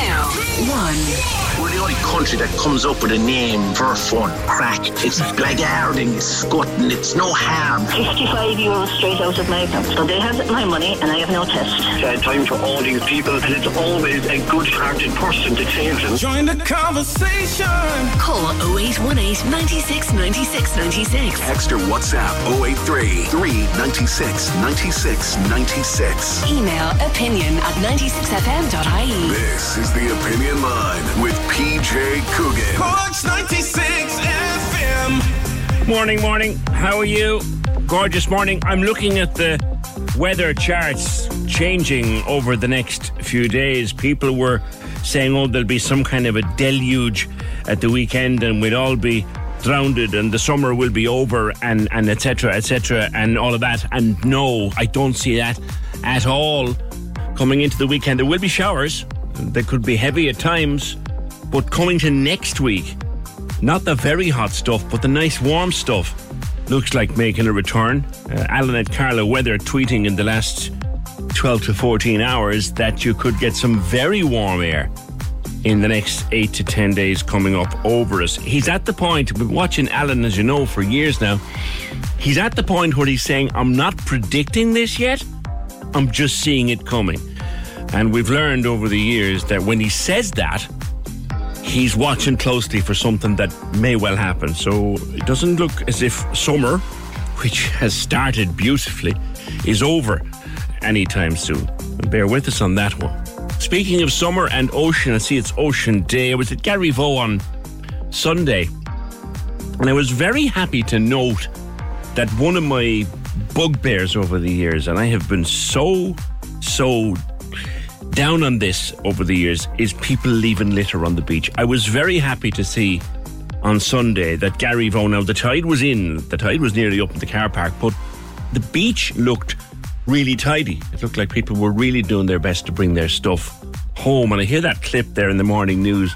two, one. We're the only country that comes up with a name for fun. Crack. It's blackguarding, it's scutting, it's no harm. 55 euros straight out of my account. So they have my money and I have no test. Sad time for all these people and it's always a good-hearted person to change them. Join the conversation. Call 0818 96 96 96. Text or WhatsApp 083 396 96 96. Email opinion at 96fm.ie. This is the Opinion Line with PJ Coogan. Corks 96 FM. Morning, morning. How are you? Gorgeous morning. I'm looking at the weather charts changing over the next few days. People were saying, oh, there'll be some kind of a deluge at the weekend and we'll all be drowned and the summer will be over and, and etc. etc. and all of that. And no, I don't see that at all coming into the weekend. There will be showers. They could be heavy at times. But coming to next week, not the very hot stuff, but the nice warm stuff looks like making a return. Uh, Alan at Carlow Weather tweeting in the last 12 to 14 hours that you could get some very warm air in the next 8 to 10 days coming up over us. He's at the point, we've been watching Alan, as you know, for years now. He's at the point where he's saying, I'm not predicting this yet, I'm just seeing it coming. And we've learned over the years that when he says that, he's watching closely for something that may well happen. So it doesn't look as if summer, which has started beautifully, is over anytime soon. Bear with us on that one. Speaking of summer and ocean, I see it's Ocean Day. I was at Garryvoe on Sunday, and I was very happy to note that one of my bugbears over the years, and I have been so, so down on this over the years is people leaving litter on the beach. I was very happy to see on Sunday that Gary Garryvoe, now the tide was in, the tide was nearly up in the car park, but the beach looked really tidy. It looked like people were really doing their best to bring their stuff home. And I hear that clip there in the morning news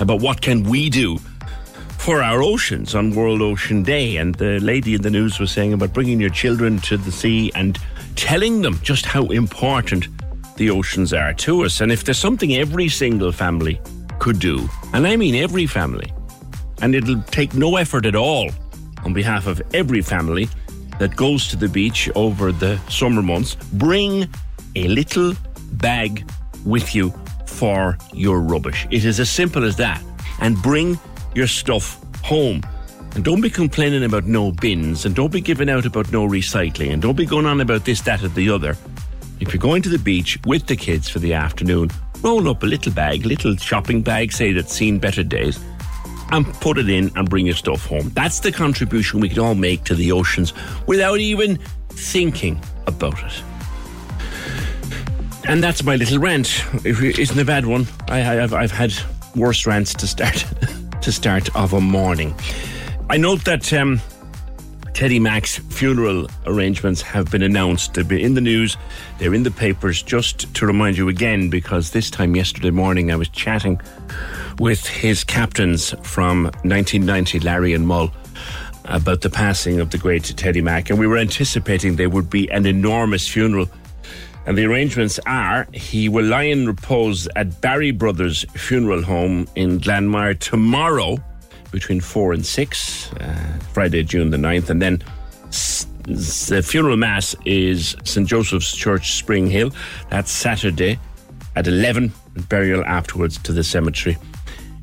about what can we do for our oceans on World Ocean Day. And the lady in the news was saying about bringing your children to the sea and telling them just how important the oceans are to us. And if there's something every single family could do, and I mean every family, and it'll take no effort at all on behalf of every family that goes to the beach over the summer months, bring a little bag with you for your rubbish. It is as simple as that. And bring your stuff home. And don't be complaining about no bins, and don't be giving out about no recycling, and don't be going on about this, that, or the other. If you're going to the beach with the kids for the afternoon, roll up a little bag, little shopping bag, say that's seen better days, and put it in and bring your stuff home. That's the contribution we can all make to the oceans without even thinking about it. And that's my little rant. If it isn't a bad one. I, have I've had worse rants to start to start of a morning. I note that um, Teddy Mac's funeral arrangements have been announced. They've been in the news, they're in the papers. Just to remind you again, because this time yesterday morning I was chatting with his captains from 1990, Larry and Mull, about the passing of the great Teddy Mac, and we were anticipating there would be an enormous funeral. And the arrangements are he will lie in repose at Barry Brothers Funeral Home in Glanmire tomorrow between 4 and 6, uh, Friday, June the 9th. And then s- the funeral mass is St. Joseph's Church, Spring Hill. That's Saturday at 11, burial afterwards to the cemetery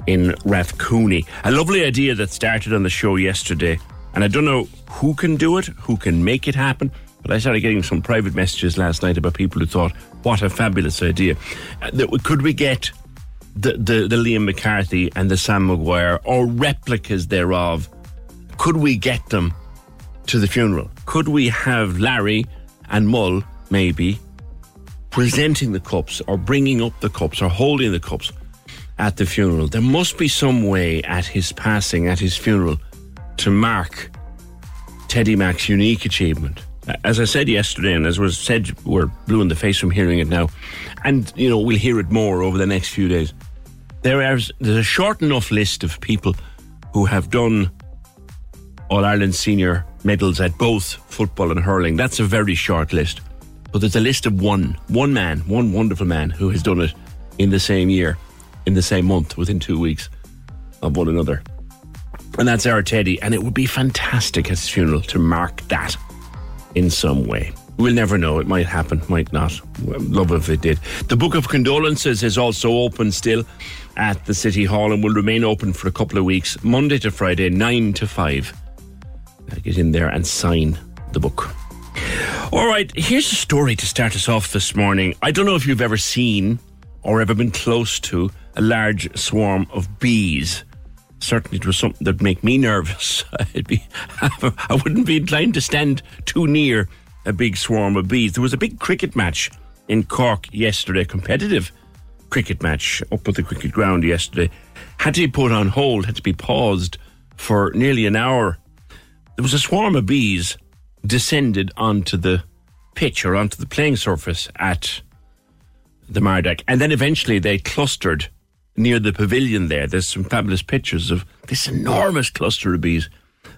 in Rathcooney. A lovely idea that started on the show yesterday. And I don't know who can do it, who can make it happen, but I started getting some private messages last night about people who thought, what a fabulous idea. Uh, that could we get the, the, the Liam McCarthy and the Sam Maguire or replicas thereof, could we get them to the funeral? Could we have Larry and Mull, maybe, presenting the cups or bringing up the cups or holding the cups at the funeral? There must be some way at his passing, at his funeral, to mark Teddy Mac's unique achievement. As I said yesterday, and as was said, we're blue in the face from hearing it now, and you know we'll hear it more over the next few days. There is there's a short enough list of people who have done All Ireland senior medals at both football and hurling. That's a very short list, but there's a list of one, one man, one wonderful man who has done it in the same year, in the same month, within two weeks of one another. And that's our Teddy, and it would be fantastic at his funeral to mark that in some way. We'll never know. It might happen, might not. Love if it did. The Book of Condolences is also open still at the City Hall and will remain open for a couple of weeks, Monday to Friday, 9 to 5. Uh, get in there and sign the book. All right, here's a story to start us off this morning. I don't know if you've ever seen or ever been close to a large swarm of bees certainly it was something that'd make me nervous. I'd be, I wouldn't be inclined to stand too near a big swarm of bees. There was a big cricket match in Cork yesterday, competitive cricket match up at the cricket ground yesterday. Had to be put on hold, had to be paused for nearly an hour. There was a swarm of bees descended onto the pitch or onto the playing surface at the Mardyke, and then eventually they clustered near the pavilion there. There's some fabulous pictures of this enormous cluster of bees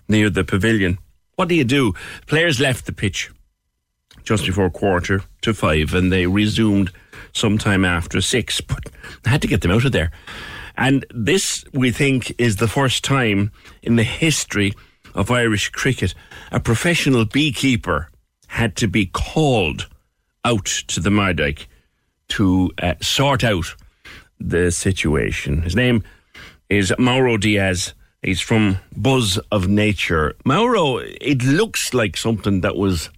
near the pavilion. What do you do? Players left the pitch just before quarter to five and they resumed sometime after six, but I had to get them out of there. And this, we think, is the first time in the history of Irish cricket a professional beekeeper had to be called out to the Mardyke to uh, sort out the situation. His name is Mauro Diaz. He's from Buzz of Nature. Mauro, it looks like something that was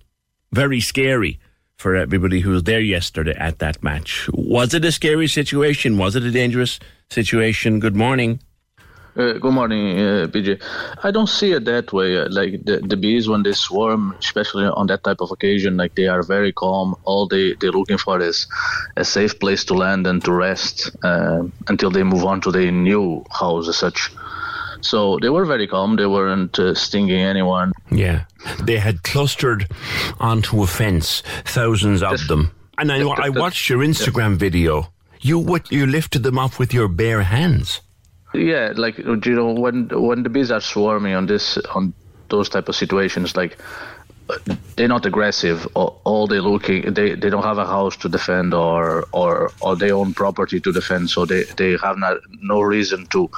very scary for everybody who was there yesterday at that match. Was it a scary situation? Was it a dangerous situation? Good morning. Uh, good morning, uh, PJ. I don't see it that way. Uh, like the, the bees, when they swarm, especially on that type of occasion, like they are very calm. All they they're looking for is a safe place to land and to rest uh, until they move on to their new house as such. So they were very calm. They weren't uh, stinging anyone. Yeah, they had clustered onto a fence, thousands of That's- them. And I, I watched your Instagram video. You what you lifted them off with your bare hands. Yeah, like you know, when when the bees are swarming on this on those type of situations, like they're not aggressive. All, all they looking, they, they don't have a house to defend or or or their own property to defend, so they, they have not, no reason to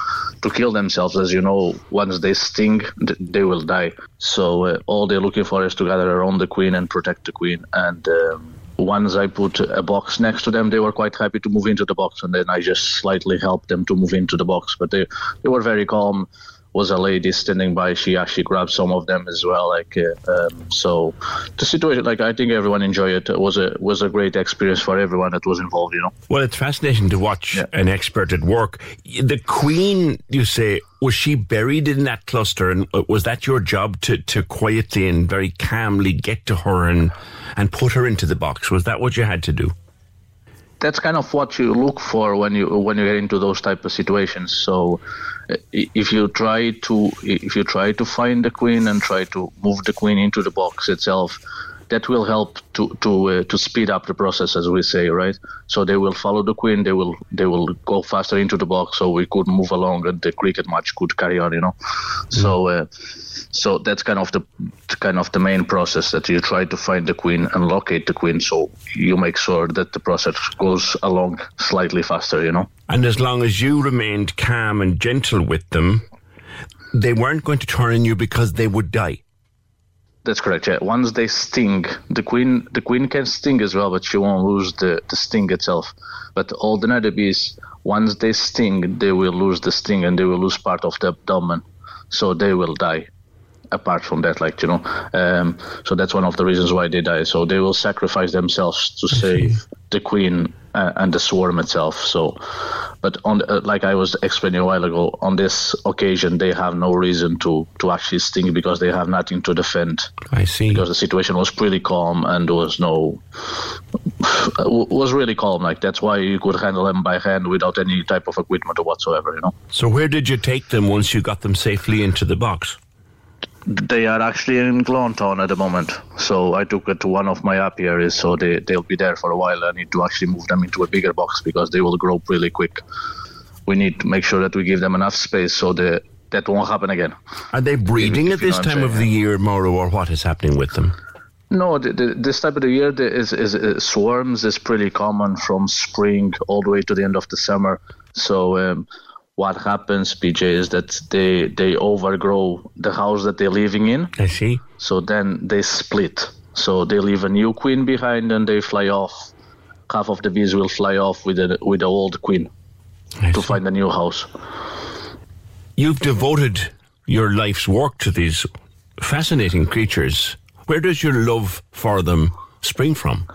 to kill themselves. As you know, once they sting, they will die. So uh, all they're looking for is to gather around the queen and protect the queen. And um, once I put a box next to them, they were quite happy to move into the box, and then I just slightly helped them to move into the box. But they they were very calm. Was a lady standing by. She actually grabbed some of them as well. Like uh, um, so, the situation. Like I think everyone enjoyed it. It was a was a great experience for everyone that was involved. You know. Well, it's fascinating to watch Yeah. an expert at work. The Queen, you say, was she buried in that cluster, and uh, was that your job to to quietly and very calmly get to her and and put her into the box? Was that what you had to do? That's kind of what you look for when you when you get into those type of situations. So if you try to if you try to find the queen and try to move the queen into the box itself, that will help to to uh, to speed up the process, as we say, right? So they will follow the queen. They will they will go faster into the box, so we could move along, and the cricket match could carry on. You know, so. Uh, so that's kind of the kind of the main process that you try to find the queen and locate the queen, so you make sure that the process goes along slightly faster. You know. And as long as you remained calm and gentle with them, they weren't going to turn on you because they would die. That's correct. Yeah. Once they sting, the queen the queen can sting as well, but she won't lose the, the sting itself. But all the other bees, once they sting, they will lose the sting and they will lose part of the abdomen, so they will die. Apart from that, like you know, um, so that's one of the reasons why they die. So they will sacrifice themselves to save the queen uh, and the swarm itself. So, but on uh, like I was explaining a while ago, on this occasion they have no reason to to actually sting because they have nothing to defend. I see. Because the situation was pretty calm and there was no was really calm. Like that's why you could handle them by hand without any type of equipment or whatsoever. You know. So where did you take them once you got them safely into the box? They are actually in Glantown at the moment. So I took it to one of my apiaries, so they, they'll be there for a while. I need to actually move them into a bigger box because they will grow really quick. We need to make sure that we give them enough space so they, that won't happen again. Are they breeding If at know this time of the year, Mauro, or what is happening with them? No, the, the, this type of the year the, is, is uh, swarms is pretty common from spring all the way to the end of the summer. So um, what happens, PJ, is that they they overgrow the house that they're living in. I see. So then they split. So they leave a new queen behind and they fly off. Half of the bees will fly off with the with the old queen I to see. find a new house. You've devoted your life's work to these fascinating creatures. Where does your love for them spring from?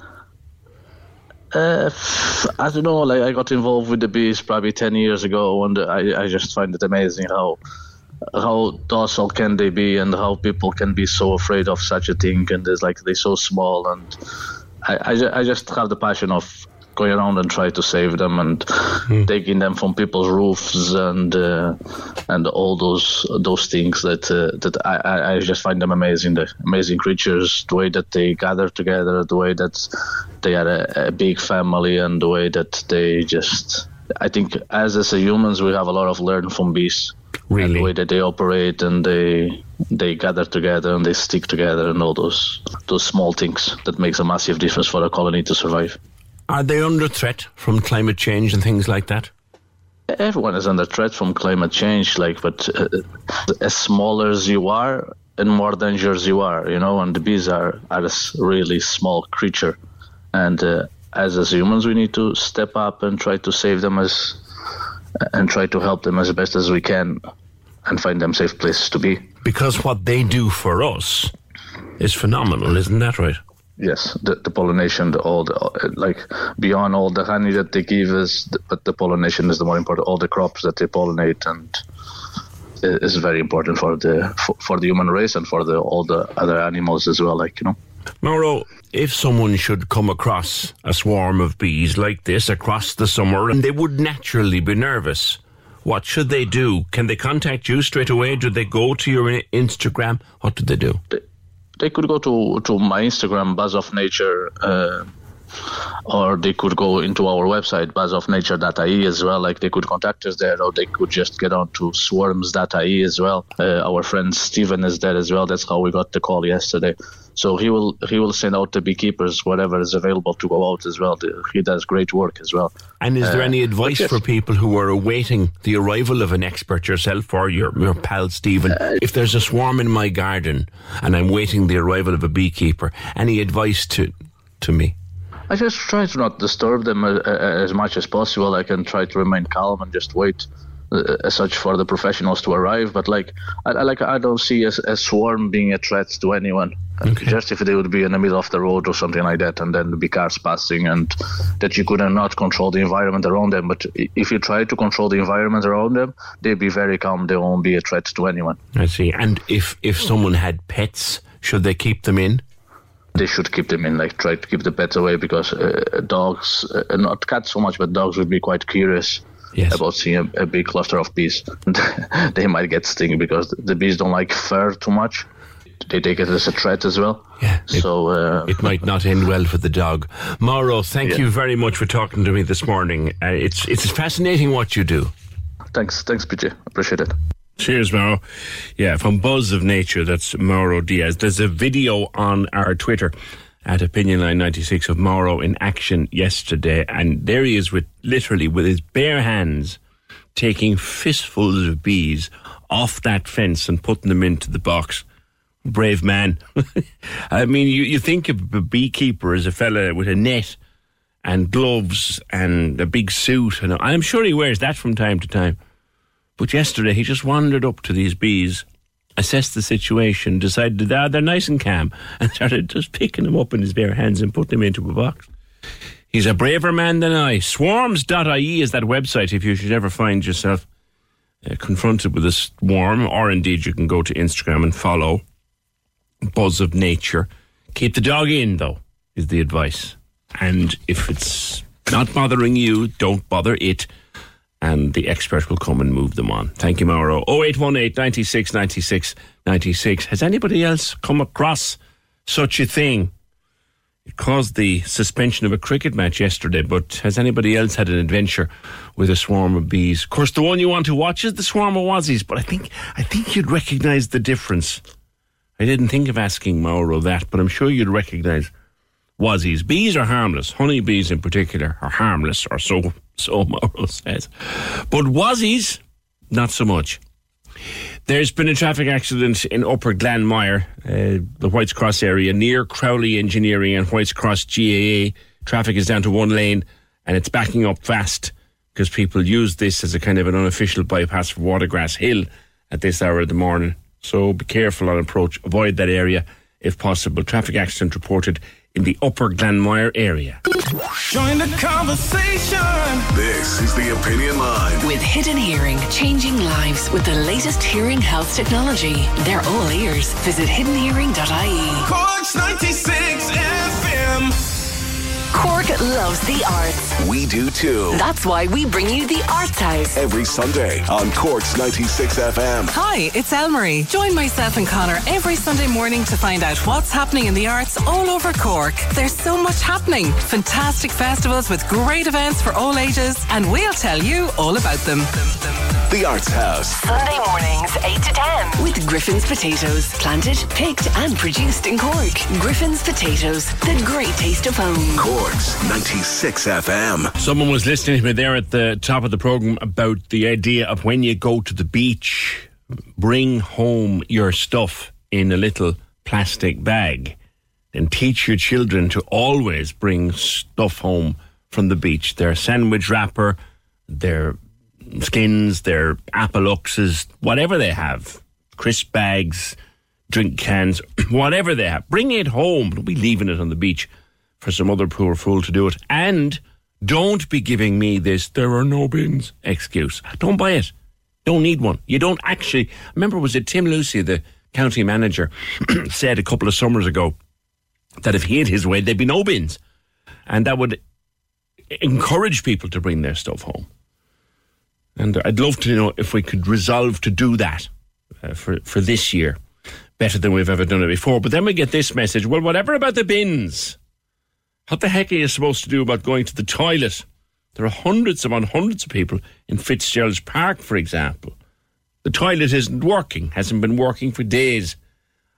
Uh, I don't know. Like I got involved with the bees probably ten years ago, and I, I just find it amazing how how docile can they be, and how people can be so afraid of such a thing, and it's like they're so small, and I, I, I just have the passion of going around and try to save them and taking them from people's roofs and uh, and all those those things that uh, that I, I- just find them amazing. The amazing creatures, the way that they gather together, the way that they are a, a big family, and the way that they just. I think as as a humans, we have a lot of learn from bees. And Really? the way that they operate and they they gather together and they stick together and all those those small things that makes a massive difference for a colony to survive. Are they under threat from climate change and things like that? everyone is under threat from climate change like but uh, as smaller as you are and more dangerous you are you know and the bees are, are a really small creature and uh, as as humans we need to step up and try to save them as and try to help them as best as we can and find them safe places to be Because what they do for us is phenomenal, isn't that right? Yes the, the pollination the all the like beyond all the honey that they give us but the pollination is the more important all the crops that they pollinate and is very important for the for, for the human race and for the all the other animals as well like you know Mauro, if someone should come across a swarm of bees like this across the summer and they would naturally be nervous, what should they do? Can they contact you straight away? Do they go to your Instagram? What do they do? They could go to to my instagram buzz of nature uh, or they could go into our website buzzofnature.ie as well like they could contact us there or they could just get on to swarms.ie as well. Uh, our friend Steven is there as well. That's how we got the call yesterday so he will he will send out the beekeepers whatever is available to go out as well he does great work as well And is there Uh, any advice yes. for people who are awaiting the arrival of an expert, yourself or your, your pal Stephen? Uh, if there's a swarm in my garden and I'm waiting the arrival of a beekeeper, any advice to to me? I just try to not disturb them uh, uh, as much as possible. I can try to remain calm and just wait, uh, as such, for the professionals to arrive. But like, I, I like I don't see a, a swarm being a threat to anyone. Just if they would be in the middle of the road or something like that, and then there'd be cars passing, and that you could not not control the environment around them. But if you try to control the environment around them, they'd be very calm. They won't be a threat to anyone. I see. And if if someone had pets, should they keep them in? they should keep them in, like try to keep the pets away because uh, dogs, uh, not cats so much, but dogs would be quite curious Yes. about seeing a, a big cluster of bees. they might get stung because the bees don't like fur too much. They take it as a threat as well. Yeah, it- so uh, It might not end well for the dog. Mauro, thank Yeah. you very much for talking to me this morning. Uh, it's it's fascinating what you do. thanks, thanks, PJ. Appreciate it. Cheers, Mauro. Yeah, from Buzz of Nature, that's Mauro Diaz. There's a video on our Twitter at Opinion Line 96 of Mauro in action yesterday, and there he is with literally with his bare hands taking fistfuls of bees off that fence and putting them into the box. Brave man. I mean, you, you think of a beekeeper as a fella with a net and gloves and a big suit, and I'm sure he wears that from time to time. But yesterday he just wandered up to these bees, assessed the situation, decided that ah, they're nice and calm, and started just picking them up in his bare hands and putting them into a box. He's a braver man than I. Swarms.ie is that website if you should ever find yourself uh, confronted with a swarm, or indeed you can go to Instagram and follow Buzz of Nature. Keep the dog in, though, is the advice. And if it's not bothering you, don't bother it. And the expert will come and move them on. Thank you, Mauro. 0818 96 96 96. Has anybody else come across such a thing? It caused the suspension of a cricket match yesterday, but has anybody else had an adventure with a swarm of bees? Of course, the one you want to watch is the swarm of wazzies, but I think I think you'd recognise the difference. I didn't think of asking Mauro that, but I'm sure you'd recognise wazzies. Bees are harmless. Honeybees, in particular, are harmless, or so so Mauro says. But wazzies, not so much. There's been a traffic accident in Upper Glanmire, uh, the Whites Cross area, near Crowley Engineering and Whites Cross GAA. Traffic is down to one lane and it's backing up fast because people use this as a kind of an unofficial bypass for Watergrass Hill at this hour of the morning. So be careful on approach. Avoid that area if possible. Traffic accident reported in the Upper Glanmire area. Join the conversation. This is the Opinion Line. With Hidden Hearing, changing lives with the latest hearing health technology. They're all ears. Visit hiddenhearing.ie. Corks 96 FM. Cork loves the arts. We do too. That's why we bring you the Arts House. Every Sunday on Corks 96 FM. Hi, it's Elmarie. Join myself and Connor every Sunday morning to find out what's happening in the arts all over Cork. There's so much happening. Fantastic festivals with great events for all ages, and we'll tell you all about them. The Arts House. Sunday mornings, 8 to 10. With Griffin's Potatoes. Planted, picked, and produced in Cork. Griffin's Potatoes. The great taste of home. Corks 96 FM. Someone was listening to me there at the top of the program about the idea of when you go to the beach, bring home your stuff in a little plastic bag and teach your children to always bring stuff home from the beach. Their sandwich wrapper, their skins, their appaluxes, whatever they have, crisp bags, drink cans, whatever they have. Bring it home. Don't be leaving it on the beach for some other poor fool to do it. And don't be giving me this there are no bins excuse. Don't buy it. Don't need one. You don't actually. Remember, was it Tim Lucey, the county manager, said a couple of summers ago that if he had his way, there'd be no bins. And that would encourage people to bring their stuff home. And I'd love to know if we could resolve to do that uh, for, for this year better than we've ever done it before. But then we get this message well, whatever about the bins? What the heck are you supposed to do about going to the toilet? There are hundreds upon hundreds of people in Fitzgerald's Park, for example. The toilet isn't working, hasn't been working for days.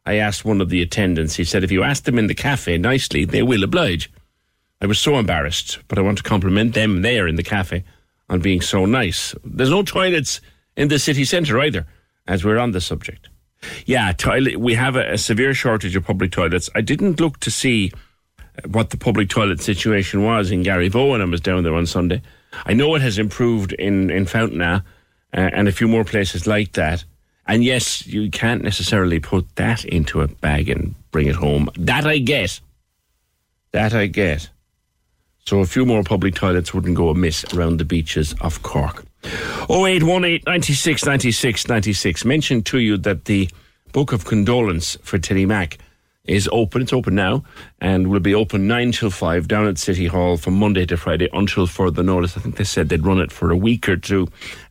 I asked one of the attendants. He said, if you ask them in the cafe nicely, they will oblige. I was so embarrassed, but I want to compliment them there in the cafe on being so nice. There's no toilets in the city centre either, as we're on the subject. Yeah, toilet. We have a, a severe shortage of public toilets. I didn't look to see what the public toilet situation was in Garryvoe when I was down there on Sunday. I know it has improved in in Fountaina uh, and a few more places like that. And yes, you can't necessarily put that into a bag and bring it home. That I get. That I get. So a few more public toilets wouldn't go amiss around the beaches of Cork. 0818 96 96 96. Mentioned to you that the Book of Condolence for Teddy Mac is open. It's open now and will be open 9 till 5 down at City Hall from Monday to Friday until further notice. I think they said they'd run it for a week or two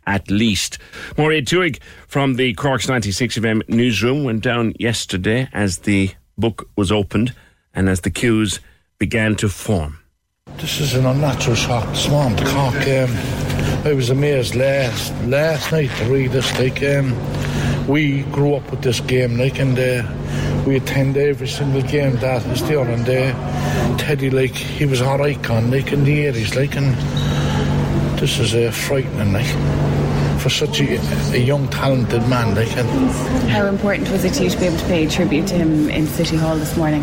at least. Maureen Tuig from the Corks 96 FM newsroom went down yesterday as the book was opened and as the queues began to form. This is an unnatural shock this Cork. Um, I was amazed last last night to read this. Like um, we grew up with this game, like, and uh, we attend every single game that is there. And uh, Teddy, like, he was our icon, like in the eighties, like, and this is uh, frightening, like, for such a, a young, talented man, like, and How important was it to you to be able to pay tribute to him in City Hall this morning?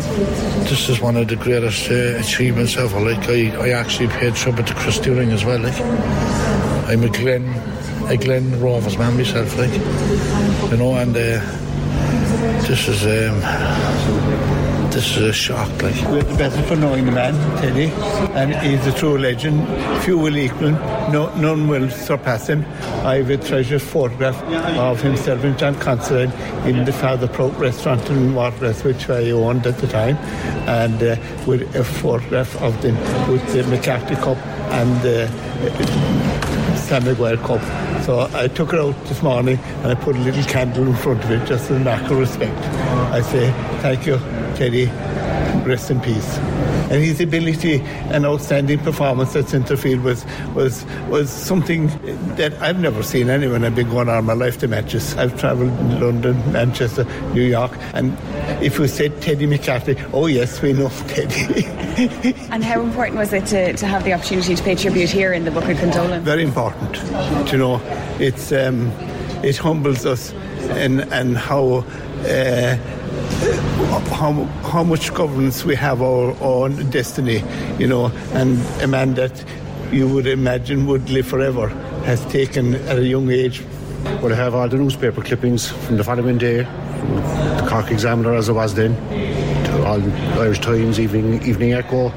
this is one of the greatest uh, achievements ever. Like, I, I actually paid tribute to Chris Deering as well, like. I'm a Glen, a Glen Rovers man myself, like, you know, and uh, this is um, this is a shock. Like. We're the better for knowing the man, Teddy, and he's a true legend. Few will equal him, no, none will surpass him. I have a treasured photograph of himself and John Considine in the Father Prout restaurant in Watercress, which I owned at the time, and uh, with a photograph of them with the McCarthy Cup and uh, Maguire Cup. So I took it out this morning and I put a little candle in front of it just as a mark of respect. I say, thank you, Teddy. Rest in peace. And his ability and outstanding performance at centrefield was was was something that I've never seen anyone. I've been going on my life to matches. I've travelled in London, Manchester, New York, and if we said Teddy McCarthy, oh yes, we know Teddy. and how important was it to, to have the opportunity to pay tribute here in the Book of Condolence? Very important. You know, it's um, it humbles us and and how. Uh, how, how much governance we have our own destiny, you know, and a man that you would imagine would live forever has taken at a young age. Well, I have all the newspaper clippings from the following day, the Cork Examiner as it was then, to all Irish Times, Evening, Evening Echo,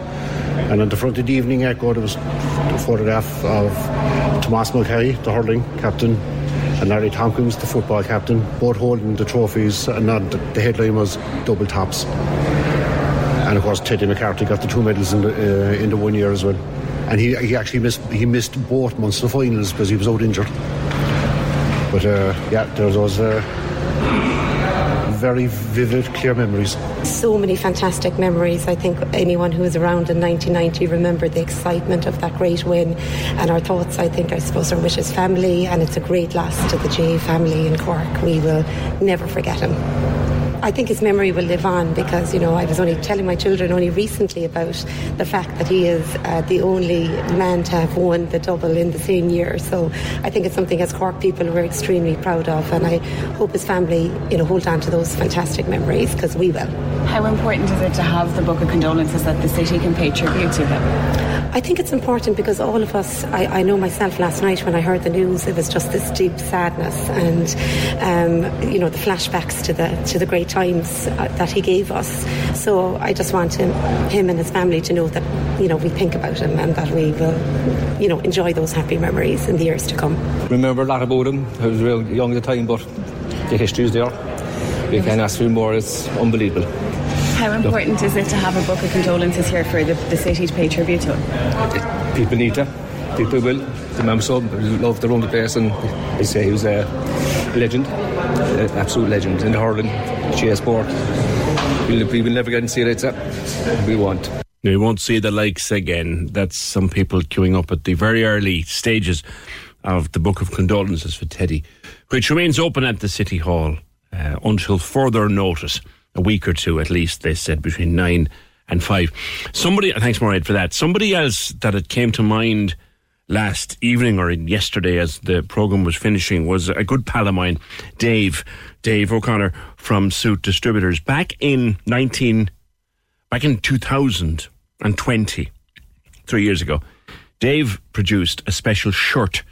and on the front of the Evening Echo there was a photograph of Tomas Mulcahy, the hurling captain, and Larry Tompkins, the football captain, both holding the trophies, and the headline was double tops. And of course, Teddy McCarthy got the two medals in the, uh, in the one year as well. And he, he actually missed he missed both Munster finals because he was out injured. But uh, yeah, there was uh, very vivid, clear memories. So many fantastic memories. I think anyone who was around in 1990 remembered the excitement of that great win. And our thoughts, I think, I suppose, are with his family. And it's a great loss to the J family in Cork. We will never forget him. I think his memory will live on because, you know, I was only telling my children only recently about the fact that he is uh, the only man to have won the double in the same year. So I think it's something as Cork people we're extremely proud of, and I hope his family, you know, hold on to those fantastic memories because we will. How important is it to have the Book of Condolences that the city can pay tribute to them? I think it's important because all of us, I, I, know myself last night when I heard the news, it was just this deep sadness and, um, you know, the flashbacks to the to the great times uh, that he gave us. So I just want him, him and his family to know that, you know, we think about him and that we will, you know, enjoy those happy memories in the years to come. Remember a lot about him. I was real young at the time, but the history is there. We can ask for more. It's unbelievable. How important is it to have a book of condolences here for the, the city to pay tribute to him? People need to. People will. The Mam's son loved the run the place and they say he was a legend, an absolute legend in the hurling, GA sport. We'll, we will never get to see it. We want. We won't see the likes again. That's some people queuing up at the very early stages of the Book of Condolences for Teddy, which remains open at the City Hall uh, until further notice a week or two at least, they said, between nine and five. Somebody, uh, thanks, Mairead, for that. Somebody else that it came to mind last evening or yesterday as the programme was finishing was a good pal of mine, Dave, Dave O'Connor from Suit Distributors. Back in 19, back in 2020, three years ago, Dave produced a special shirt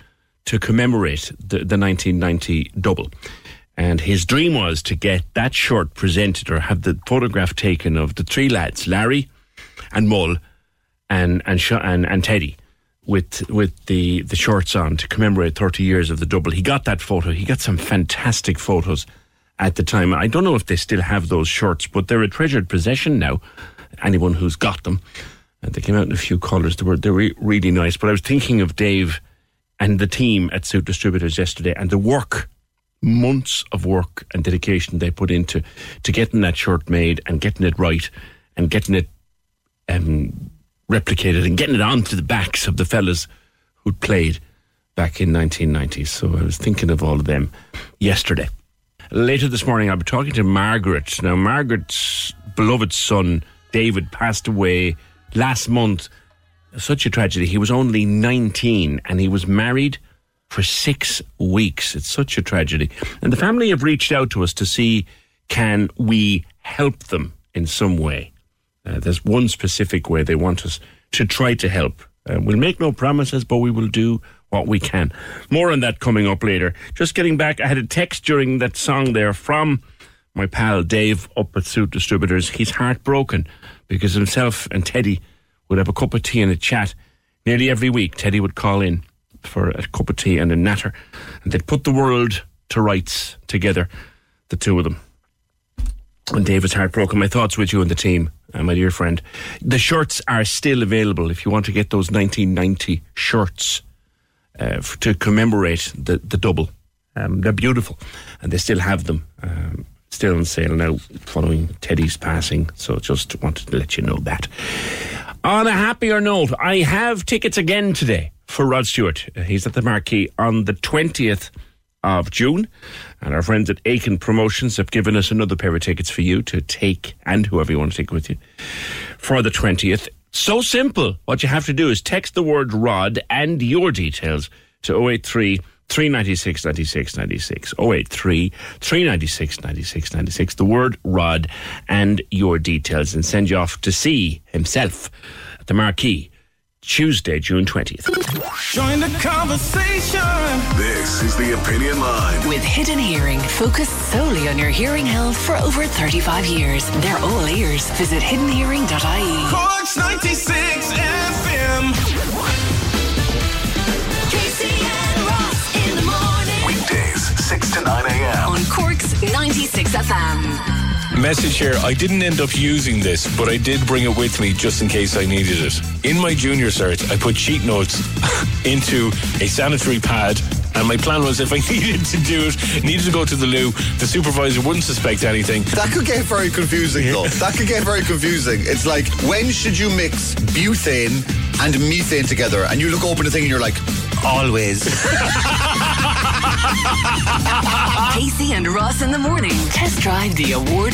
to commemorate the, the 1990 double. And his dream was to get that shirt presented or have the photograph taken of the three lads, Larry and Mull and and and, and Teddy, with with the the shorts on to commemorate 30 years of the double. He got that photo. He got some fantastic photos at the time. I don't know if they still have those shorts, but they're a treasured possession now. Anyone who's got them, and they came out in a few colours. They were they were really nice. But I was thinking of Dave and the team at Suit Distributors yesterday and the work months of work and dedication they put into to getting that shirt made and getting it right and getting it um, replicated and getting it onto the backs of the fellas who'd played back in 1990. So I was thinking of all of them yesterday. Later this morning, I'll be talking to Margaret. Now, Margaret's beloved son, David, passed away last month. Such a tragedy. He was only 19 and he was married for six weeks. It's such a tragedy. And the family have reached out to us to see can we help them in some way. Uh, there's one specific way they want us to try to help. Uh, we'll make no promises, but we will do what we can. More on that coming up later. Just getting back, I had a text during that song there from my pal Dave up at Suit Distributors, he's heartbroken because himself and Teddy would have a cup of tea and a chat nearly every week. Teddy would call in for a cup of tea and a natter, and they'd put the world to rights together, the two of them. And Dave heartbroken. My thoughts with you and the team, uh, my dear friend. The shirts are still available if you want to get those 1990 shirts uh, to commemorate the, the double. Um, they're beautiful, and they still have them. Um, still on sale now following Teddy's passing. So just wanted to let you know that. On a happier note, I have tickets again today for Rod Stewart. He's at the Marquee on the 20th of June. And our friends at Aiken Promotions have given us another pair of tickets for you to take and whoever you want to take with you for the 20th. So simple. What you have to do is text the word Rod and your details to 083 396 96 96. 083 396 96 96. The word Rod and your details and send you off to see himself at the Marquee Tuesday, June 20th. Join the conversation. This is the Opinion Line. With Hidden Hearing, focused solely on your hearing health for over 35 years. They're all ears. Visit hiddenhearing.ie. Corks 96 FM. 6 to 9 a.m. On Corks 96 FM. Message here. I didn't end up using this, but I did bring it with me just in case I needed it. In my junior cert, I put cheat notes into a sanitary pad. And my plan was if I needed to do it, needed to go to the loo, the supervisor wouldn't suspect anything. That could get very confusing, though. That could get very confusing. It's like, when should you mix butane and methane together? And you look open the thing and you're like, always. Casey and Ross in the morning. Test drive the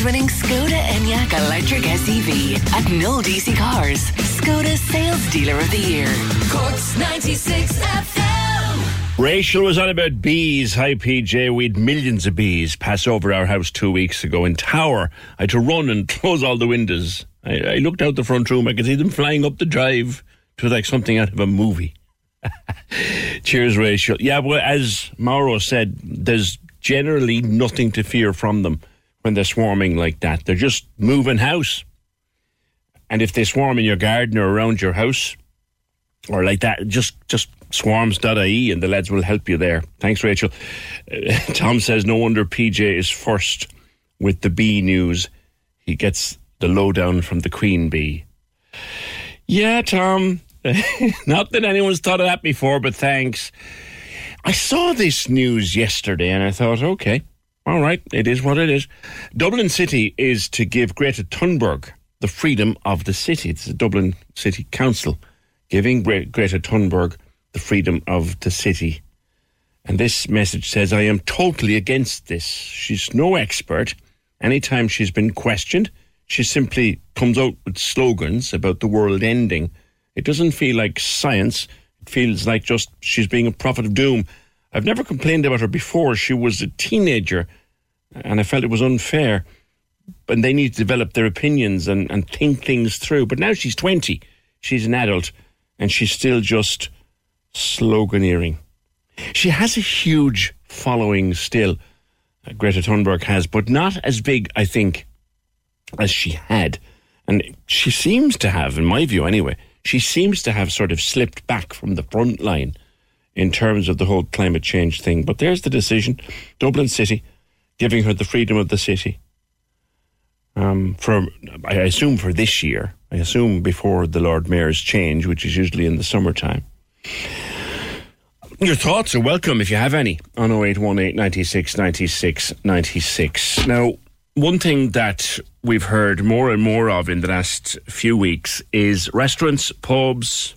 award-winning Skoda Enyaq electric SUV at No DC Cars. Skoda Sales Dealer of the Year. Corks 96 FM. Rachel was on about bees. Hi, PJ. We had millions of bees pass over our house two weeks ago in Tower. I had to run and close all the windows. I, I looked out the front room. I could see them flying up the drive. It was like something out of a movie. Cheers, Rachel. Yeah, well, as Mauro said, there's generally nothing to fear from them when they're swarming like that. They're just moving house. And if they swarm in your garden or around your house, or like that, just just swarms.ie and the lads will help you there. Thanks, Rachel. Uh, Tom says, no wonder PJ is first with the bee news. He gets the lowdown from the queen bee. Yeah, Tom. Not that anyone's thought of that before, but thanks. I saw this news yesterday and I thought, okay, all right, it is what it is. Dublin City is to give Greta Thunberg the freedom of the city. It's the Dublin City Council giving Gre- Greta Thunberg the freedom of the city. And this message says, I am totally against this. She's no expert. Anytime she's been questioned, she simply comes out with slogans about the world ending. It doesn't feel like science. It feels like just she's being a prophet of doom. I've never complained about her before. She was a teenager, and I felt it was unfair. And they need to develop their opinions and, and think things through. But now she's 20. She's an adult, and she's still just sloganeering. She has a huge following still, uh, Greta Thunberg has, but not as big, I think, as she had. And she seems to have, in my view anyway, she seems to have sort of slipped back from the front line in terms of the whole climate change thing. But there's the decision Dublin City giving her the freedom of the city. Um, for, I assume for this year, I assume before the Lord Mayor's change, which is usually in the summertime. Your thoughts are welcome if you have any on 0818 96 96 96. Now, one thing that we've heard more and more of in the last few weeks is restaurants, pubs,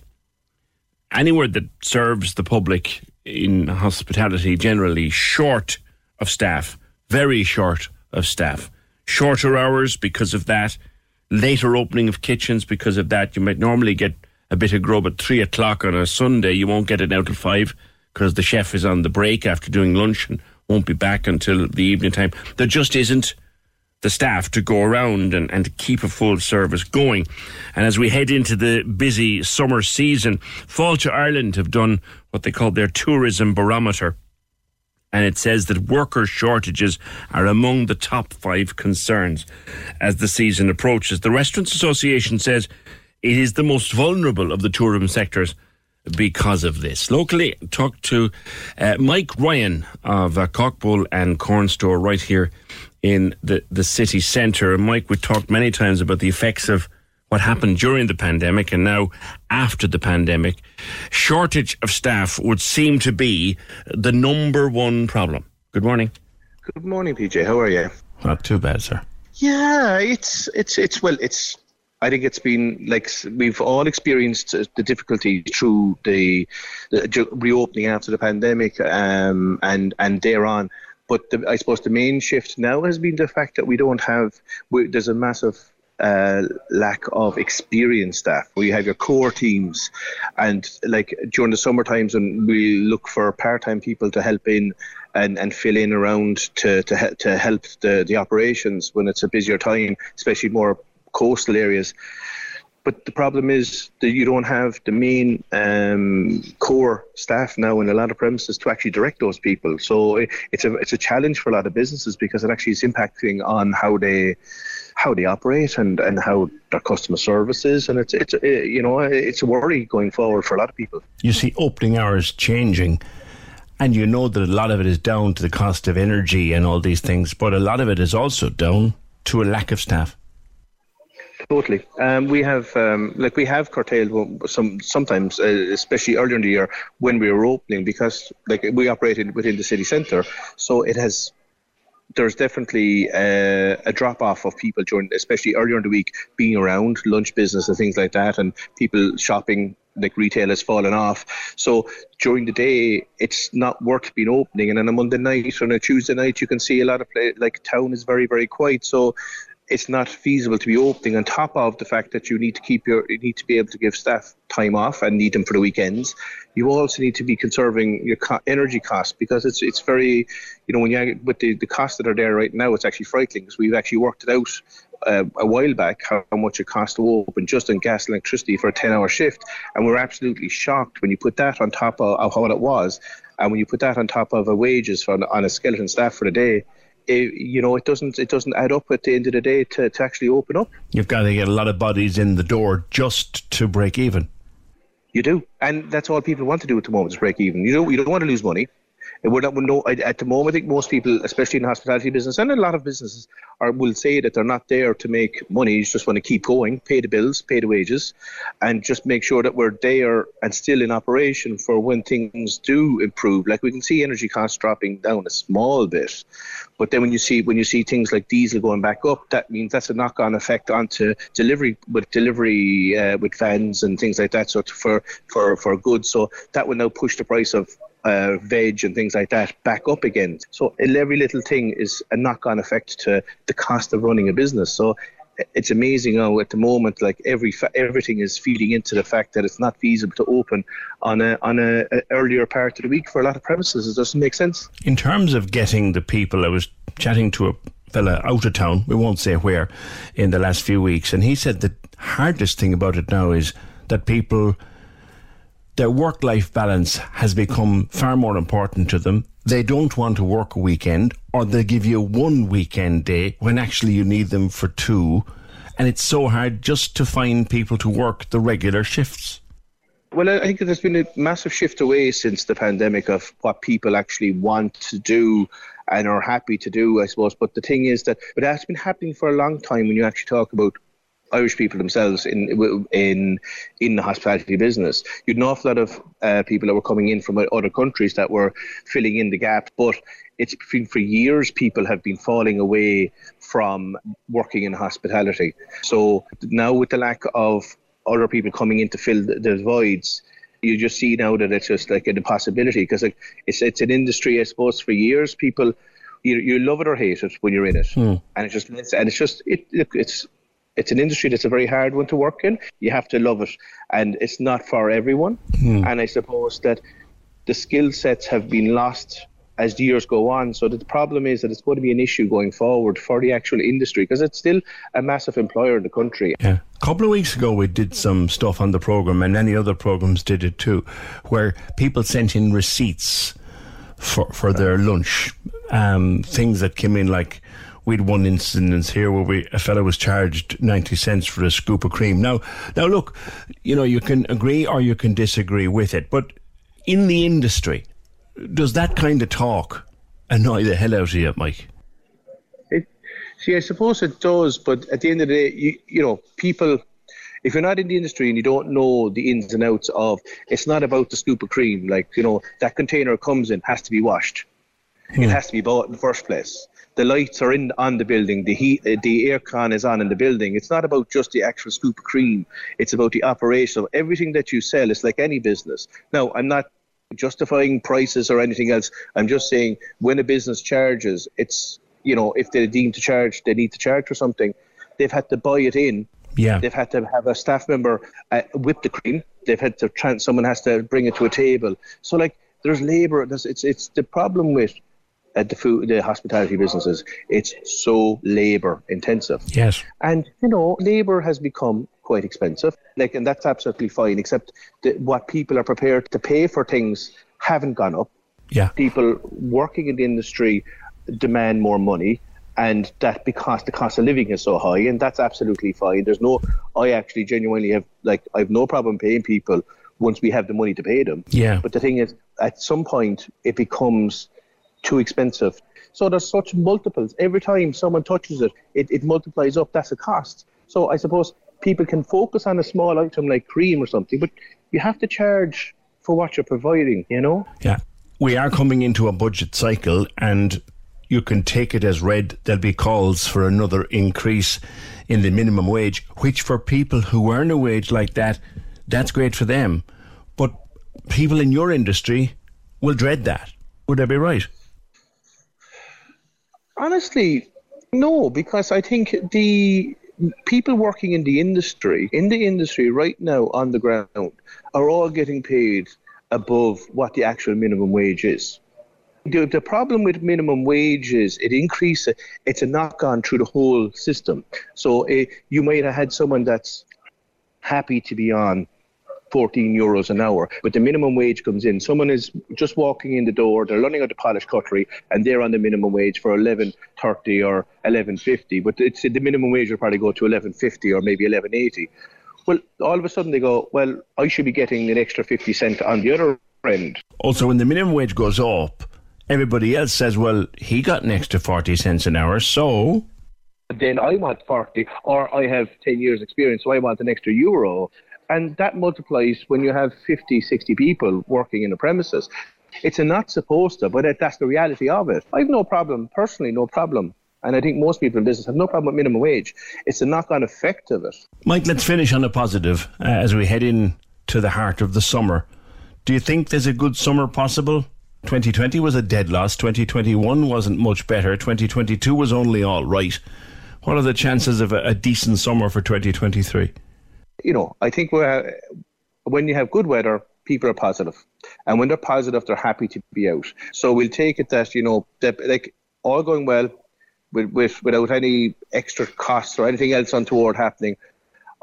anywhere that serves the public in hospitality generally short of staff, very short of staff. Shorter hours because of that, later opening of kitchens because of that. You might normally get a bit of grub at three o'clock on a Sunday. You won't get it out till five because the chef is on the break after doing lunch and won't be back until the evening time. There just isn't the staff to go around and, and keep a full service going. And as we head into the busy summer season, Fáilte Ireland have done what they call their tourism barometer. And it says that worker shortages are among the top five concerns as the season approaches. The Restaurants Association says it is the most vulnerable of the tourism sectors because of this. Locally, talk to uh, Mike Ryan of uh, Cockbull and Corn Store right here in the, the city centre. Mike, we talked many times about the effects of what happened during the pandemic and now after the pandemic. Shortage of staff would seem to be the number one problem. Good morning. Good morning, PJ. How are you? Not too bad, sir. Yeah, it's it's it's well, it's. I think it's been like we've all experienced the difficulty through the, the reopening after the pandemic, um, and and thereon. But the, I suppose the main shift now has been the fact that we don't have. We, there's a massive uh, lack of experienced staff. We have your core teams, and like during the summer times when we look for part-time people to help in and, and fill in around to to, to help the, the operations when it's a busier time, especially more coastal areas. But the problem is that you don't have the main um, core staff now in a lot of premises to actually direct those people. So it, it's a it's a challenge for a lot of businesses because it actually is impacting on how they how they operate and, and how their customer service is, and it's it's you know it's a worry going forward for a lot of people. You see opening hours changing. And you know that a lot of it is down to the cost of energy and all these things, but a lot of it is also down to a lack of staff. Totally. Um, we have um, like we have curtailed some sometimes, uh, especially earlier in the year when we were opening, because like we operated within the city centre, so it has there's definitely a, a drop off of people during, especially earlier in the week, being around lunch business and things like that, and people shopping like retail has fallen off. So during the day, it's not worth being opening, and on a Monday night or on a Tuesday night, you can see a lot of play, like town is very very quiet. So it's not feasible to be opening on top of the fact that you need to keep your you need to be able to give staff time off and need them for the weekends. You also need to be conserving your co- energy costs because it's it's very you know when you with the, the costs that are there right now it's actually frightening because we've actually worked it out uh, a while back how, how much it costs to open just on gas and electricity for a 10 hour shift. And we're absolutely shocked when you put that on top of, of what it was. And when you put that on top of a wages for, on a skeleton staff for the day it, you know, it doesn't it doesn't add up at the end of the day to, to actually open up. You've got to get a lot of bodies in the door just to break even. You do, and that's all people want to do at the moment is break even. You know, you don't want to lose money. We're not, we're no, at the moment, I think most people, especially in the hospitality business and a lot of businesses, are will say that they're not there to make money. You just want to keep going, pay the bills, pay the wages, and just make sure that we're there and still in operation for when things do improve. Like we can see energy costs dropping down a small bit, but then when you see when you see things like diesel going back up, that means that's a knock-on effect onto delivery with delivery uh, with vans and things like that. So for for for goods, so that will now push the price of uh, veg and things like that back up again. So every little thing is a knock-on effect to the cost of running a business. So it's amazing how at the moment, like every everything is feeding into the fact that it's not feasible to open on a on a, a, earlier part of the week for a lot of premises. It doesn't make sense. In terms of getting the people, I was chatting to a fella out of town. We won't say where in the last few weeks, and he said the hardest thing about it now is that people their work life balance has become far more important to them. They don't want to work a weekend, or they give you one weekend day when actually you need them for two. And it's so hard just to find people to work the regular shifts. Well, I think there's been a massive shift away since the pandemic of what people actually want to do and are happy to do, I suppose. But the thing is that, but that's been happening for a long time when you actually talk about Irish people themselves in in in the hospitality business. You'd an awful lot of uh, people that were coming in from other countries that were filling in the gap, but it's been for years people have been falling away from working in hospitality. So now with the lack of other people coming in to fill the, the voids, you just see now that it's just like an impossibility because like, it's it's an industry I suppose for years people you, you love it or hate it when you're in it, mm. and it's just and it's just it it's it's an industry that's a very hard one to work in. You have to love it, and it's not for everyone. Mm. And I suppose that the skill sets have been lost as the years go on. So the problem is that it's going to be an issue going forward for the actual industry because it's still a massive employer in the country. Yeah. A couple of weeks ago, we did some stuff on the program, and many other programs did it too, where people sent in receipts for, for their lunch. Um, things that came in like we had one incident here where we, a fellow was charged 90 cents for a scoop of cream. Now, now look, you know, you can agree or you can disagree with it, but in the industry, does that kind of talk annoy the hell out of you, Mike? It, see, I suppose it does, but at the end of the day, you, you know, people, if you're not in the industry and you don't know the ins and outs of, it's not about the scoop of cream. Like, you know, that container comes in, has to be washed. It hmm. has to be bought in the first place the lights are in on the building, the heat, uh, the aircon is on in the building. It's not about just the actual scoop of cream. It's about the operation of everything that you sell. It's like any business. Now, I'm not justifying prices or anything else. I'm just saying when a business charges, it's you know if they're deemed to charge, they need to charge for something. They've had to buy it in. Yeah. They've had to have a staff member uh, whip the cream. They've had to trans. Someone has to bring it to a table. So like there's labour. There's, it's it's the problem with at the food, the hospitality businesses, it's so labour intensive. Yes. And you know, labour has become quite expensive. Like, and that's absolutely fine. Except that what people are prepared to pay for things haven't gone up. Yeah. People working in the industry demand more money. And that because the cost of living is so high, and that's absolutely fine. There's no, I actually genuinely have like I have no problem paying people once we have the money to pay them. Yeah. But the thing is, at some point, it becomes too expensive. So there's such multiples. Every time someone touches it, it, it multiplies up. That's a cost. So I suppose people can focus on a small item like cream or something, but you have to charge for what you're providing, you know? Yeah. We are coming into a budget cycle and you can take it as read there'll be calls for another increase in the minimum wage, which for people who earn a wage like that, that's great for them. But people in your industry will dread that. Would I be right? Honestly, no, because I think the people working in the industry, in the industry right now on the ground, are all getting paid above what the actual minimum wage is. The, the problem with minimum wage is it increases, it's a knock on through the whole system. So uh, you might have had someone that's happy to be on 14 euros an hour, but the minimum wage comes in. Someone is just walking in the door, they're learning how to polish cutlery, and they're on the minimum wage for 11.30 or 11.50. But it's the minimum wage will probably go to 11.50 or maybe 11.80. Well, all of a sudden they go, well, I should be getting an extra 50 cent on the other end. Also, when the minimum wage goes up, everybody else says, well, he got an extra 40 cents an hour, so then I want 40, or I have 10 years experience, so I want an extra euro. And that multiplies when you have 50, 60 people working in the premises. It's a not supposed to, but that's the reality of it. I have no problem, personally, no problem. And I think most people in business have no problem with minimum wage. It's a knock on effect of it. Mike, let's finish on a positive uh, as we head in to the heart of the summer. Do you think there's a good summer possible? 2020 was a dead loss. 2021 wasn't much better. 2022 was only all right. What are the chances of a, a decent summer for 2023? You know, I think we're, when you have good weather, people are positive. and when they're positive, they're happy to be out. So we'll take it that you know, that, like all going well, with, with without any extra costs or anything else untoward happening.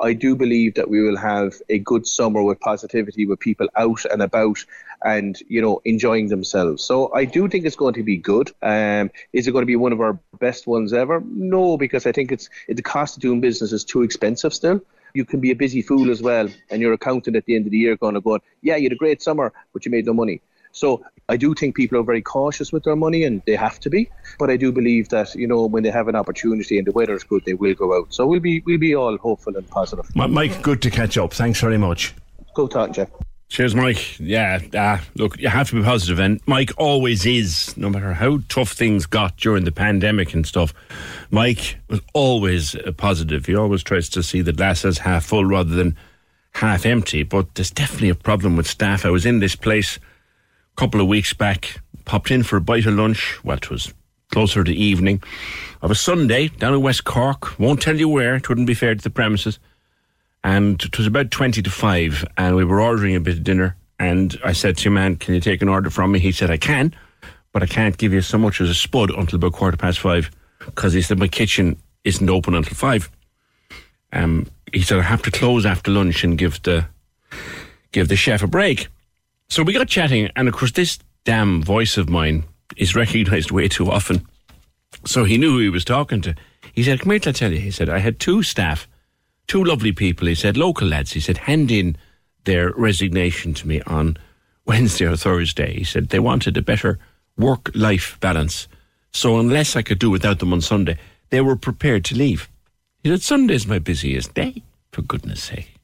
I do believe that we will have a good summer with positivity, with people out and about and you know enjoying themselves. So I do think it's going to be good. Um, is it going to be one of our best ones ever? No, because I think it's the cost of doing business is too expensive still you can be a busy fool as well. And your accountant at the end of the year going to go, yeah, you had a great summer, but you made no money. So I do think people are very cautious with their money, and they have to be. But I do believe that you know when they have an opportunity and the weather is good, they will go out. So we'll be we'll be all hopeful and positive. Mike, good to catch up. Thanks very much. Go talk, Jeff. Cheers, Mike. Yeah, uh, look, you have to be positive, and Mike always is, no matter how tough things got during the pandemic and stuff. Mike was always positive. He always tries to see the glass as half full rather than half empty. But there's definitely a problem with staff. I was in this place a couple of weeks back, popped in for a bite of lunch. Well, it was closer to evening of a Sunday down in West Cork. Won't tell you where, it wouldn't be fair to the premises and it was about 20 to 5 and we were ordering a bit of dinner and I said to him, man, can you take an order from me? He said, I can, but I can't give you so much as a spud until about quarter past five because he said my kitchen isn't open until five. Um, he said, I have to close after lunch and give the, give the chef a break. So we got chatting and of course this damn voice of mine is recognized way too often. So he knew who he was talking to. He said, Come here I tell you. He said, I had two staff, two lovely people. He said, local lads. He said, hand in their resignation to me on Wednesday or Thursday. He said, they wanted a better work life balance. So unless I could do without them on Sunday, they were prepared to leave. He said, Sunday's my busiest day, for goodness sake.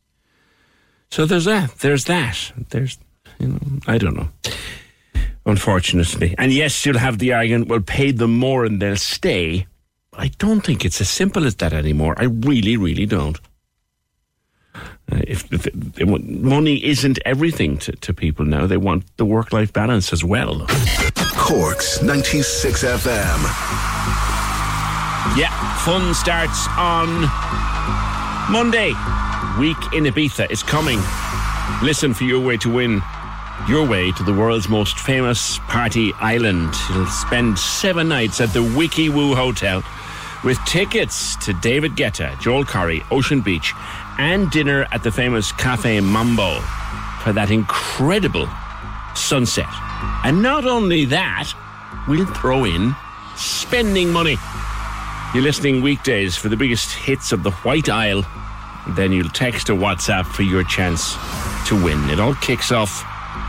So there's that. There's that. There's, you know, I don't know. Unfortunately. And yes, you'll have the argument, well, pay them more and they'll stay. I don't think it's as simple as that anymore. I really, really don't. Uh, if, if, if, money isn't everything to, to people now, they want the work life balance as well. Corks 96 FM. Yeah, fun starts on Monday. Week in Ibiza is coming. Listen for your way to win your way to the world's most famous party island. You'll spend seven nights at the Wiki Woo Hotel with tickets to David Guetta, Joel Corry, Ocean Beach, and dinner at the famous Cafe Mambo for that incredible sunset. And not only that, we'll throw in spending money. You're listening weekdays for the biggest hits of the White Isle. Then you'll text or WhatsApp for your chance to win. It all kicks off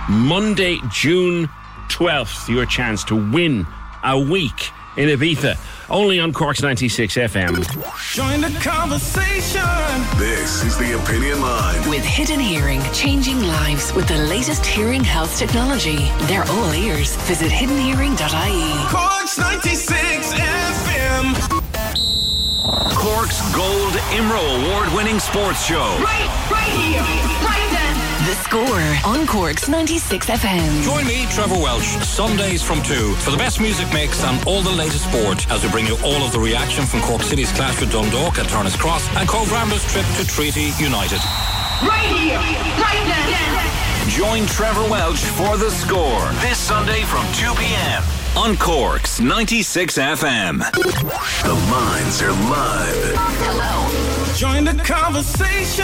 Monday, June 12th. Your chance to win a week in Ibiza. Only on Cork's 96 FM. Join the conversation. This is the Opinion Line. With Hidden Hearing, changing lives with the latest hearing health technology. They're all ears. Visit hiddenhearing.ie. Cork's 96 FM. Cork's Gold IMRO Award winning sports show. Right, right here, right then. The score on Cork's 96 FM. Join me, Trevor Welsh, Sundays from 2 for the best music mix and all the latest sport as we bring you all of the reaction from Cork City's clash with Dundalk at Turner's Cross and Cobh Ramblers' trip to Treaty United. Right here, right then. Join Trevor Welch for the score this Sunday from 2 p.m. on Cork's 96 FM. The lines are live. Hello. Join the conversation.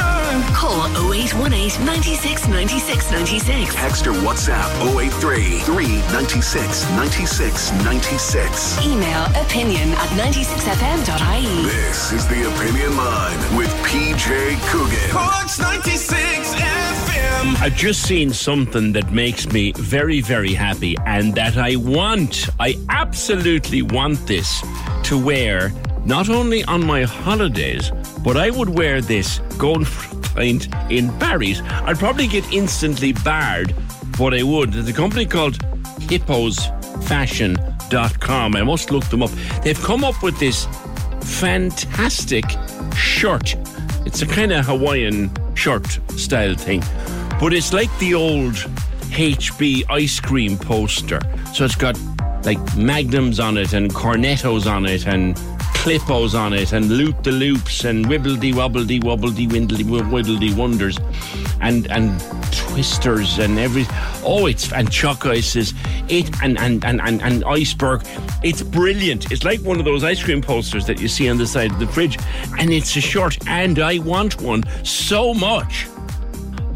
Call 0818 96 96 96. Text or WhatsApp 083 396 96 96. Email opinion at 96fm.ie. This is the Opinion Line with PJ Coogan. Cork's 96 FM. I've just seen something that makes me very, very happy and that I want, I absolutely want this to wear not only on my holidays, but I would wear this going for a pint in Barry's. I'd probably get instantly barred, but I would. There's a company called hipposfashion.com. I must look them up. They've come up with this fantastic shirt. It's a kind of Hawaiian shirt style thing, but it's like the old HB ice cream poster. So it's got like magnums on it and cornettos on it and Calippos on it and loop the loops and wibbledy wobbledy wobbledy windledy widdledy wonders and and twisters and every oh it's and choc ices it and and, and and and iceberg. It's brilliant. It's like one of those ice cream posters that you see on the side of the fridge and it's a shirt and I want one so much.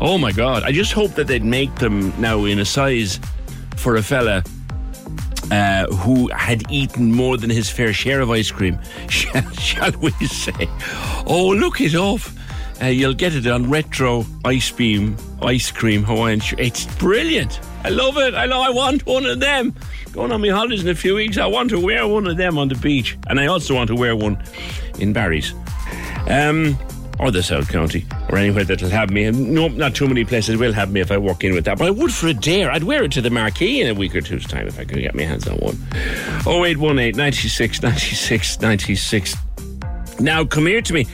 Oh my god. I just hope that they'd make them now in a size for a fella uh, who had eaten more than his fair share of ice cream, shall, shall we say. Oh, look it up. Uh, you'll get it on Retro Ice Beam Ice Cream Hawaiian. It's brilliant. I love it. I know. I want one of them. Going on my holidays in a few weeks, I want to wear one of them on the beach, and I also want to wear one in Barry's. Um, or the South County, or anywhere that'll have me. And no, not too many places will have me if I walk in with that. But I would for a dare. I'd wear it to the marquee in a week or two's time if I could get my hands on one. 0818 96 96 96. Now, come here to me.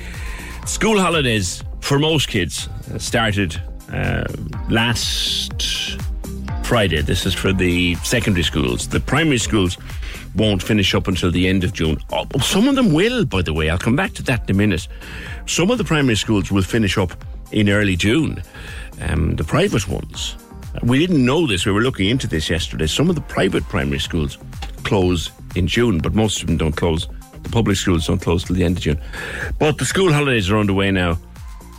School holidays for most kids started uh, last Friday. This is for the secondary schools. The primary schools won't finish up until the end of June. Oh, some of them will, by the way. I'll come back to that in a minute. Some of the primary schools will finish up in early June. Um, the private ones. We didn't know this. We were looking into this yesterday. Some of the private primary schools close in June, but most of them don't close. The public schools don't close till the end of June. But the school holidays are underway now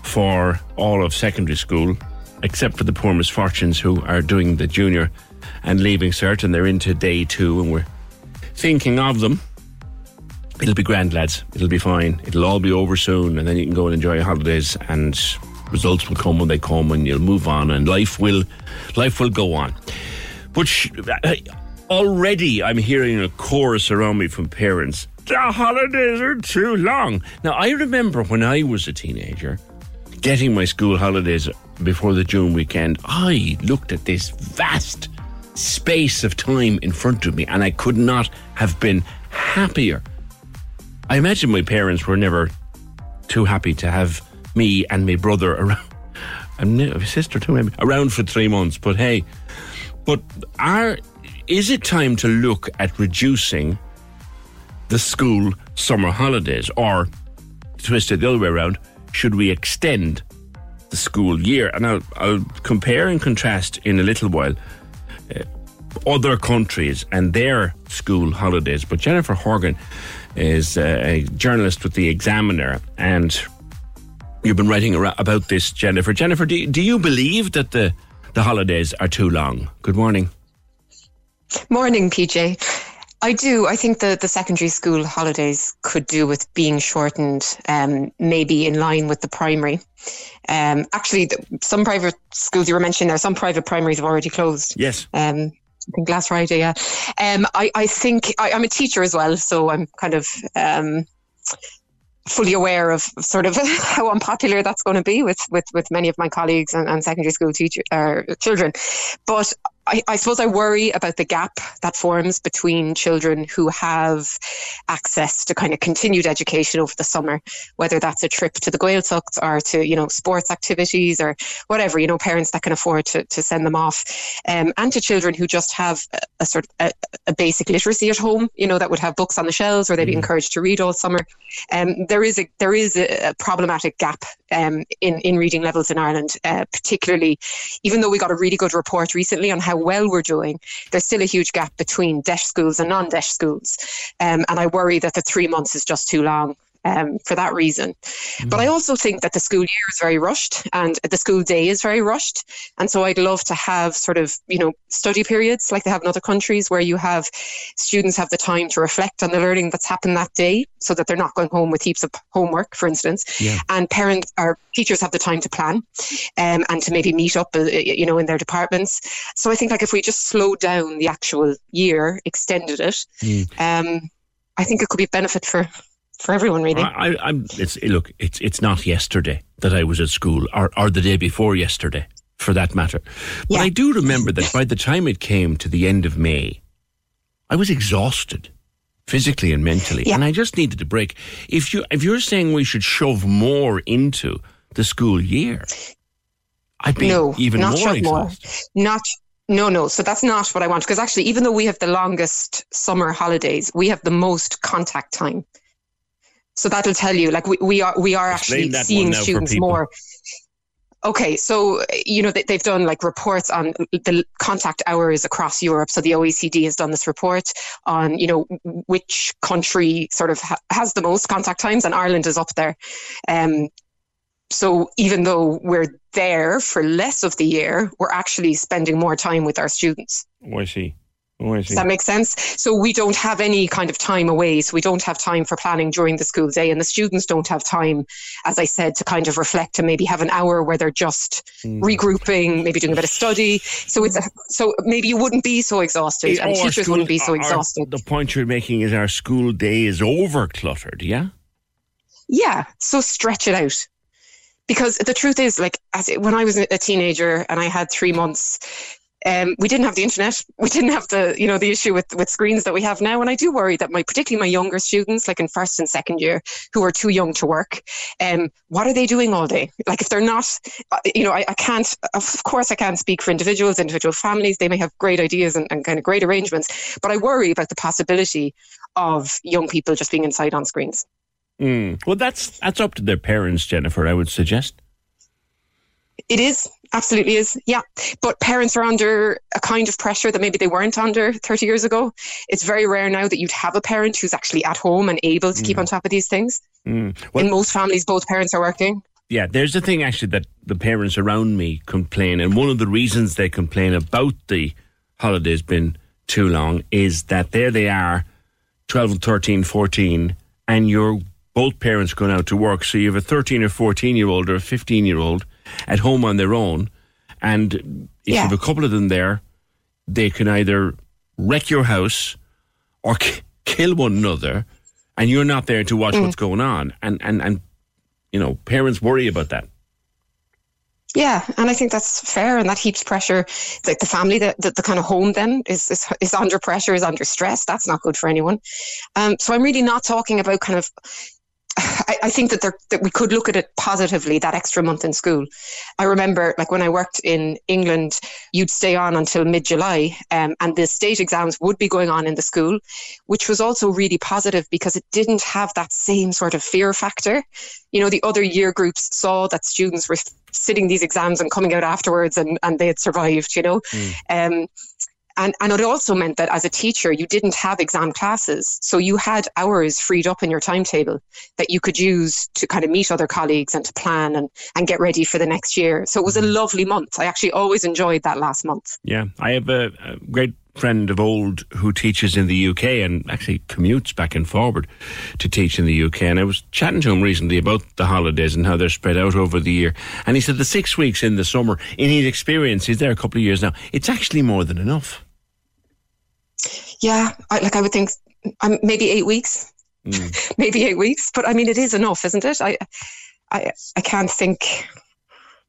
for all of secondary school, except for the poor misfortunes who are doing the junior and leaving cert, and they're into day two, and we're thinking of them. It'll be grand, lads. It'll be fine. It'll all be over soon, and then you can go and enjoy your holidays, and results will come when they come, and you'll move on, and life will, life will go on. But sh- uh, already, I'm hearing a chorus around me from parents. The holidays are too long. Now, I remember when I was a teenager, getting my school holidays before the June weekend. I looked at this vast space of time in front of me, and I could not have been happier. I imagine my parents were never too happy to have me and my brother around, and my sister too, maybe around for three months. But hey, but are is it time to look at reducing the school summer holidays, or twist it the other way around? Should we extend the school year? And I'll, I'll compare and contrast in a little while. Other countries and their school holidays. But Jennifer Horgan is uh, a journalist with the Examiner, and you've been writing about this, Jennifer. Jennifer, do, do you believe that the the holidays are too long? Good morning. Morning, PJ. I do. I think the, the secondary school holidays could do with being shortened, um, maybe in line with the primary. Um, actually, the, some private schools you were mentioning there, some private primaries have already closed. Yes. Um, I think last Friday, yeah. Um, I, I think I, I'm a teacher as well, so I'm kind of um, fully aware of sort of how unpopular that's going to be with, with, with many of my colleagues and, and secondary school teacher uh, children. But I, I, suppose I worry about the gap that forms between children who have access to kind of continued education over the summer, whether that's a trip to the Gaeltacht or to, you know, sports activities or whatever, you know, parents that can afford to, to send them off, um, and to children who just have a, a sort of a, a, basic literacy at home, you know, that would have books on the shelves or they'd be mm. encouraged to read all summer. Um, there is a there is a, problematic gap um, in in reading levels in Ireland, uh, particularly even though we got a really good report recently on how well we're doing, there's still a huge gap between DEIS schools and non DEIS schools. Um, and I worry that the three months is just too long um, for that reason. Mm. But I also think that the school year is very rushed and the school day is very rushed. And so I'd love to have sort of, you know, study periods like they have in other countries where you have students have the time to reflect on the learning that's happened that day so that they're not going home with heaps of homework, for instance. Yeah. And parents or teachers have the time to plan um, and to maybe meet up, uh, you know, in their departments. So I think like if we just slowed down the actual year, extended it, mm. um, I think it could be a benefit for for everyone, really. I, I'm, it's look, it's it's not yesterday that I was at school, or or the day before yesterday, for that matter. But yeah. I do remember that by the time it came to the end of May, I was exhausted, physically and mentally, yeah. and I just needed a break. If you if you're saying we should shove more into the school year, I'd be no, even not more exhausted. More. Not no, no. So that's not what I want. Because actually, even though we have the longest summer holidays, we have the most contact time. So that'll tell you, like we, we are we are Explain actually seeing students more. Okay, so you know they, have done like reports on the contact hours across Europe. So the OECD has done this report on you know which country sort of ha- has the most contact times, and Ireland is up there. Um, so even though we're there for less of the year, we're actually spending more time with our students. Oh, I see. Oh, Does that make sense? So we don't have any kind of time away. So we don't have time for planning during the school day, and the students don't have time, as I said, to kind of reflect and maybe have an hour where they're just mm. regrouping, maybe doing a bit of study. So it's a, so maybe you wouldn't be so exhausted, and teachers school, wouldn't be so exhausted. Our, the point you're making is our school day is over cluttered. Yeah. Yeah. So stretch it out because the truth is like as it, when i was a teenager and i had three months um, we didn't have the internet. We didn't have the, you know, the issue with, with screens that we have now. And I do worry that my, particularly my younger students, like in first and second year, who are too young to work, um, what are they doing all day? Like if they're not, uh, you know, I, I can't, of course I can't speak for individuals, individual families. They may have great ideas and, and kind of great arrangements, but I worry about the possibility of young people just being inside on screens. Mm. Well, that's that's up to their parents, Jennifer. I would suggest. It is absolutely is. Yeah, but parents are under a kind of pressure that maybe they weren't under 30 years ago. It's very rare now that you'd have a parent who's actually at home and able to mm. keep on top of these things. Mm. Well, In most families, both parents are working. Yeah, there's the thing actually that the parents around me complain, and one of the reasons they complain about the holidays being too long is that there they are, 12 and 13, 14, and you're both parents going out to work. So you have a 13 or 14 year old or a 15 year old at home on their own. And if you have a couple of them there, they can either wreck your house or k- kill one another, and you're not there to watch Mm. what's going on. And, and, and, you know, parents worry about that. Yeah, and I think that's fair, and that heaps pressure. Like the family, the, the, the kind of home then is, is is under pressure, is under stress. That's not good for anyone. Um, so I'm really not talking about kind of. I, I think that there that we could look at it positively. That extra month in school. I remember, like when I worked in England, you'd stay on until mid July, um, and the state exams would be going on in the school, which was also really positive because it didn't have that same sort of fear factor. You know, the other year groups saw that students were sitting these exams and coming out afterwards and, and they had survived, you know. Um, and, and it also meant that as a teacher, you didn't have exam classes. So you had hours freed up in your timetable that you could use to kind of meet other colleagues and to plan and, and get ready for the next year. So it was a mm-hmm. lovely month. I actually always enjoyed that last month. Yeah, I have a, a great friend of old who teaches in the UK and actually commutes back and forward to teach in the UK. And I was chatting to him recently about the holidays and how they're spread out over the year. And he said the six weeks in the summer, in his experience, he's there a couple of years now, it's actually more than enough. Yeah, I, like I would think um, maybe eight weeks, maybe eight weeks. But I mean, it is enough, isn't it? I, I, I can't think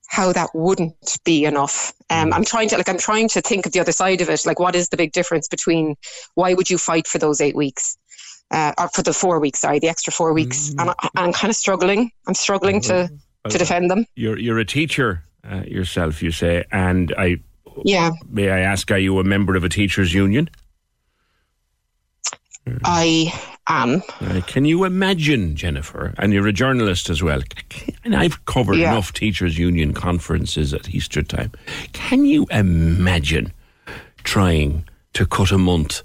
how that wouldn't be enough. Um, I'm trying to like I'm trying to think of the other side of it. Like, what is the big difference between why would you fight for those eight weeks? Uh, or for the four weeks, sorry, the extra four weeks, and I, I'm kind of struggling. I'm struggling to to defend them. You're, you're a teacher uh, yourself, you say. And I, Yeah, may I ask, are you a member of a teachers' union? I am. Uh, can you imagine, Jennifer? And you're a journalist as well. And I've covered Yeah. enough teachers' union conferences at Easter time. Can you imagine trying to cut a month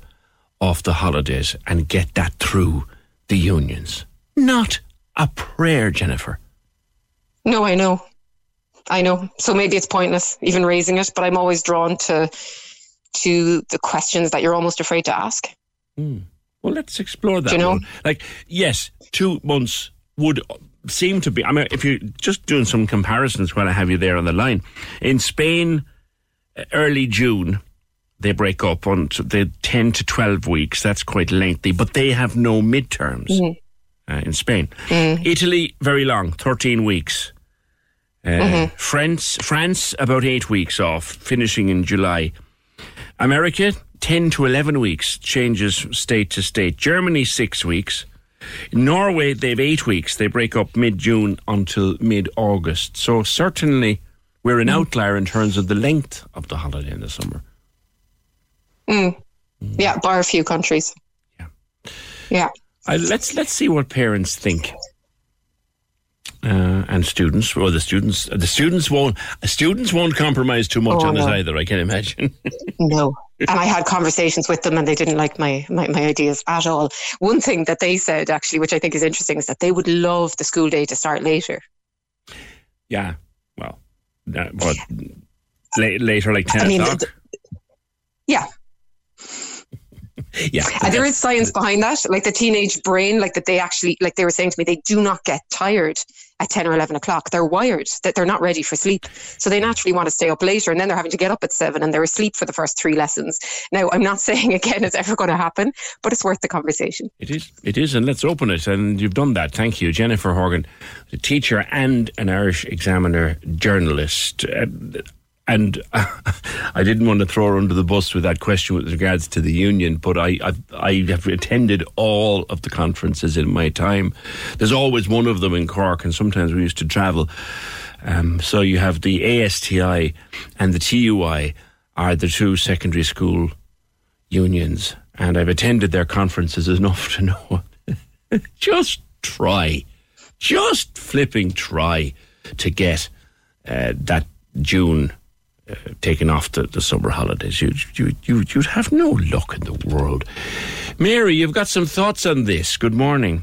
off the holidays and get that through the unions? Not a prayer, Jennifer. No, I know. I know. So maybe it's pointless even raising it, but I'm always drawn to to the questions that you're almost afraid to ask. Well, let's explore that. Do you know? one. Like, yes, two months would seem to be. I mean, if you're just doing some comparisons while I have you there on the line, in Spain, uh, early June, they break up on the 10 to 12 weeks. That's quite lengthy, but they have no midterms Mhm. uh, in Spain. Italy, very long, 13 weeks. Uh, Mhm. France, France, about eight weeks off, finishing in July. America, 10 to 11 weeks, changes state to state. Germany, six weeks. In Norway, they've eight weeks. They break up mid June until mid August. So certainly we're an outlier in terms of the length of the holiday in the summer. Mm. Yeah, bar a few countries. Yeah. Yeah. I, let's let's see what parents think. Uh, and students, well, the students, the students won't, students won't compromise too much Oh, on this no. either. I can imagine. No. And I had conversations with them and they didn't like my, my, my ideas at all. One thing that they said, actually, which I think is interesting, is that they would love the school day to start later. yeah, well, what la- later, like ten I mean, o'clock. Yeah. yeah, And there is science behind that. Like the teenage brain, like that they actually, like they were saying to me, they do not get tired at 10 or 11 o'clock. They're wired, that they're not ready for sleep. So they naturally want to stay up later and then they're having to get up at seven and they're asleep for the first three lessons. Now, I'm not saying again it's ever going to happen, but it's worth the conversation. It is. It is, and let's open it. And you've done that. Thank you, Jennifer Horgan, a teacher and an Irish Examiner journalist. Uh, and I didn't want to throw her under the bus with that question with regards to the union, but I, I, I have attended all of the conferences in my time. There's always one of them in Cork, and sometimes we used to travel. Um, so you have the ASTI and the TUI are the two secondary school unions, and I've attended their conferences enough to know. just try, just flipping try to get uh, that June taken off the, the summer holidays. You, you, you, you'd have no luck in the world. Mary, you've got some thoughts on this. Good morning.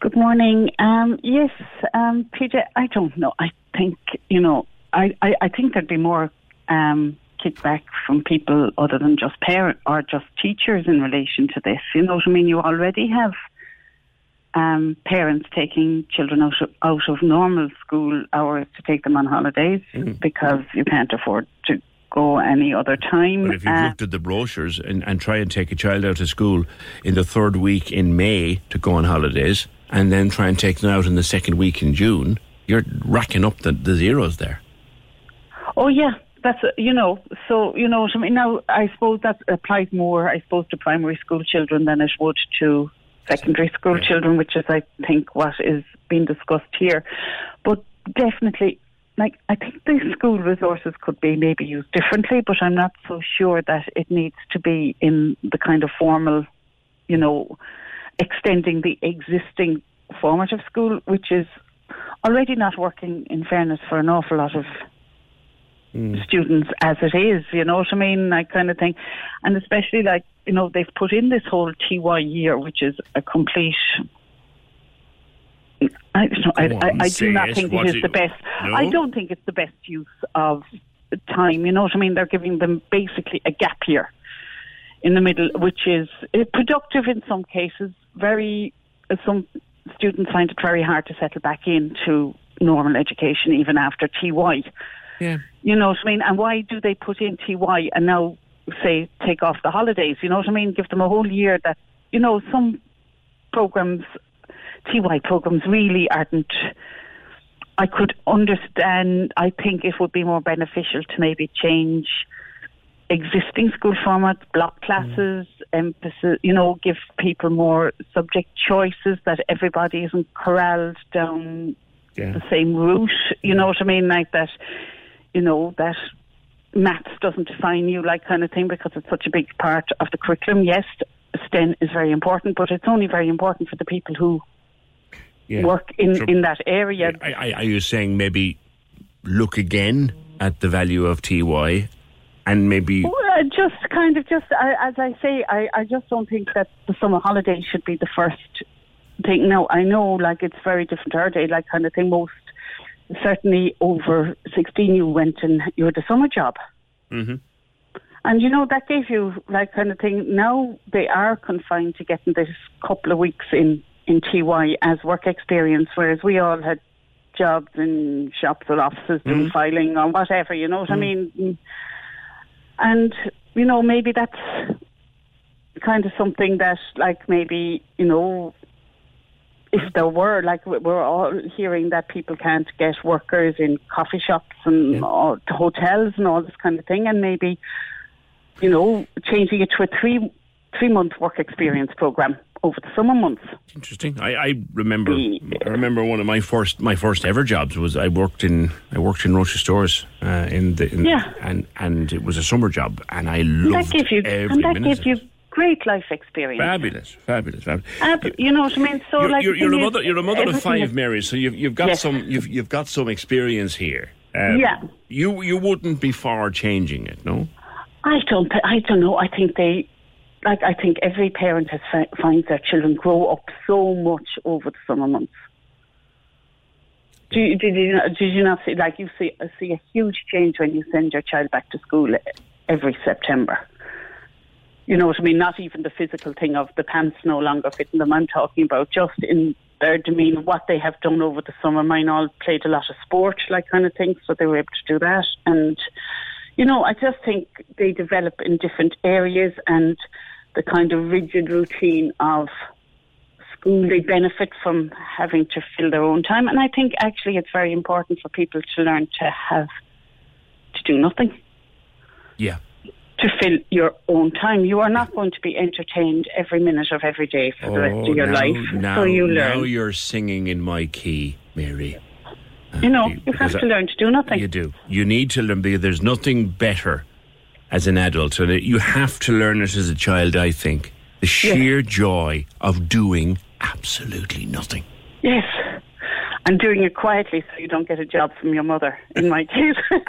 Good morning. Um, yes, um, PJ, I don't know. I think, you know, I, I, I think there'd be more um, kickback from people other than just parents or just teachers in relation to this. You know what I mean? You already have um, parents taking children out of, out of normal school hours to take them on holidays Mm. because you can't afford to go any other time. But if you've Uh, looked at the brochures and, and try and take a child out of school in the third week in May to go on holidays, and then try and take them out in the second week in June, you're racking up the, the zeros there. Oh yeah, that's you know. So you know what I mean. Now I suppose that applies more, I suppose, to primary school children than it would to secondary school children, which is I think what is being discussed here. But definitely, like I think the school resources could be maybe used differently, but I'm not so sure that it needs to be in the kind of formal, you know, extending the existing formative school, which is already not working. In fairness, for an awful lot of students as it is, you know what I mean? That kind of thing. And especially like, you know, they've put in this whole TY year, which is a complete. I, know, I, I, I do not think it is the best. No? I don't think it's the best use of time. You know what I mean? They're giving them basically a gap year in the middle, which is uh, productive in some cases. Very, uh, some students find it very hard to settle back into normal education even after TY. Yeah. You know what I mean? And why do they put in TY and now say take off the holidays? You know what I mean? Give them a whole year that, you know, some programs, TY programs really aren't. I could understand, I think it would be more beneficial to maybe change existing school formats, block mm. classes, emphasis, you know, give people more subject choices that everybody isn't corralled down the same route. You know what I mean? Like that, you know, that maths doesn't define you, like kind of thing, because it's such a big part of the curriculum. Yes, STEM is very important, but it's only very important for the people who Yeah. work in, So- in that area. I, I, are you saying maybe look again at the value of TY and maybe. Well, uh, just kind of just I, as I say, I, I just don't think that the summer holiday should be the first thing. Now I know, like it's very different our day, like kind of thing. Most certainly over sixteen, you went and you had a summer job, Mhm. and you know that gave you like kind of thing. Now they are confined to getting this couple of weeks in in TY as work experience, whereas we all had jobs in shops or offices doing filing or whatever. You know what I mean? And, you know, maybe that's kind of something that, like, maybe, you know, if there were, like, we- we're all hearing that people can't get workers in coffee shops and all, hotels and all this kind of thing, and maybe, you know, changing it to a three three month work experience program over the summer months. Interesting. I, I remember. I remember one of my first my first ever jobs was I worked in I worked in Roches Stores uh, in the in, Yeah. and and it was a summer job and I And that loved gave you, every and that minute. gave you great life experience. Fabulous, fabulous, fabulous. Uh, but you know what I mean? So, you're, like, you're, you're a mother. You're a mother of five, is- Mary. So you've you've got Yes. some you've you've got some experience here. Um, Yeah. You you wouldn't be far changing it, no? I don't. I don't know. I think they, like, I think every parent has fi- finds their children grow up so much over the summer months. Do you, did you not, did you not see like you see see a huge change when you send your child back to school every September? You know what I mean? Not even the physical thing of the pants no longer fitting them. I'm talking about just in their demeanour, what they have done over the summer. Mine all played a lot of sport, like kind of thing, so they were able to do that. And you know, I just think they develop in different areas and the kind of rigid routine of school, they benefit from having to fill their own time. And I think actually it's very important for people to learn to have, to do nothing, Yeah. To fill your own time. You are not going to be entertained every minute of every day for the rest of oh, your Oh, now, life. Now, so you learn. Now you're singing in my key, Mary. You know, uh, you have to I- learn to do nothing. You do. You need to learn because there's nothing better as an adult. So you have to learn it as a child, I think. The sheer joy of doing absolutely nothing. Yes. And doing it quietly so you don't get a job from your mother, in my case.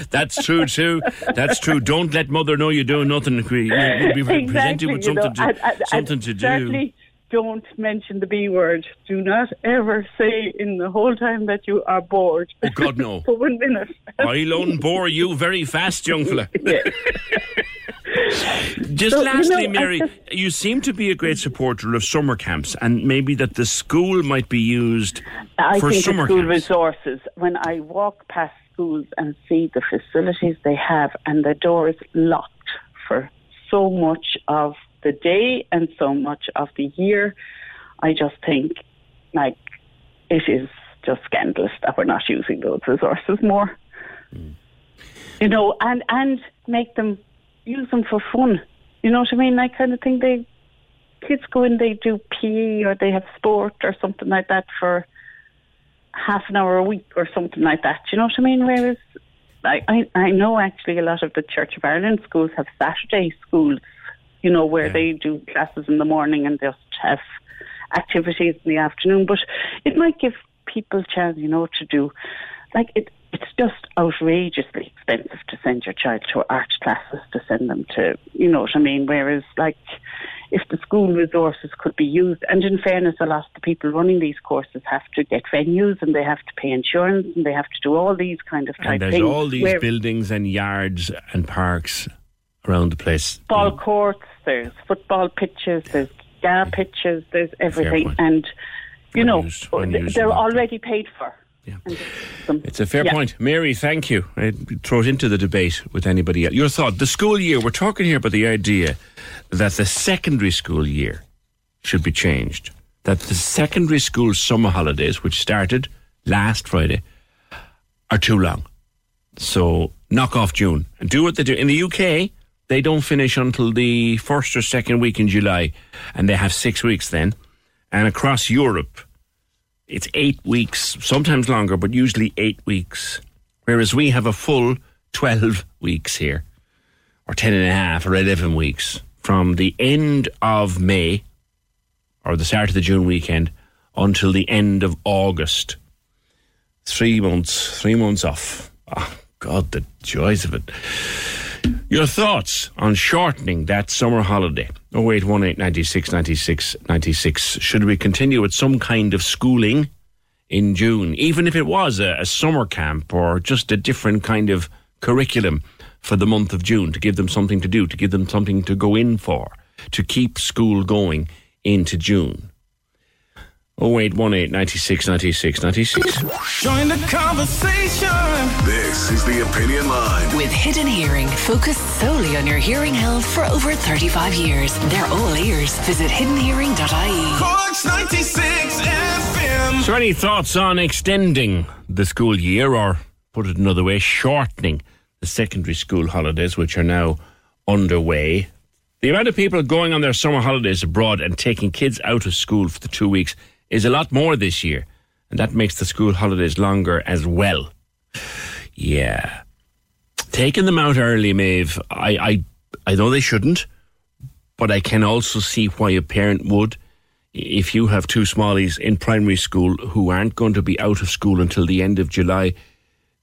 That's true too. That's true. Don't let mother know you're doing nothing. You- You'll be presented with you know, something to and something to do. Certainly, don't mention the B word. Do not ever say in the whole time that you are bored. Oh, God, no. For one minute. I'll unbore you very fast, young fella. Just So, you lastly, know, Mary, just- you seem to be a great supporter of summer camps, and maybe that the school might be used I for think summer school camps. resources. When I walk past schools and see the facilities they have, and the door is locked for so much of the day and so much of the year, I just think like it is just scandalous that we're not using those resources more. Hmm. You know, and and make them use them for fun. You know what I mean? I kind of think they kids go in, they do PE or they have sport or something like that for half an hour a week or something like that. You know what I mean? Whereas I, I, I know actually a lot of the Church of Ireland schools have Saturday schools, you know, where they do classes in the morning and just have activities in the afternoon. But it might give people a chance, you know, to do like it it's just outrageously expensive to send your child to art classes, to send them to, you know what I mean? Whereas, like, if the school resources could be used, and in fairness, a lot of the people running these courses have to get venues and they have to pay insurance and they have to do all these kind of type And there's things. all these where- buildings and yards and parks around the place. ball courts, there's football pitches, there's GAA mm. pitches, there's everything, and you know they're already paid for. It's a fair Yeah. point. Mary, thank you. I throw it throws into the debate with anybody else. Your thought, the school year, we're talking here about the idea that the secondary school year should be changed. That the secondary school summer holidays, which started last Friday, are too long. So knock off June and do what they do. In the UK, they don't finish until the first or second week in July, and they have six weeks then. And across Europe, it's eight weeks, sometimes longer, but usually eight weeks. Whereas we have a full 12 weeks here, or 10 and a half, or 11 weeks from the end of May, or the start of the June weekend, until the end of August. Three months, three months off. Oh, God, the joys of it. Your thoughts on shortening that summer holiday? 0818 96 96 96. Should we continue with some kind of schooling in June, even if it was a, a summer camp or just a different kind of curriculum for the month of June to give them something to do, to give them something to go in for, to keep school going into June? 0818 96 96 96. Join the conversation. This is the Opinion Line. With Hidden Hearing, focused solely on your hearing health for over 35 years. They're all ears. Visit hiddenhearing.ie. Corks 96 FM. So, any thoughts on extending the school year, or put it another way, shortening the secondary school holidays, which are now underway? The amount of people going on their summer holidays abroad and taking kids out of school for the two weeks is a lot more this year, and that makes the school holidays longer as well. Yeah. Taking them out early, Maeve, I, I, I know they shouldn't, but I can also see why a parent would if you have two smallies in primary school who aren't going to be out of school until the end of July,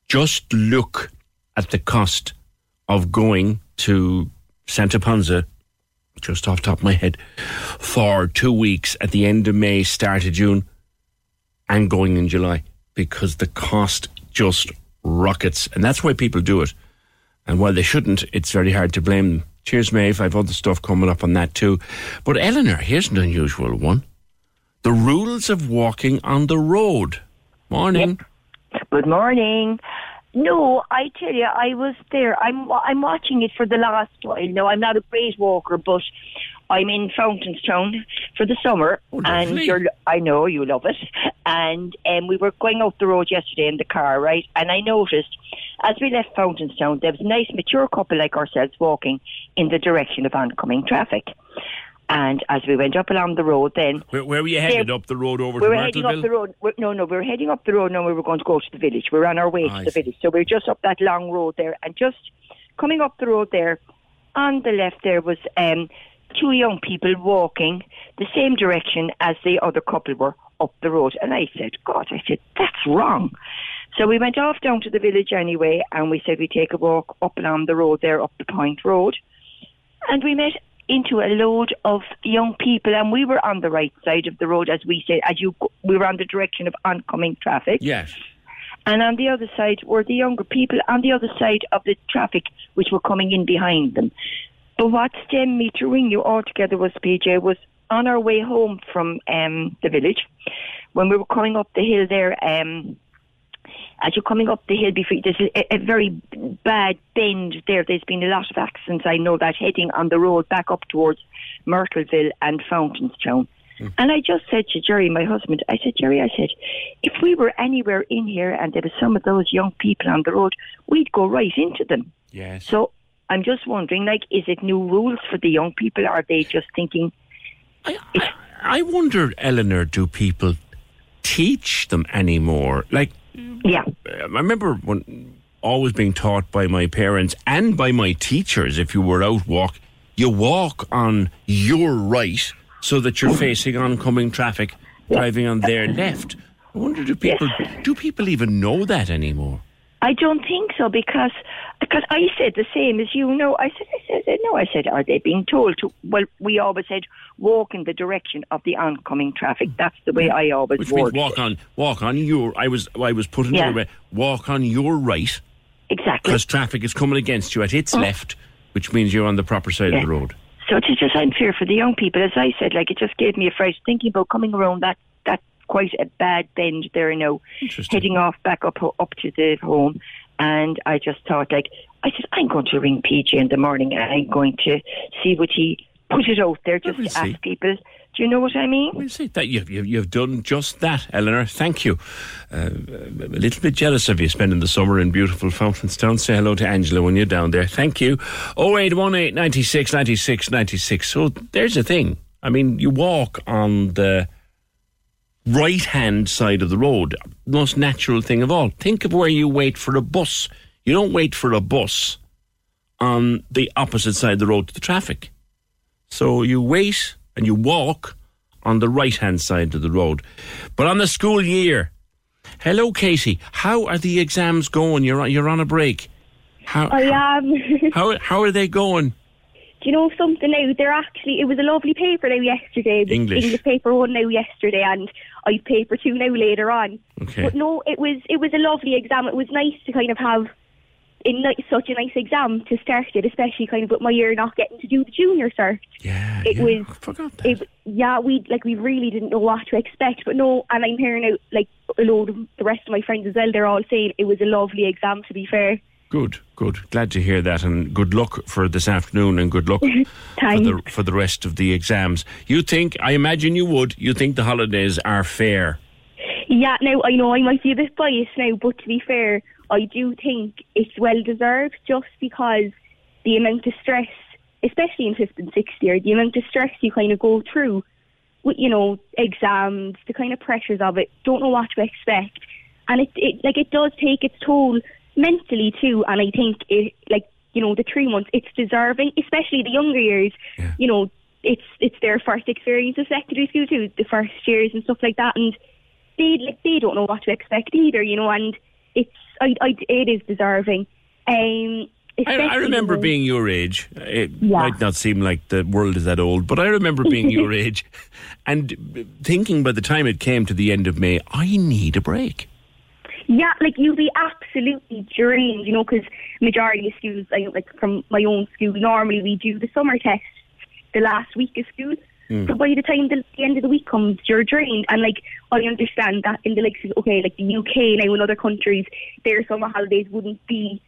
just look at the cost of going to Santa Ponsa, just off top of my head, for two weeks at the end of May, start of June, and going in July, because the cost just rockets. And that's why people do it. And while they shouldn't, it's very hard to blame them. Cheers, Maeve. I've other stuff coming up on that too. But Eleanor, here's an unusual one. The rules of walking on the road. Morning. Good morning. No, I tell you, I was there. I'm I'm watching it for the last while. No, I'm not a great walker, but I'm in Fountainstown for the summer, and you're. I know you love it. And um, we were going out the road yesterday in the car, right? And I noticed as we left Fountainstown, there was a nice mature couple like ourselves walking in the direction of oncoming traffic. And as we went up along the road, then Where, where were you headed? Up the road over we to were heading up the road. we're- No, no, we were heading up the road. Now we were going to go to the village. We were on our way I to the village, so we were just up that long road there, and just coming up the road there, on the left there was um, two young people walking the same direction as the other couple were up the road, and I said, God, I said that's wrong. So we went off down to the village anyway, and we said we take a walk up along the road there, up the Point Road, and we met into a load of young people, and we were on the right side of the road, as we said, as you we were on the direction of oncoming traffic. Yes. And on the other side were the younger people on the other side of the traffic, which were coming in behind them. But what stemmed me to ring you all together was, PJ, was on our way home from um, the village, when we were coming up the hill there, um, as you're coming up the hill before, there's a, a very bad bend there. There's been a lot of accidents, I know that, heading on the road back up towards Myrtleville and Fountainstown. Hmm. And I just said to Jerry, my husband, I said, Jerry, I said, if we were anywhere in here and there was some of those young people on the road, we'd go right into them. Yes. So I'm just wondering, like, is it new rules for the young people? Are they just thinking? I I wonder, Eleanor, do people teach them anymore? Like, yeah, um, I remember when always being taught by my parents and by my teachers. If you were out walk, you walk on your right so that you're facing oncoming traffic, driving on their left. I wonder, do people do people even know that anymore? I don't think so because because I said the same as you know. I said, I said, no. I said, are they being told to? Well, we always said walk in the direction of the oncoming traffic. That's the way I always Which means walk on, walk on your. I was, I was put Yeah. another way. Walk on your right Exactly. because traffic is coming against you at its mm. left, which means you're on the proper side of the road. So it's just unfair for the young people. As I said, like it just gave me a fright thinking about coming around that that quite a bad bend there You know, heading off back up up to the home. And I just thought, like, I said, I'm going to ring PJ in the morning and I'm going to see what he put it out there just to see. ask people. Do you know what I mean? We'll see that you've, you've, you've done just that, Eleanor. Thank you. Uh, a little bit jealous of you spending the summer in beautiful Fountainstown. Say hello to Angela when you're down there. Thank you. 0818 96 96 96. So there's the thing. I mean, you walk on the right hand side of the road. Most natural thing of all. Think of where you wait for a bus. You don't wait for a bus on the opposite side of the road to the traffic. So you wait and you walk on the right hand side of the road. But on the school year, hello, Katie. How are the exams going? You're on, you're on a break. How, I am. how, how are they going? Do you know something now? They're actually, it was a lovely paper now yesterday. The English. English paper one now yesterday, and I paper two now later on. Okay. But no, it was it was a lovely exam. It was nice to kind of have in ni- such a nice exam to start it, especially kind of with my year not getting to do the junior cert. Yeah, it yeah, was. I forgot that. It, yeah, we like we really didn't know what to expect, but no, and I'm hearing out like a load of the rest of my friends as well. They're all saying it was a lovely exam. To be fair. Good, good. Glad to hear that, and good luck for this afternoon, and good luck for the for the rest of the exams. You think? I imagine you would. You think the holidays are fair? Yeah, now I know I might be a bit biased now, but to be fair, I do think it's well deserved just because the amount of stress, especially in fifth and sixth year, the amount of stress you kind of go through with, you know, exams, the kind of pressures of it, don't know what to expect. And it, it like it does take its toll mentally too, and I think it like, you know, the three months, it's deserving, especially the younger years, you know, it's it's their first experience of secondary school too, the first years and stuff like that and they like they don't know what to expect either, you know, and it's I, I it is deserving. Um, I, I remember know- being your age. It might not seem like the world is that old, but I remember being your age and thinking by the time it came to the end of May, I need a break. Yeah, like you'll be absolutely drained, you know, because majority of schools, I like from my own school, normally we do the summer test the last week of school. Mm. So by the time the, the end of the week comes, you're drained. And like I understand that in the likes of okay, like the UK now in other countries, their summer holidays wouldn't be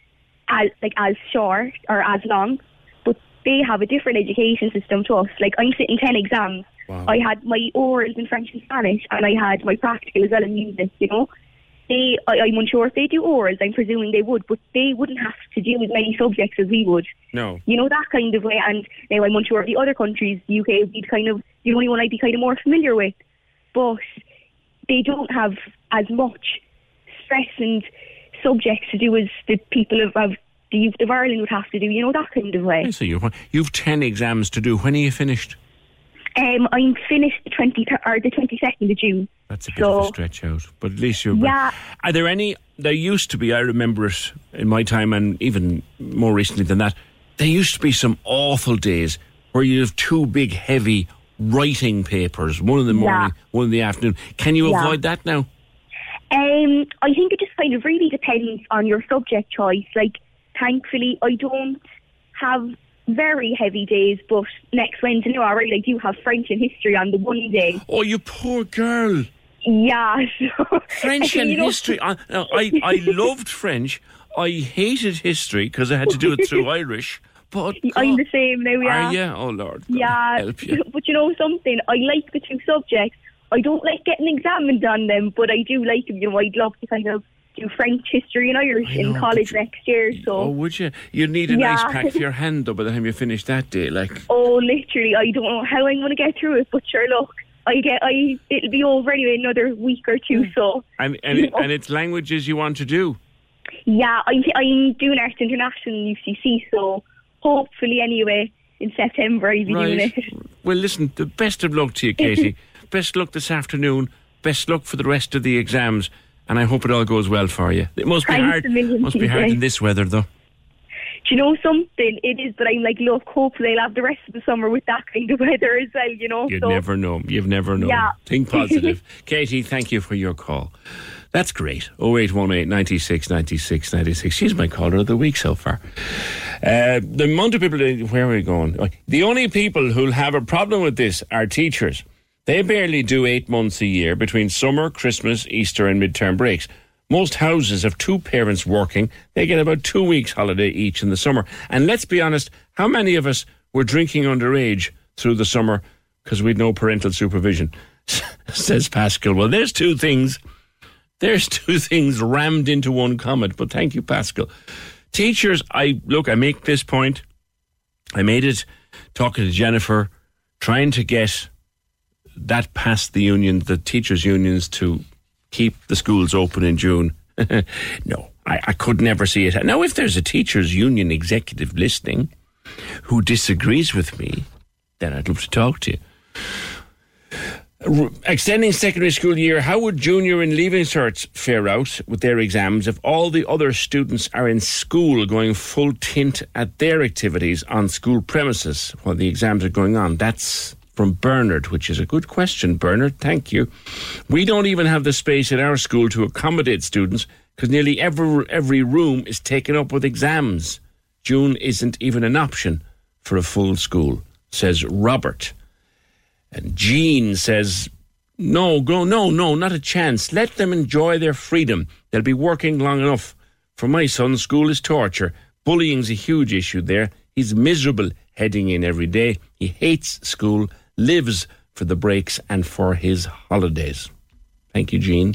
as like as short or as long, but they have a different education system to us. Like I'm sitting ten exams. Wow. I had my orals in French and Spanish, and I had my practical as well in music. You know, they I, I'm unsure if they do orals. I'm presuming they would, but they wouldn't have to do as many subjects as we would. No. You know that kind of way. And now I'm unsure of the other countries. The UK would be kind of the only one I'd be kind of more familiar with, but they don't have as much stress and subjects to do as the people of, of the youth of Ireland would have to do. You know that kind of way. I see. You've, you've 10 exams to do. When are you finished? Um, I'm finished the twenty or the twenty second of June. That's a bit so, of a stretch out, but at least you're. Yeah. Are there any? There used to be. I remember it in my time, and even more recently than that. There used to be some awful days where you have two big, heavy writing papers, one in the Yeah. morning, one in the afternoon. Can you Yeah. avoid that now? Um, I think it just kind of really depends on your subject choice. Like, thankfully, I don't have very heavy days, but next Wednesday, no, I really do have French and history on the one day. Oh, you poor girl. Yeah, so, French and know- history. I, I, I loved French. I hated history because I had to do it through Irish. But I'm the same now, yeah. are you? Oh Lord. Yeah, help you. but you know something? I like the two subjects. I don't like getting examined on them, but I do like them. You know, I'd love to kind of do French history and Irish in college next year. So, Oh, would you? You'd need a Yeah. nice pack for your hand though by the time you finish that day. Like, oh, literally, I don't know how I'm going to get through it, but sure, look, I get, I it'll be over anyway, another week or two. Hmm. So, and and, it, and it's languages you want to do. yeah, I'm I'm doing Arts International in UCC, so hopefully, anyway, in September I'll be doing it. Well, listen. The best of luck to you, Katie. best luck this afternoon. Best luck for the rest of the exams, and I hope it all goes well for you. It must be hard. million, Must be hard in this weather, though. Do you know something? It is, but I'm like, look, hopefully I'll have the rest of the summer with that kind of weather as well, you know. You'd so, never know. You've never known. Yeah. Think positive. Katie, thank you for your call. That's great. 0818 96 96 96. She's my caller of the week so far. Uh, the amount of people, where are we going? The only people who'll have a problem with this are teachers. They barely do eight months a year between summer, Christmas, Easter, and midterm breaks. Most houses have two parents working. They get about two weeks holiday each in the summer. And let's be honest, how many of us were drinking underage through the summer because we'd no parental supervision? Says Pascal. Well, there's two things. There's two things rammed into one comment. But thank you, Pascal. Teachers, I look. I make this point. I made it talking to Jennifer, trying to get that passed the union, the teachers' unions, to keep the schools open in June. no, I, I could never see it. Now, if there's a teachers' union executive listening who disagrees with me, then I'd love to talk to you. Extending secondary school year, how would junior and leaving certs fare out with their exams if all the other students are in school going full tint at their activities on school premises while the exams are going on? That's from Bernard, which is a good question, Bernard. Thank you. We don't even have the space in our school to accommodate students because nearly every, every room is taken up with exams. June isn't even an option for a full school, says Robert. And Jean says, no, go, no, no, not a chance. Let them enjoy their freedom. They'll be working long enough. For my son, school is torture. Bullying's a huge issue there. He's miserable heading in every day. He hates school, lives for the breaks and for his holidays. Thank you, Jean.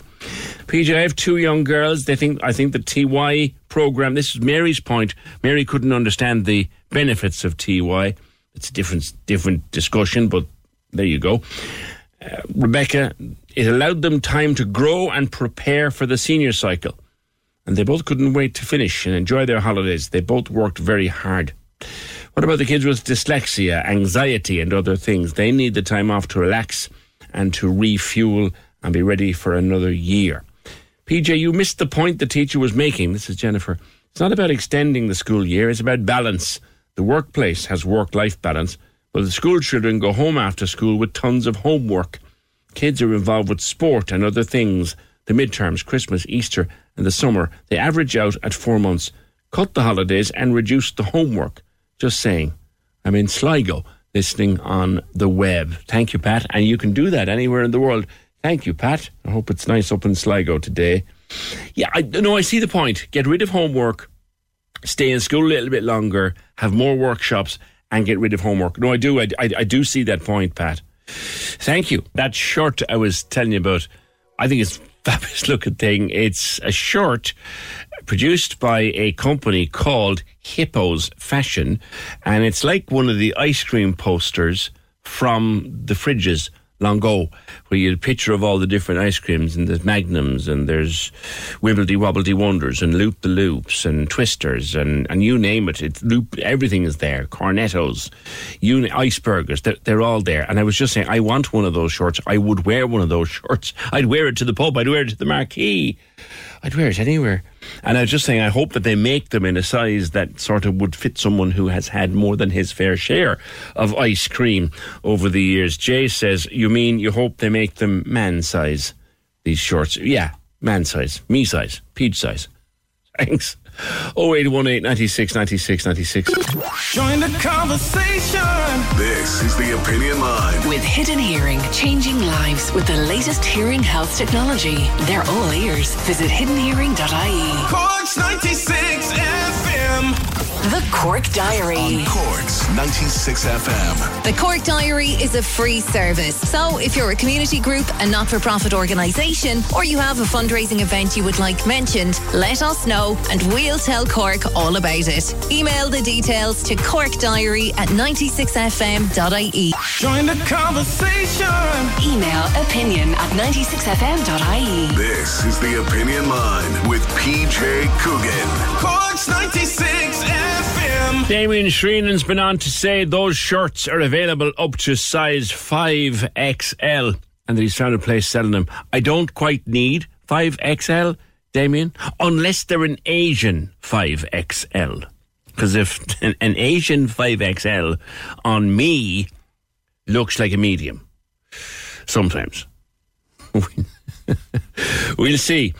PJ, I have two young girls. They think I think the TY program. This is Mary's point. Mary couldn't understand the benefits of TY. It's a different different discussion, but there you go. Uh, Rebecca, it allowed them time to grow and prepare for the senior cycle, and they both couldn't wait to finish and enjoy their holidays. They both worked very hard. What about the kids with dyslexia, anxiety, and other things? They need the time off to relax and to refuel and be ready for another year. PJ, you missed the point the teacher was making. This is Jennifer. It's not about extending the school year, it's about balance. The workplace has work life balance, but the school children go home after school with tons of homework. Kids are involved with sport and other things. The midterms, Christmas, Easter, and the summer, they average out at four months. Cut the holidays and reduce the homework. Just saying. I'm in Sligo listening on the web. Thank you, Pat. And you can do that anywhere in the world. Thank you, Pat. I hope it's nice up in Sligo today. Yeah, I no, I see the point. Get rid of homework, stay in school a little bit longer, have more workshops, and get rid of homework. No, I do. I, I, I do see that point, Pat. Thank you. That shirt I was telling you about, I think it's fabulous looking thing. It's a shirt produced by a company called Hippos Fashion, and it's like one of the ice cream posters from the fridges long ago, where you had a picture of all the different ice creams, and there's Magnums, and there's Wibbledy Wobbledy Wonders, and Loop the Loops, and Twisters, and, and you name it. It's Loop, everything is there. Cornettos, you, icebergers, they're, they're all there. And I was just saying, I want one of those shorts. I would wear one of those shorts. I'd wear it to the pub. I'd wear it to the marquee. I'd wear it anywhere. And I was just saying, I hope that they make them in a size that sort of would fit someone who has had more than his fair share of ice cream over the years. Jay says, You mean you hope they make them man size, these shorts? Yeah, man size, me size, peach size. Thanks. 0818 96 96 96. Join the conversation. This is the Opinion Line. With Hidden Hearing, changing lives with the latest hearing health technology. They're all ears. Visit hiddenhearing.ie. Corks 96 FM. The Cork Diary. On Corks 96 FM. The Cork Diary is a free service. So if you're a community group, a not for profit organisation, or you have a fundraising event you would like mentioned, let us know and we'll tell Cork all about it. Email the details to corkdiary at 96fm.ie. Join the conversation. Email opinion at 96fm.ie. This is the Opinion Line with PJ Coogan. Corks 96 FM. Damien Shreenan's been on to say those shirts are available up to size 5XL and that he's found a place selling them. I don't quite need 5XL, Damien, unless they're an Asian 5XL. Because if an an Asian 5XL on me looks like a medium, sometimes. we'll see.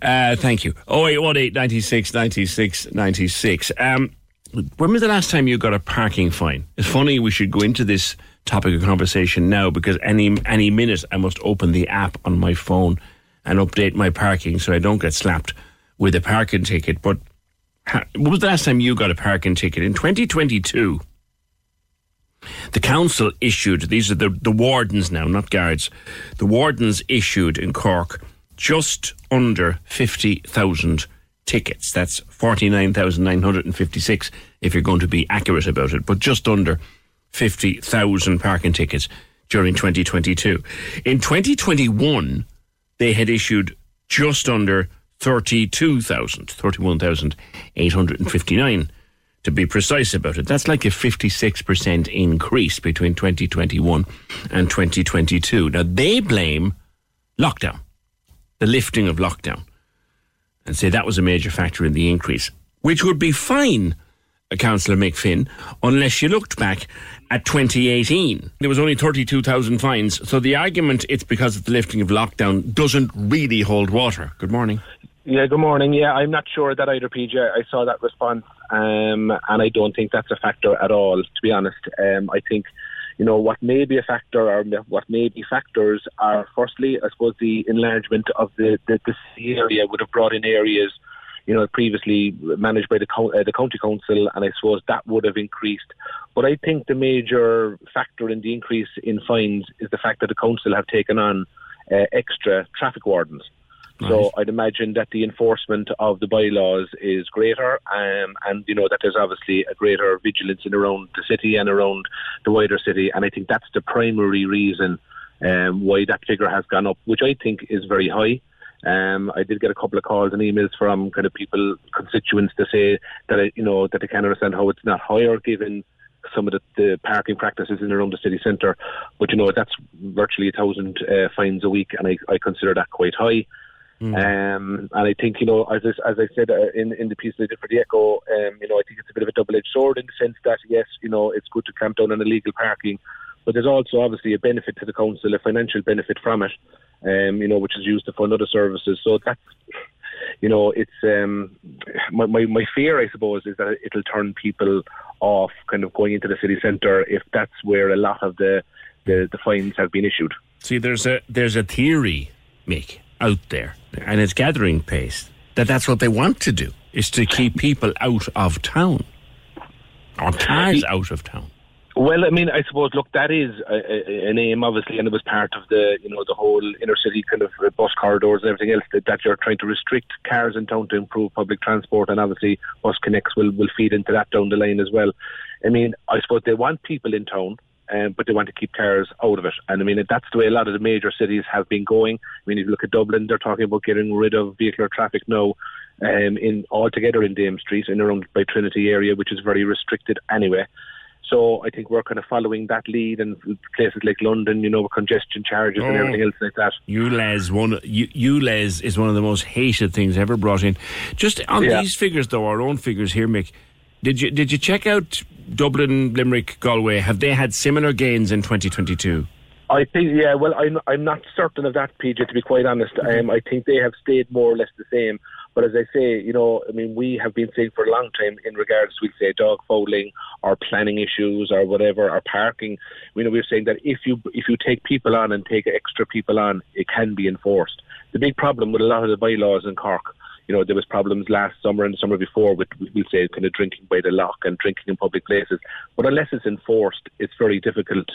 Uh, thank you. 0818 96 96 96. Um, when was the last time you got a parking fine? It's funny we should go into this topic of conversation now because any any minute I must open the app on my phone and update my parking so I don't get slapped with a parking ticket. But ha- when was the last time you got a parking ticket? In 2022, the council issued, these are the, the wardens now, not guards, the wardens issued in Cork just under 50,000 tickets. That's 49,956 if you're going to be accurate about it, but just under 50,000 parking tickets during 2022. In 2021, they had issued just under 32,000, 31,859 to be precise about it. That's like a 56% increase between 2021 and 2022. Now, they blame lockdown, the lifting of lockdown, and say that was a major factor in the increase, which would be fine, uh, Councillor Mick Finn, unless you looked back at 2018. There was only 32,000 fines. So the argument it's because of the lifting of lockdown doesn't really hold water. Good morning. Yeah, good morning. Yeah, I'm not sure that either, PJ. I saw that response, um, and I don't think that's a factor at all, to be honest. Um, I think, you know, what may be a factor or what may be factors are, firstly, I suppose the enlargement of the, the, the city area would have brought in areas, you know, previously managed by the, uh, the county council, and I suppose that would have increased. But I think the major factor in the increase in fines is the fact that the council have taken on uh, extra traffic wardens. So I'd imagine that the enforcement of the bylaws is greater, um, and you know that there's obviously a greater vigilance in around the city and around the wider city, and I think that's the primary reason um, why that figure has gone up, which I think is very high. Um, I did get a couple of calls and emails from kind of people, constituents, to say that you know that they can't understand how it's not higher given some of the, the parking practices in around the city centre. But you know that's virtually a thousand uh, fines a week, and I, I consider that quite high. Um, and I think, you know, as I, as I said uh, in, in the piece that I did for the Echo, um, you know, I think it's a bit of a double-edged sword in the sense that, yes, you know, it's good to clamp down on illegal parking, but there's also obviously a benefit to the council, a financial benefit from it, um, you know, which is used to fund other services. So that's, you know, it's um, my, my, my fear, I suppose, is that it'll turn people off kind of going into the city centre if that's where a lot of the, the, the fines have been issued. See, there's a there's a theory, Mick, out there, and it's gathering pace that that's what they want to do is to keep people out of town or cars out of town. Well, I mean, I suppose, look, that is an aim, obviously, and it was part of the, you know, the whole inner city kind of uh, bus corridors and everything else that, that you're trying to restrict cars in town to improve public transport, and obviously, bus connects will, will feed into that down the line as well. I mean, I suppose they want people in town, um, but they want to keep cars out of it. And I mean, that's the way a lot of the major cities have been going. I mean, if you look at Dublin, they're talking about getting rid of vehicular traffic now um, in altogether in Dame Street and around by Trinity area, which is very restricted anyway. So I think we're kind of following that lead, and places like London, you know, with congestion charges and Oh. everything else like that. ULEZ one U- ULEZ is one of the most hated things ever brought in. Just on Yeah. these figures, though, our own figures here, Mick. Did you did you check out Dublin, Limerick, Galway? Have they had similar gains in 2022? I think, yeah, well, I'm I'm not certain of that, PJ. To be quite honest, um, I think they have stayed more or less the same. But as I say, you know, I mean, we have been saying for a long time in regards to, we say, dog fouling or planning issues or whatever, or parking. You know, we're saying that if you if you take people on and take extra people on, it can be enforced. The big problem with a lot of the bylaws in Cork you know, there was problems last summer and the summer before with, we'll say, kind of drinking by the Lough and drinking in public places. But unless it's enforced, it's very difficult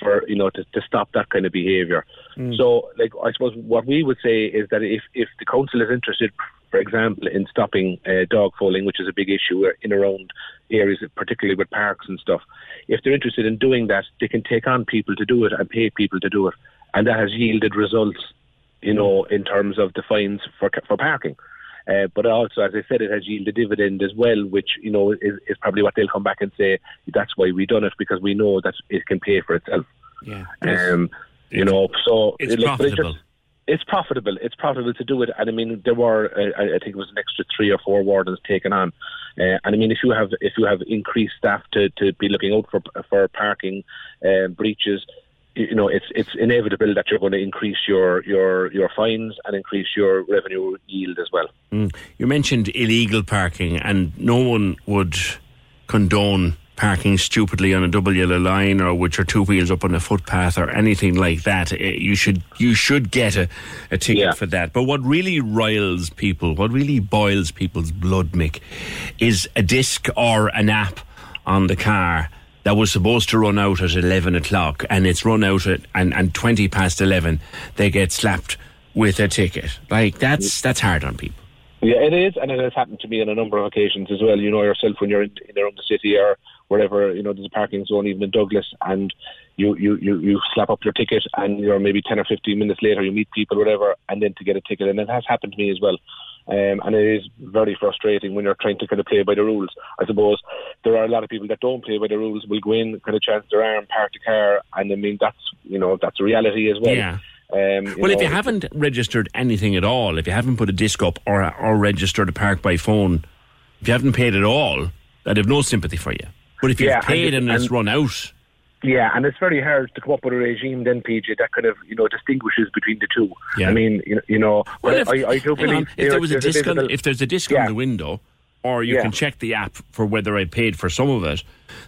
for, you know, to, to stop that kind of behaviour. Mm. So, like, I suppose what we would say is that if, if the council is interested, for example, in stopping uh, dog fouling, which is a big issue uh, in around areas, particularly with parks and stuff, if they're interested in doing that, they can take on people to do it and pay people to do it. And that has yielded results, you mm. know, in terms of the fines for, for parking. Uh, but also, as I said, it has yielded a dividend as well, which you know is, is probably what they'll come back and say. That's why we done it because we know that it can pay for itself. Yeah. Um, you know, so It's it- like, but profitable. just- it's profitable. It's profitable to do it, and I mean, there were uh, I I think it was an extra three or four wardens taken on, uh, and I mean, if you have if you have increased staff to, to be looking out for for parking um, breaches, you know, it's it's inevitable that you're going to increase your your your fines and increase your revenue yield as well. Mm. You mentioned illegal parking, and no one would condone parking stupidly on a double yellow line or with your two wheels up on a footpath or anything like that. Eh, You should you should get a, a ticket for that. But what really riles people, what really boils people's blood, Mick, is a disc or an app on the car that was supposed to run out at 11 o'clock and it's run out at and, and 20 past 11 they get slapped with a ticket like that's that's hard on people Yeah, it is, and it has happened to me on a number of occasions as well. You know yourself when you're in, in around the city or wherever, you know, there's a parking zone even in Douglas, and you, you, you, you slap up your ticket, and you're maybe 10 or 15 minutes later, you meet people, whatever, and then to get a ticket, and it has happened to me as well. Um, and it is very frustrating when you're trying to kind of play by the rules. I suppose there are a lot of people that don't play by the rules, will go in, kind of chance their arm, park the car, and I mean, that's, you know, that's a reality as well. Yeah. Um, well, if you haven't registered anything at all, if you haven't put a disc up or or registered a park by phone, if you haven't paid at all, I'd have no sympathy for you. But if you've Yeah, paid it- and, it's and- run out, Yeah, and it's very hard to come up with a regime then, PJ, that kind of you know distinguishes between the two. Yeah. I mean, you know, you know well, if, I, I do believe on, if there was a there's disc, on, if there's a disc on the window, or you Yeah. can check the app for whether I paid for some of it,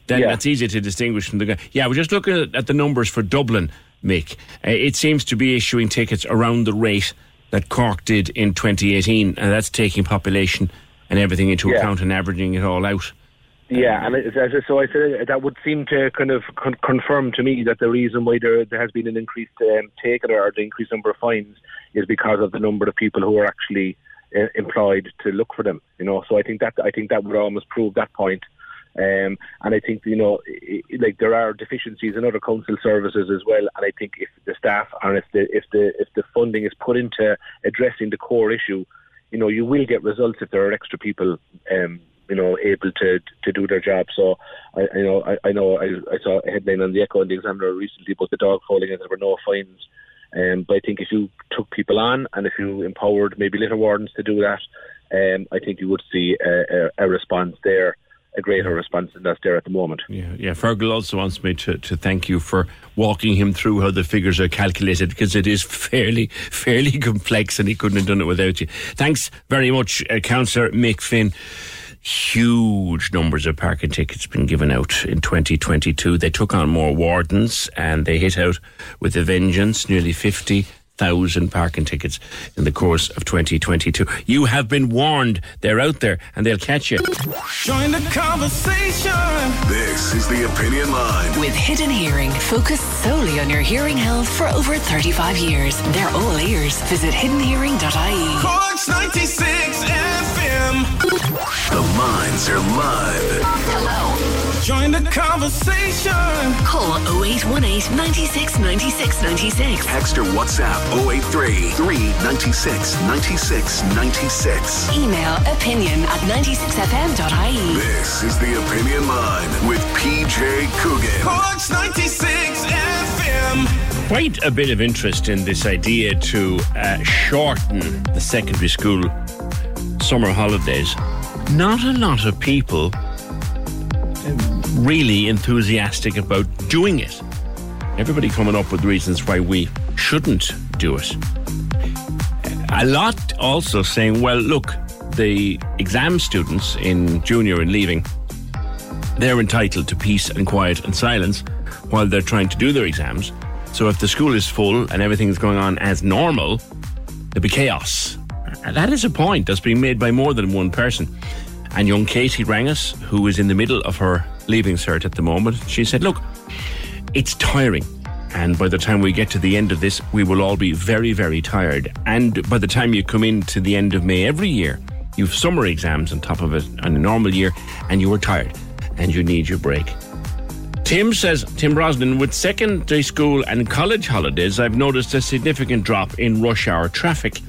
then Yeah. that's easy to distinguish from the guy. Yeah, we're just looking at, at the numbers for Dublin, Mick. Uh, it seems to be issuing tickets around the rate that Cork did in 2018, and that's taking population and everything into Yeah. account and averaging it all out. Yeah, and as I- so I said that would seem to kind of con- confirm to me that the reason why there there has been an increased um, take or the increased number of fines is because of the number of people who are actually uh, employed to look for them. You know, so I think that I think that would almost prove that point. Um, and I think you know, i- i- like there are deficiencies in other council services as well. And I think if the staff and if the if the if the funding is put into addressing the core issue, you know, you will get results if there are extra people, um, you know, able to to do their job. So, I, I know, I, I know, I, I saw a headline on the Echo and the Examiner recently about the dog fouling, and there were no fines. Um, but I think if you took people on and if you empowered maybe litter wardens to do that, um, I think you would see a, a, a response there, a greater response than that's there at the moment. Yeah, yeah. Fergal also wants me to, to thank you for walking him through how the figures are calculated because it is fairly fairly complex and he couldn't have done it without you. Thanks very much, uh, Councillor Mick Finn. Huge numbers of parking tickets been given out in 2022. They took on more wardens and they hit out with a vengeance, nearly 50,000 parking tickets in the course of 2022. You have been warned. They're out there and they'll catch you. Join the conversation. This is the Opinion Line. With Hidden Hearing, focused solely on your hearing health for over 35 years. They're all ears. Visit hiddenhearing.ie. Corks 96 FM. The minds are live. Hello. Join the conversation. Call 0818 96 96 96. Text or WhatsApp 083 396 96 96. Email opinion at 96fm.ie. This is the Opinion Line with PJ Coogan. Corks 96 FM. Quite a bit of interest in this idea to uh, shorten the secondary school summer holidays. Not a lot of people really enthusiastic about doing it. Everybody coming up with reasons why we shouldn't do it. A lot also saying, well, look, the exam students in junior and leaving, they're entitled to peace and quiet and silence while they're trying to do their exams. So if the school is full and everything's going on as normal, there'll be chaos. That is a point that's being made by more than one person. And young Katie rang us, who is in the middle of her leaving cert at the moment. She said, Look, it's tiring. And by the time we get to the end of this, we will all be very, very tired. And by the time you come in to the end of May every year, you've summer exams on top of it on a normal year, and you are tired and you need your break. Tim says, Tim Brosnan, with secondary school and college holidays, I've noticed a significant drop in rush hour traffic.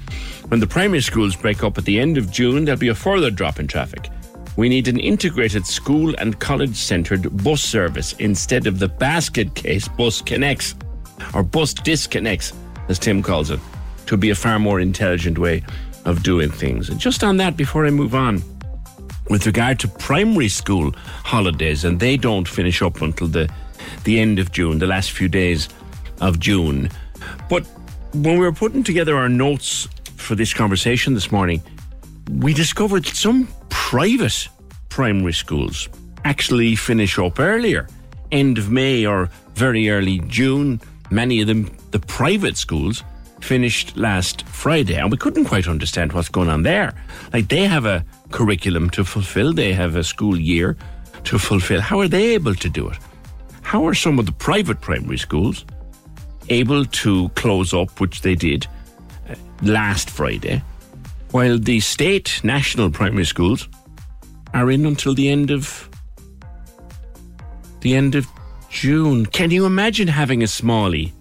When the primary schools break up at the end of June, there'll be a further drop in traffic. We need an integrated school and college centred bus service instead of the basket case bus connects, or bus disconnects, as Tim calls it, to be a far more intelligent way of doing things. And just on that, before I move on, with regard to primary school holidays, and they don't finish up until the the end of June, the last few days of June. But when we were putting together our notes for this conversation this morning, we discovered some private primary schools actually finish up earlier, end of May or very early June. Many of them, the private schools, finished last Friday, and we couldn't quite understand what's going on there. Like they have a curriculum to fulfill, they have a school year to fulfill. How are they able to do it? How are some of the private primary schools able to close up, which they did last Friday, while the state national primary schools are in until the end of the end of June? Can you imagine having a smallie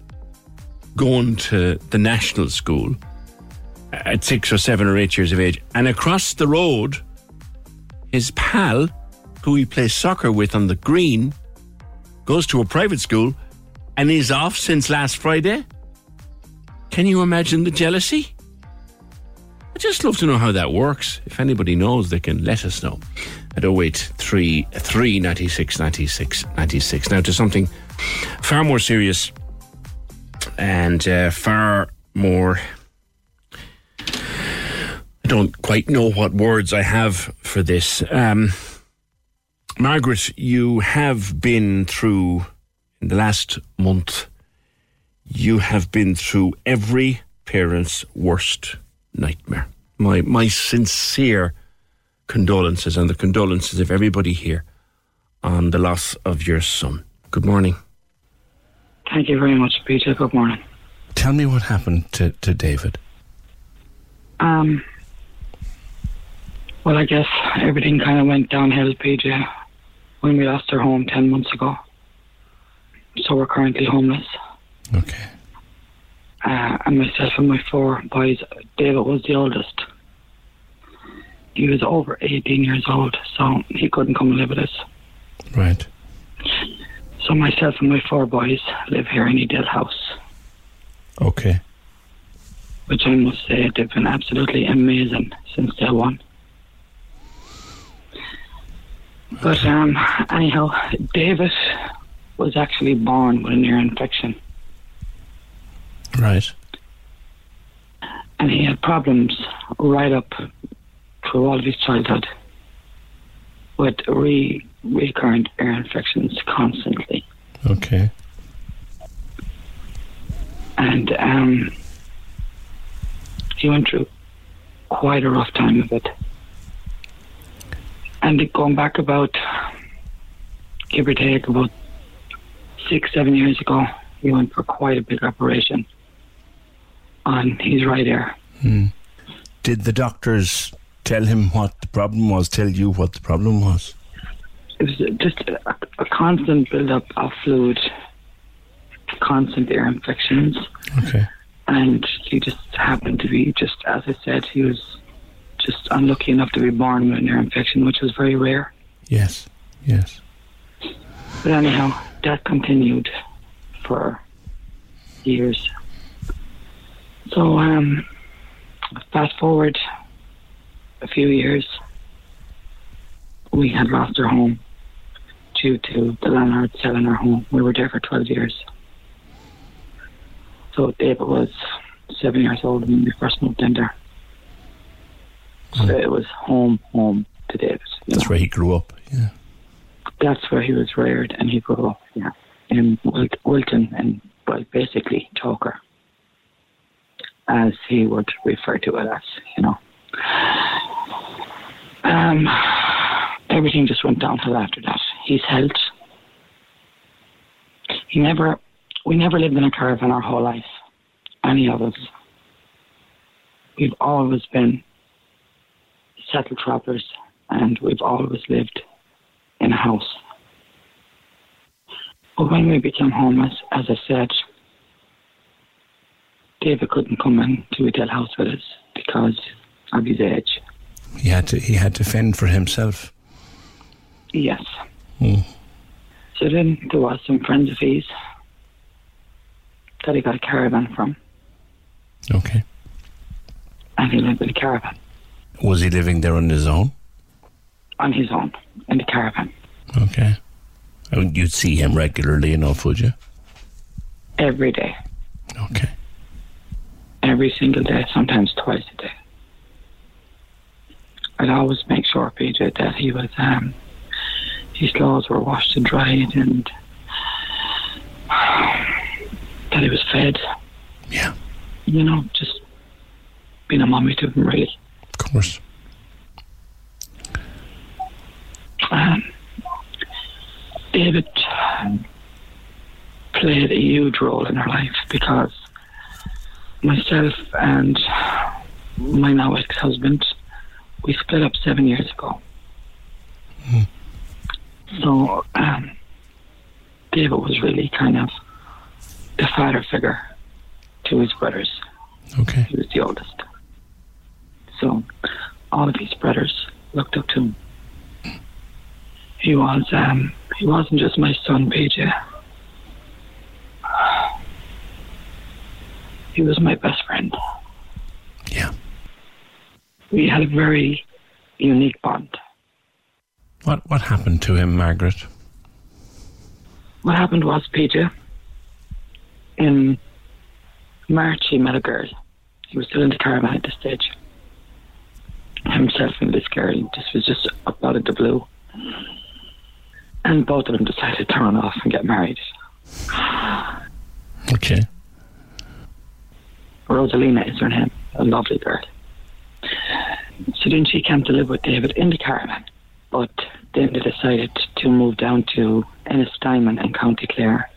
going to the national school at six or seven or eight years of age, and across the road, his pal, who he plays soccer with on the green, goes to a private school and is off since last Friday? Can you imagine the jealousy? I'd just love to know how that works. If anybody knows, they can let us know at 083 396 96 96. Now to something far more serious and uh, far more. I don't quite know what words I have for this. Um, Margaret, you have been through, in the last month, you have been through every parent's worst nightmare. My, my sincere condolences and the condolences of everybody here on the loss of your son. Good morning. Thank you very much, Peter. Good morning. Tell me what happened to, to David. Um, well, I guess everything kind of went downhill, PJ, when we lost our home 10 months ago. So we're currently homeless. Okay. Uh, and myself and my four boys, David was the oldest. He was over 18 years old, so he couldn't come and live with us. Right. So myself and my four boys live here in Edel House, Okay. which I must say they've been absolutely amazing since day one. But um, anyhow, David was actually born with an ear infection, Right. and he had problems right up through all of his childhood with re- recurrent ear infections constantly. Okay. and um, he went through quite a rough time of it. And going back about, give or take, about six, seven years ago, he went for quite a big operation on his right ear. Hmm. Did the doctors tell him what the problem was, tell you what the problem was? it was just a, a constant build-up of fluid, constant ear infections. Okay. And he just happened to be, just as I said, he was just unlucky enough to be born with an ear infection, which was very rare. Yes. Yes. But anyhow, that continued for years. So, um, fast forward a few years, we had lost our home due to the landlord selling our home. We were there for 12 years. So David was seven years old when we first moved in there. So it was home, home to David. That's know. where he grew up. Yeah. That's where he was reared and he grew up, yeah. In Wil- Wilton and well, basically Choker, as he would refer to it as, you know. Um, everything just went downhill after that. His health. He never, we never lived in a caravan our whole life. Any of us. We've always been settled travelers, and we've always lived in a house. But when we became homeless, as I said, David couldn't come into Edel House with us because of his age. He had to. He had to fend for himself. Yes. Hmm. So then there was some friends of his that he got a caravan from, Okay. and he lived in a caravan Was he living there on his own? on his own in the caravan Okay. I mean, you'd see him regularly enough, would you? every day. Okay. Every single day, sometimes twice a day. I'd always make sure, PJ, that he was, um, his clothes were washed and dried and that he was fed. Yeah. You know, just being a mommy to him, really. Of course. Um, David played a huge role in our life because myself and my now ex-husband, we split up seven years ago. So um, David was really kind of the father figure to his brothers. Okay. He was the oldest. So all of his brothers looked up to him. He was um he wasn't just my son, PJ. He was my best friend. Yeah. We had a very unique bond. What What happened to him, Margaret? What happened was, PJ, in March he met a girl. He was still in the caravan at this stage. Himself and this girl. This was just up out of the blue. And both of them decided to run off and get married. Okay. Rosalina is her name, a lovely girl. So then she came to live with David in the caravan. But then they decided to move down to Ennis Diamond in County Clare.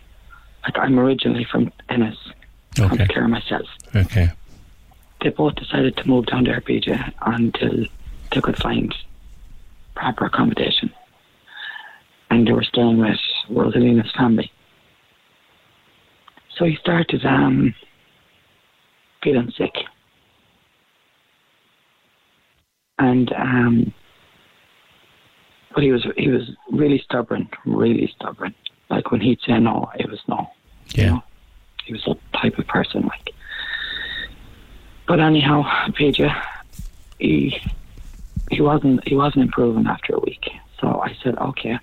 Like I'm originally from Ennis, County Clare myself. Okay. They both decided to move down there, PJ, until they could find proper accommodation. And they were staying with Rosalina's family. So he started um, feeling sick. And um, but he was he was really stubborn, really stubborn. Like when he'd say no, it was no. Yeah. He was that type of person, like. But anyhow, PJ, he he wasn't he wasn't improving after a week. So I said, okay.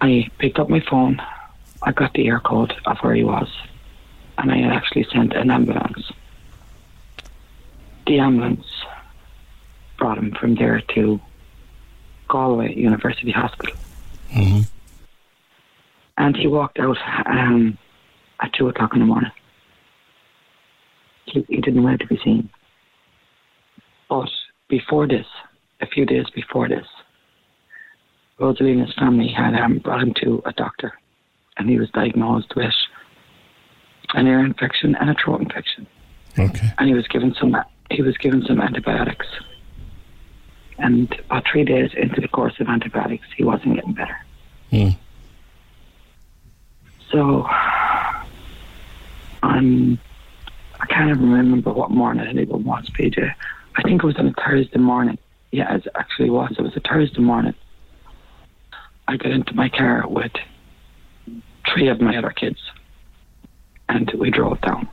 I picked up my phone. I got the Eircode of where he was, and I actually sent an ambulance. The ambulance brought him from there to Galway University Hospital. hmm And he walked out um, at two o'clock in the morning. He, he didn't want to be seen. But before this, a few days before this, Rosalina's family had um, brought him to a doctor, and he was diagnosed with an ear infection and a throat infection. Okay. And he was given some he was given some antibiotics. And about three days into the course of antibiotics, he wasn't getting better. Mm. So I'm I can't even remember what morning it even was, PJ. I think it was on a Thursday morning. Yeah, it actually was. It was a Thursday morning. I got into my car with three of my other kids and we drove down.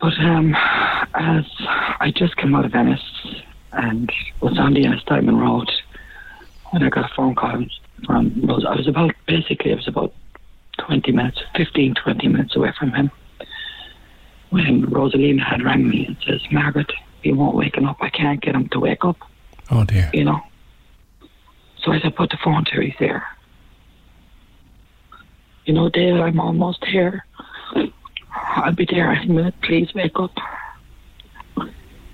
But um, as I just came out of Ennis and was on the Ennistymon Road when I got a phone call from Rose, I was about, basically, I was about 20 minutes, 15, 20 minutes away from him when Rosalina had rang me and says, Margaret, he won't waking up. I can't get him to wake up, Oh dear. you know. So I said, put the phone to his there. You know, Dale, I'm almost here. I'll be there in a minute. Please wake up.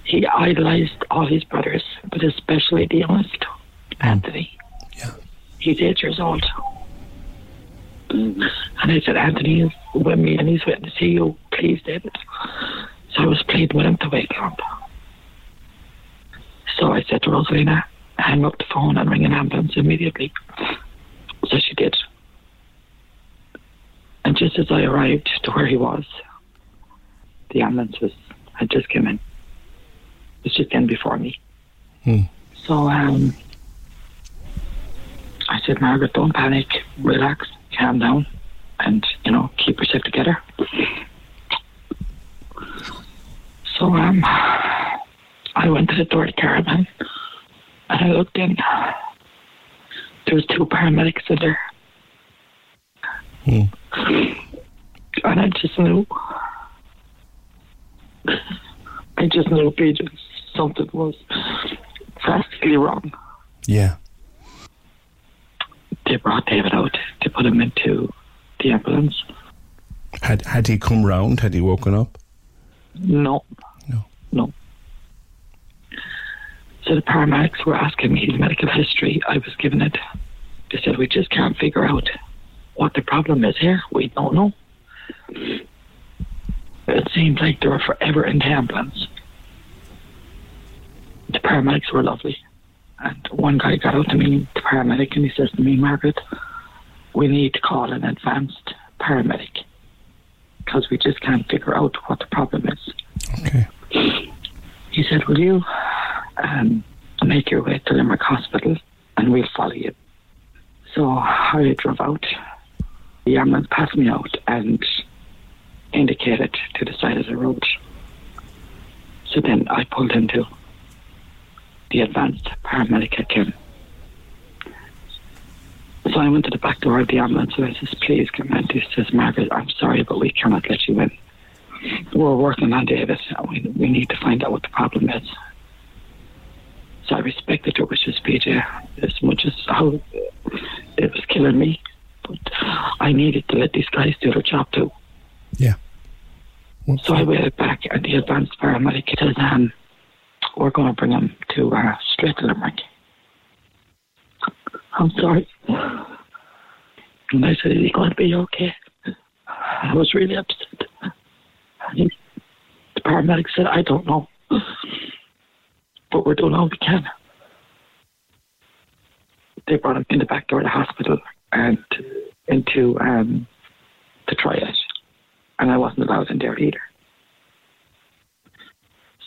He idolized all his brothers, but especially the youngest, mm. Anthony. Yeah. He's eight years old. And I said, Anthony is with me and he's waiting to see you. Please, David. So I was pleading with him to wake up. So I said to Rosalina, hang up the phone and ring an ambulance immediately. So she did. And just as I arrived to where he was, the ambulance was had just come in. It was just in before me. Hmm. So um, I said, Margaret, don't panic, relax, calm down, and you know, keep yourself together. So um, I went to the door of the caravan, and I looked in. There was two paramedics in there, Hmm. and I just knew. I just knew, PJ, something was drastically wrong. Yeah. They brought David out. They put him into the ambulance. Had had he come round? Had he woken up? No. No. No. So the paramedics were asking me his medical history. I was given it. They said, we just can't figure out what the problem is here. We don't know. It seems like they were forever in the ambulance. The paramedics were lovely. And one guy got out to me, the paramedic, and he says to me, Margaret, we need to call an advanced paramedic because we just can't figure out what the problem is. Okay. He said, Will you um, make your way to Limerick Hospital and we'll follow you? So I drove out. The ambulance passed me out and indicated to the side of the road. So then I pulled into the advanced paramedic came. So I went to the back door of the ambulance and I says, please come in. He says, Margaret, I'm sorry, but we cannot let you in. We're working on David we, we need to find out what the problem is. So I respected your wishes, PJ, as much as how it was killing me. But I needed to let these guys do their job too. Yeah. So I waited back and the advanced paramedic says, um, we're going to bring him to uh, straight to Limerick. I'm sorry. And I said, is he going to be okay? I was really upset. He, the paramedic said, I don't know. But we're doing all we can. They brought him in the back door of the hospital and into um, the triage. And I wasn't allowed in there either.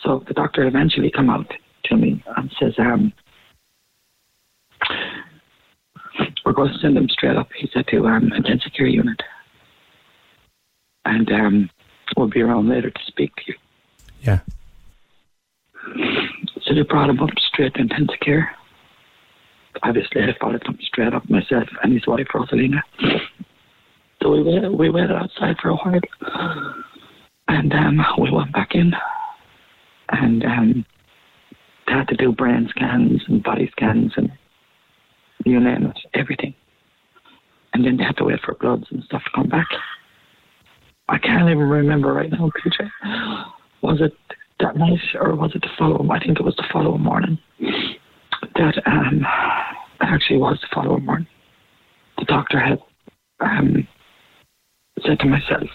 So the doctor eventually come out to me and says, um, we're going to send him straight up, he said, to um, intensive care unit. And um, we'll be around later to speak to you. Yeah. So they brought him up straight to intensive care. Obviously, I followed him straight up myself and his wife, Rosalina. So we waited, we waited outside for a while. And um, we went back in. And um, they had to do brain scans and body scans and you name it, everything. And then they had to wait for bloods and stuff to come back. I can't even remember right now, PJ. Was it that night or was it the following? I think it was the following morning. That um, actually was the following morning. The doctor had um, said to myself,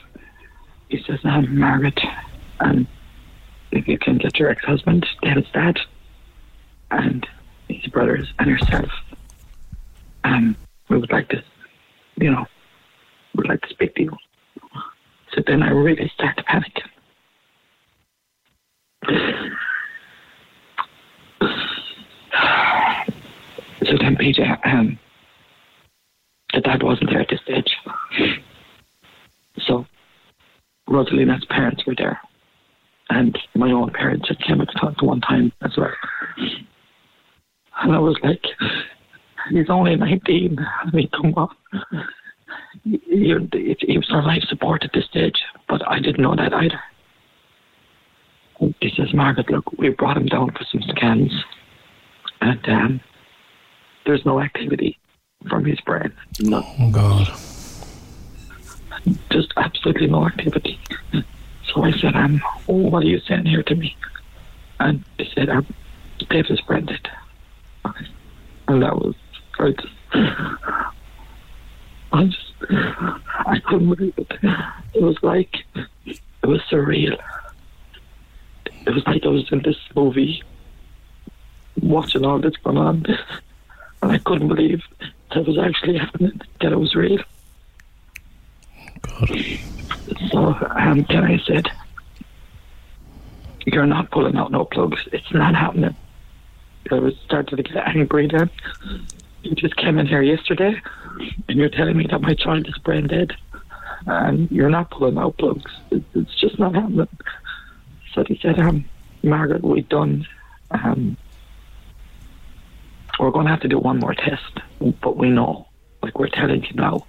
he says, um, Margaret, um, if you can get your ex-husband, David's dad, and his brothers and herself. Um, we would like to, you know, would like this big deal. So then I really started panicking. So then Peter, um, the dad wasn't there at this stage. So Rosalina's parents were there. And my own parents had came at the one time as well. And I was like, he's only 19. I mean, come on. He, he, he was our life support at this stage, but I didn't know that either. He says, Margaret, look, we brought him down for some scans, and um, there's no activity from his brain. No. Oh, God. Just absolutely no activity. So I said, um, oh, what are you saying here to me? And he said, um, Dave is brain dead. And that was, I just, I just, I couldn't believe it. It was like, it was surreal. It was like I was in this movie, watching all this going on, and I couldn't believe that was actually happening, that it was real. God. So, um, then I said, You're not pulling out no plugs. It's not happening. I was starting to get angry then. You just came in here yesterday and you're telling me that my child is brain dead and you're not pulling out plugs. It, it's just not happening. So he said, um, Margaret, we've done, um, we're going to have to do one more test, but we know, like we're telling you now,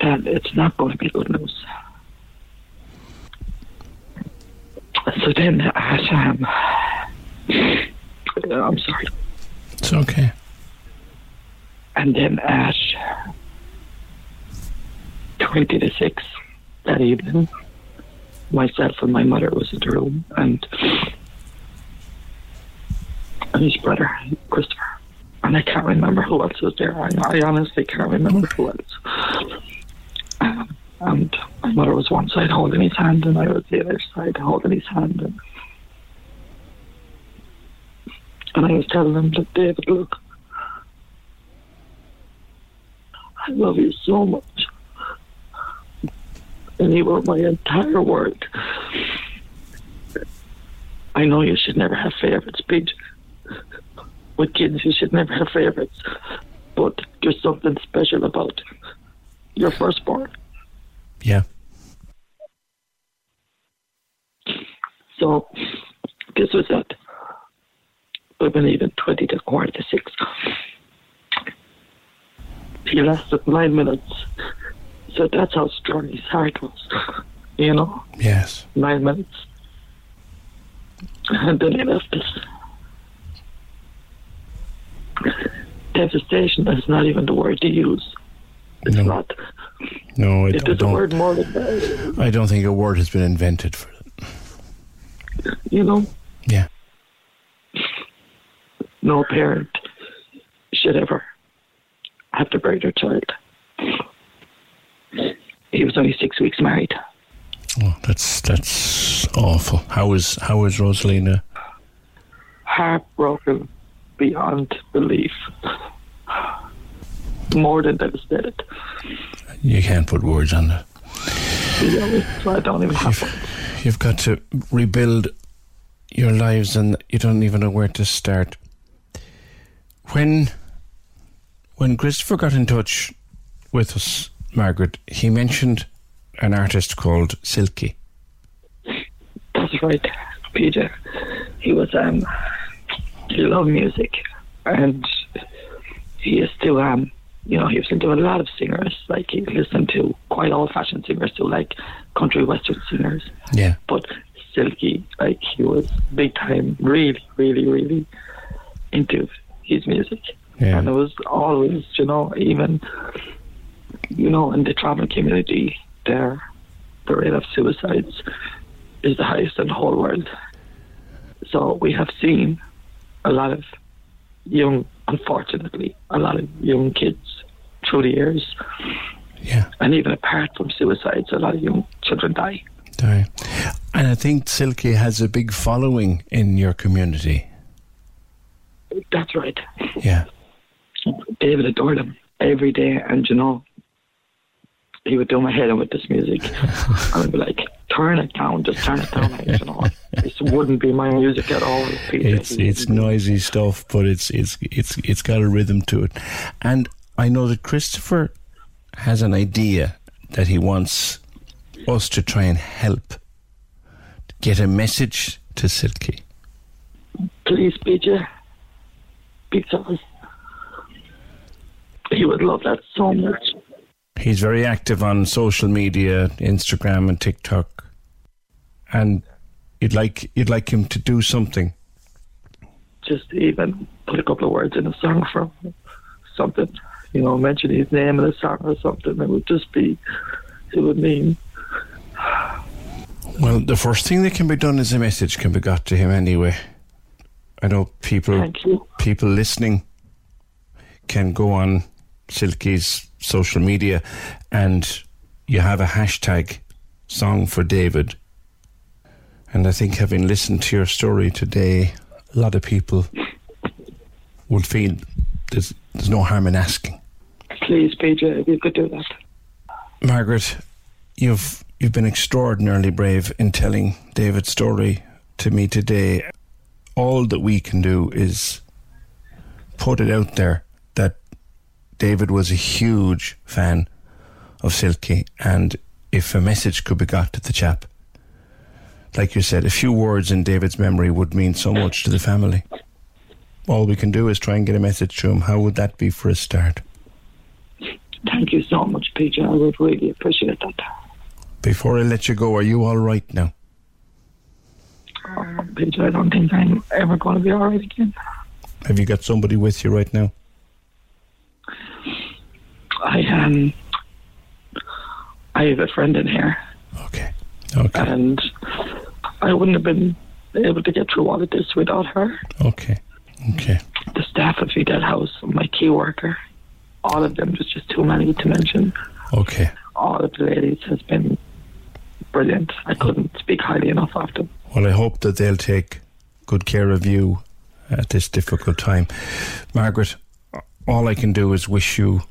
that it's not going to be good news. So then, Ash, um, I'm sorry. It's okay. And then at 20 to 6 that evening, myself and my mother was in the room, and, and his brother, Christopher. And I can't remember who else was there. I, I honestly can't remember who else. Um, and my mother was one side holding his hand, and I was the other side holding his hand. And, and I was telling him, look, David, look, I love you so much. And you were my entire world. I know you should never have favorites, Pete. With kids, you should never have favorites. But there's something special about your firstborn. Yeah. So this was at, I believe, in 20 to quarter to six. He lasted nine minutes. So that's how strong his heart was. You know? Yes. Nine minutes. And then he left us. Devastation is not even the word to use. It's not. No, It don't. a word more than that. I don't think a word has been invented for it. You know? Yeah. No parent should ever have to bury their child. He was only six weeks married. Oh, that's that's awful. How is how is Rosalina? Heartbroken beyond belief. More than devastated. You can't put words on it. So I don't even have one. You've got to rebuild your lives, and you don't even know where to start. When when Christopher got in touch with us, Margaret, he mentioned an artist called Silky. That's right, Peter. He was um he loved music and he is still um you know, he was into a lot of singers. Like he listened to quite old fashioned singers too, like country western singers. Yeah. But Silky, like he was big time, really, really, really into his music. Yeah. And it was always, you know, even you know, in the travel community there the rate of suicides is the highest in the whole world. So we have seen a lot of young, unfortunately, a lot of young kids through the years. Yeah. And even apart from suicides, a lot of young children die. Die. And I think Silky has a big following in your community. That's right. Yeah. David adored him every day, and you know, he would do my head in with this music. and I'd be like, turn it down, just turn it down. You know, this wouldn't be my music at all. It's it's noisy stuff, but it's it's it's it's got a rhythm to it. And I know that Christopher has an idea that he wants us to try and help get a message to Silky. Please, PJ, because he would love that so much. He's very active on social media, Instagram and TikTok, and you'd like you'd like him to do something. Just even put a couple of words in a song for him, something, you know, mention his name in a song or something. It would just be, it would mean Well, the first thing that can be done is a message can be got to him anyway. I know people people listening can go on Silky's social media and you have a hashtag song for David. And I think having listened to your story today, a lot of people would feel there's, there's no harm in asking. please, PJ, if you could do that. Margaret, you've you've been extraordinarily brave in telling David's story to me today. All that we can do is put it out there that David was a huge fan of Silky, and if a message could be got to the chap, like you said, a few words in David's memory would mean so much to the family. All we can do is try and get a message to him. How would that be for a start? Thank you so much, PJ. I would really appreciate that. Before I let you go, are you all right now? Um, PJ, I don't think I'm ever going to be all right again. Have you got somebody with you right now? I um, I have a friend in here. Okay. Okay. And I wouldn't have been able to get through all of this without her. Okay. Okay. The staff of Edel House, my key worker, all of them, there's just too many to mention. Okay. All of the ladies has been brilliant. I couldn't speak highly enough of them. Well, I hope that they'll take good care of you at this difficult time. Margaret, all I can do is wish you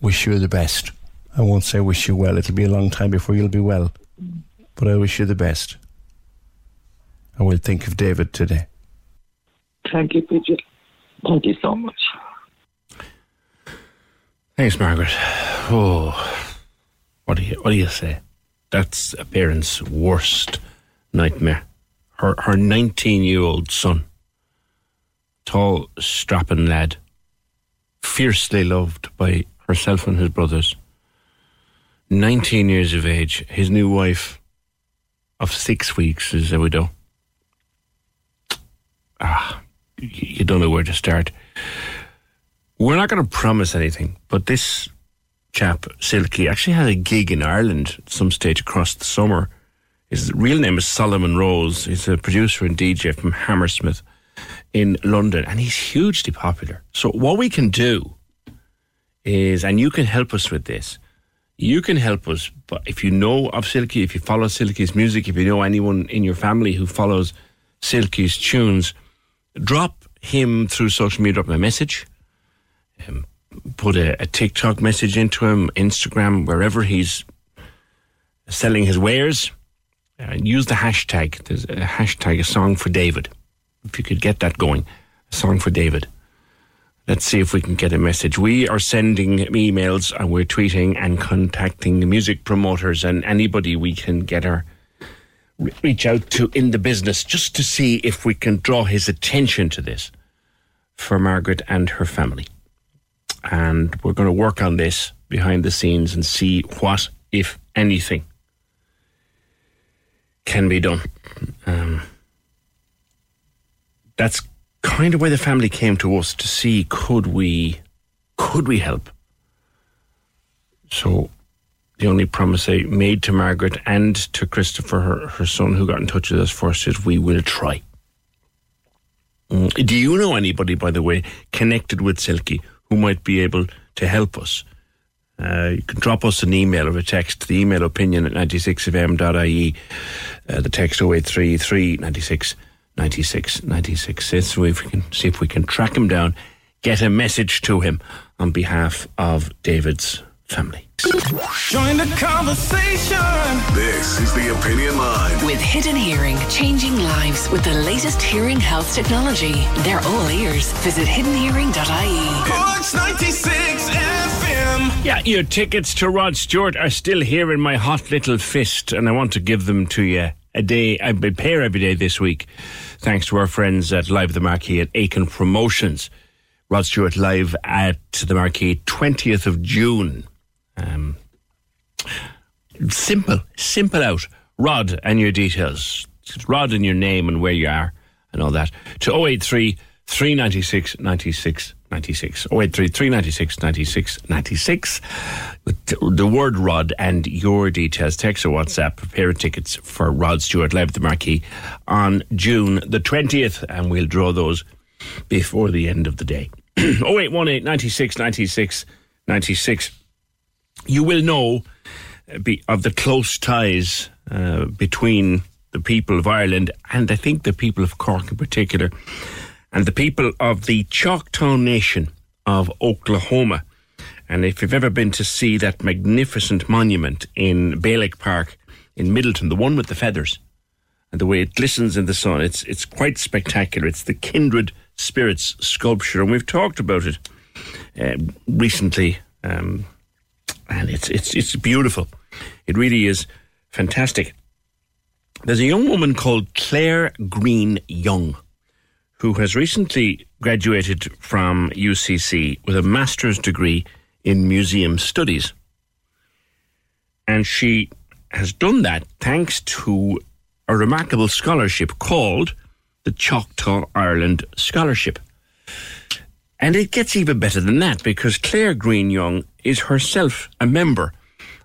wish you the best. I won't say wish you well. It'll be a long time before you'll be well. But I wish you the best. And we'll think of David today. Thank you, PJ. Thank you so much. Thanks, Margaret. Oh, what do you what do you say? That's a parent's worst nightmare. Her her nineteen year old son, tall, strapping lad, fiercely loved by herself and his brothers. Nineteen years of age, his new wife of six weeks is a widow. Ah, you don't know where to start. We're not going to promise anything, but this chap, Silky, actually had a gig in Ireland at some stage across the summer. His real name is Solomon Rose. He's a producer and DJ from Hammersmith in London, and he's hugely popular. So, what we can do is, and you can help us with this, you can help us, but if you know of Silky, if you follow Silky's music, if you know anyone in your family who follows Silky's tunes, drop him through social media, drop him a message um, put a, a TikTok message into him, Instagram, wherever he's selling his wares, and use the hashtag. There's a hashtag, a song for David. If you could get that going, a song for David. Let's see if we can get a message. We are sending emails and we're tweeting and contacting the music promoters and anybody we can get our reach out to in the business just to see if we can draw his attention to this for Margaret and her family and we're going to work on this behind the scenes and see what, if anything, can be done. Um, that's kind of why the family came to us to see could we, could we help. So, the only promise I made to Margaret and to Christopher, her, her son, who got in touch with us first, is we will try. Mm, Do you know anybody, by the way, connected with Silky who might be able to help us? Uh, you can drop us an email or a text. The email opinion at 96fm.ie. Uh, the text 0833 96 96 96. Let's if we can see if we can track him down, get a message to him on behalf of David's family. Join the conversation. This is the Opinion Line. With Hidden Hearing, changing lives with the latest hearing health technology. They're all ears. Visit hiddenhearing.ie. Corks 96 FM. Yeah, your tickets to Rod Stewart are still here in my hot little fist, and I want to give them to you a day, a pair every day this week, thanks to our friends at Live the Marquee at Aiken Promotions. Rod Stewart live at the Marquee, 20th of June. Um, simple, simple out. Rod and your details. Rod and your name and where you are and all that. To 083 396 96 96. 083 396 96 96. With the word Rod and your details. Text or WhatsApp. Prepare tickets for Rod Stewart Live at the Marquee on June the 20th. And we'll draw those before the end of the day. 0818 96 96 96 you will know uh, of the close ties uh, between the people of Ireland and I think the people of Cork in particular, and the people of the Choctaw Nation of Oklahoma. And if you've ever been to see that magnificent monument in Bailick Park in Midleton, the one with the feathers, and the way it glistens in the sun, it's it's quite spectacular. It's the kindred spirits sculpture, and we've talked about it uh, recently. Um, and it's it's it's beautiful. It really is fantastic. There's a young woman called Claire Green Young who has recently graduated from UCC with a master's degree in museum studies. And she has done that thanks to a remarkable scholarship called the Choctaw Ireland Scholarship. And it gets even better than that because Claire Green Young is herself a member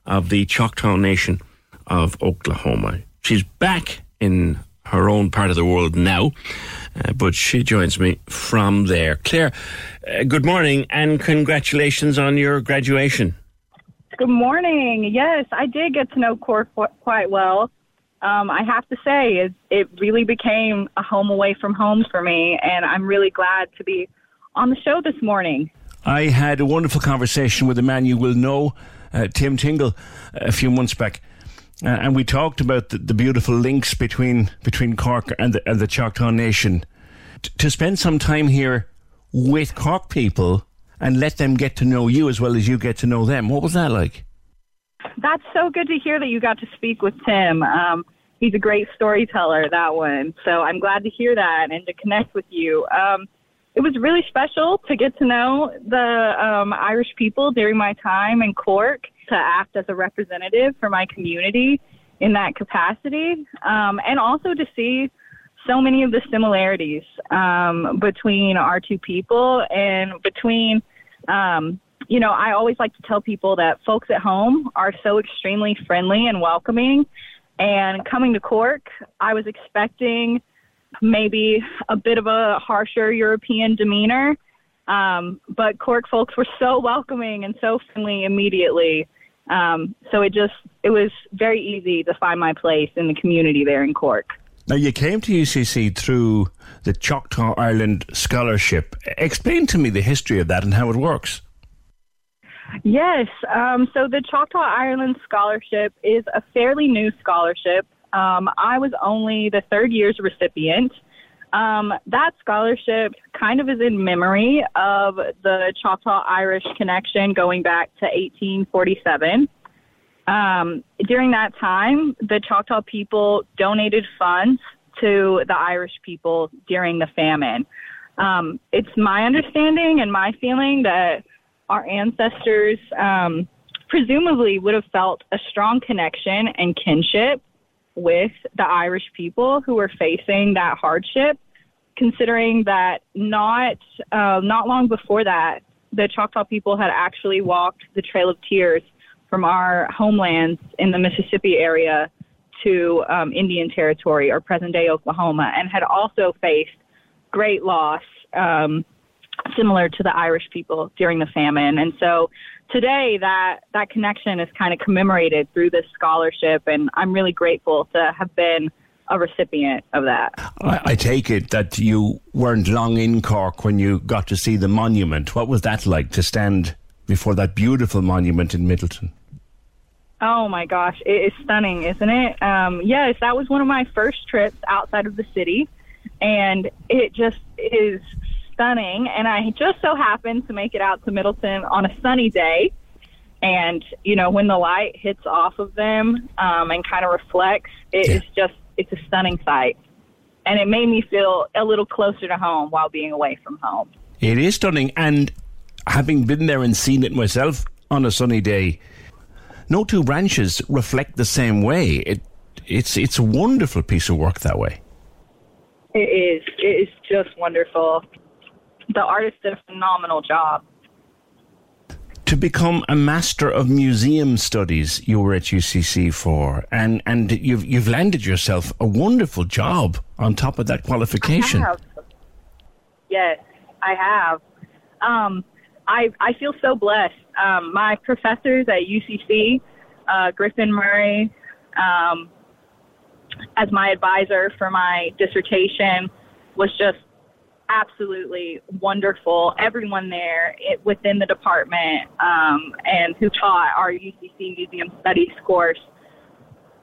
of the Choctaw Nation of Oklahoma. She's back in her own part of the world now, uh, but she joins me from there. Claire, uh, good morning and congratulations on your graduation. Good morning. Yes, I did get to know Cork quite well. Um, I have to say, it, it really became a home away from home for me, and I'm really glad to be on the show this morning. I had a wonderful conversation with a man you will know, uh, Tim Tingle, a few months back. Uh, and we talked about the, the, beautiful links between between Cork and the, and the Choctaw Nation. T- to spend some time here with Cork people and let them get to know you as well as you get to know them. What was that like? That's so good to hear that you got to speak with Tim. Um, he's a great storyteller, that one. So I'm glad to hear that and to connect with you. Um, it was really special to get to know the um, Irish people during my time in Cork, to act as a representative for my community in that capacity, um, and also to see so many of the similarities um, between our two people and between, um, you know, I always like to tell people that folks at home are so extremely friendly and welcoming. And coming to Cork, I was expecting maybe a bit of a harsher European demeanor. Um, but Cork folks were so welcoming and so friendly immediately. Um, so it just it was very easy to find my place in the community there in Cork. Now you came to UCC through the Choctaw Ireland Scholarship. Explain to me the history of that and how it works. Yes, um, so the Choctaw Ireland Scholarship is a fairly new scholarship. Um, I was only the third year's recipient. Um, that scholarship kind of is in memory of the Choctaw Irish connection going back to 1847. Um, during that time, the Choctaw people donated funds to the Irish people during the famine. Um, it's my understanding and my feeling that our ancestors um, presumably would have felt a strong connection and kinship with the Irish people who were facing that hardship, considering that not uh, not long before that, the Choctaw people had actually walked the Trail of Tears from our homelands in the Mississippi area to um, Indian Territory or present day Oklahoma, and had also faced great loss. Um, similar to the Irish people during the famine. And so today that that connection is kind of commemorated through this scholarship and I'm really grateful to have been a recipient of that. I, I take it that you weren't long in Cork when you got to see the monument. What was that like to stand before that beautiful monument in Midleton? Oh my gosh, it is stunning, isn't it? Um, yes, that was one of my first trips outside of the city, and it just is stunning. And I just so happened to make it out to Midleton on a sunny day. And, you know, when the light hits off of them um, and kind of reflects, it is just, it's a stunning sight. And it made me feel a little closer to home while being away from home. It is stunning, and having been there and seen it myself on a sunny day, no two branches reflect the same way. It, it's it's a wonderful piece of work that way. It is. It is just wonderful. The artist did a phenomenal job. To become a master of museum studies, you were at UCC for, and and you've you've landed yourself a wonderful job on top of that qualification. I. Yes, I have. Um, I I feel so blessed. Um, my professors at UCC, uh, Griffin Murray, um, as my advisor for my dissertation, was just absolutely wonderful. Everyone there it, within the department um, and who taught our UCC Museum Studies course,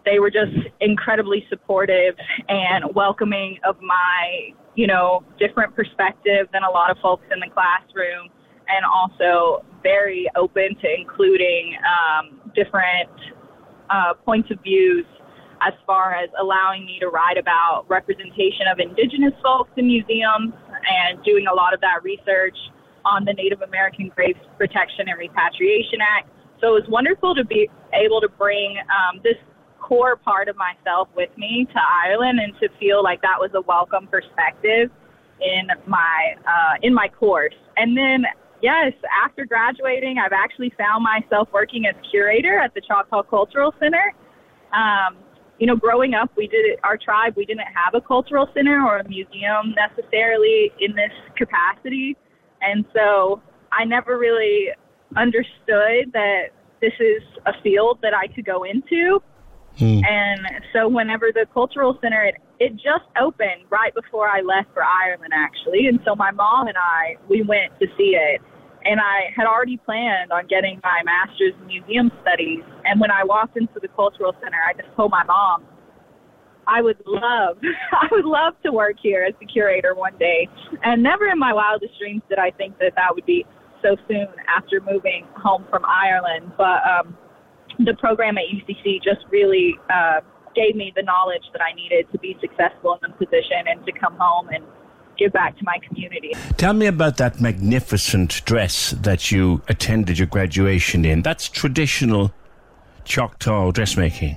they were just incredibly supportive and welcoming of my, you know, different perspective than a lot of folks in the classroom, and also very open to including um, different uh, points of views as far as allowing me to write about representation of indigenous folks in museums and doing a lot of that research on the Native American Graves Protection and Repatriation Act. So it was wonderful to be able to bring um, this core part of myself with me to Ireland and to feel like that was a welcome perspective in my uh, in my course. And then yes, after graduating, I've actually found myself working as curator at the Choctaw Cultural Center. Um, you know, growing up, we did our tribe. We didn't have a cultural center or a museum necessarily in this capacity, and so I never really understood that this is a field that I could go into. Hmm. And so, whenever the cultural center it, it just opened right before I left for Ireland, actually, and so my mom and I we went to see it, and I had already planned on getting my master's in museum studies. And when I walked into the cultural center, I just told my mom, I would love, I would love to work here as the curator one day. And never in my wildest dreams did I think that that would be so soon after moving home from Ireland. But um, the program at UCC just really uh, gave me the knowledge that I needed to be successful in the position and to come home and give back to my community. Tell me about that magnificent dress that you attended your graduation in. That's traditional Choctaw dressmaking.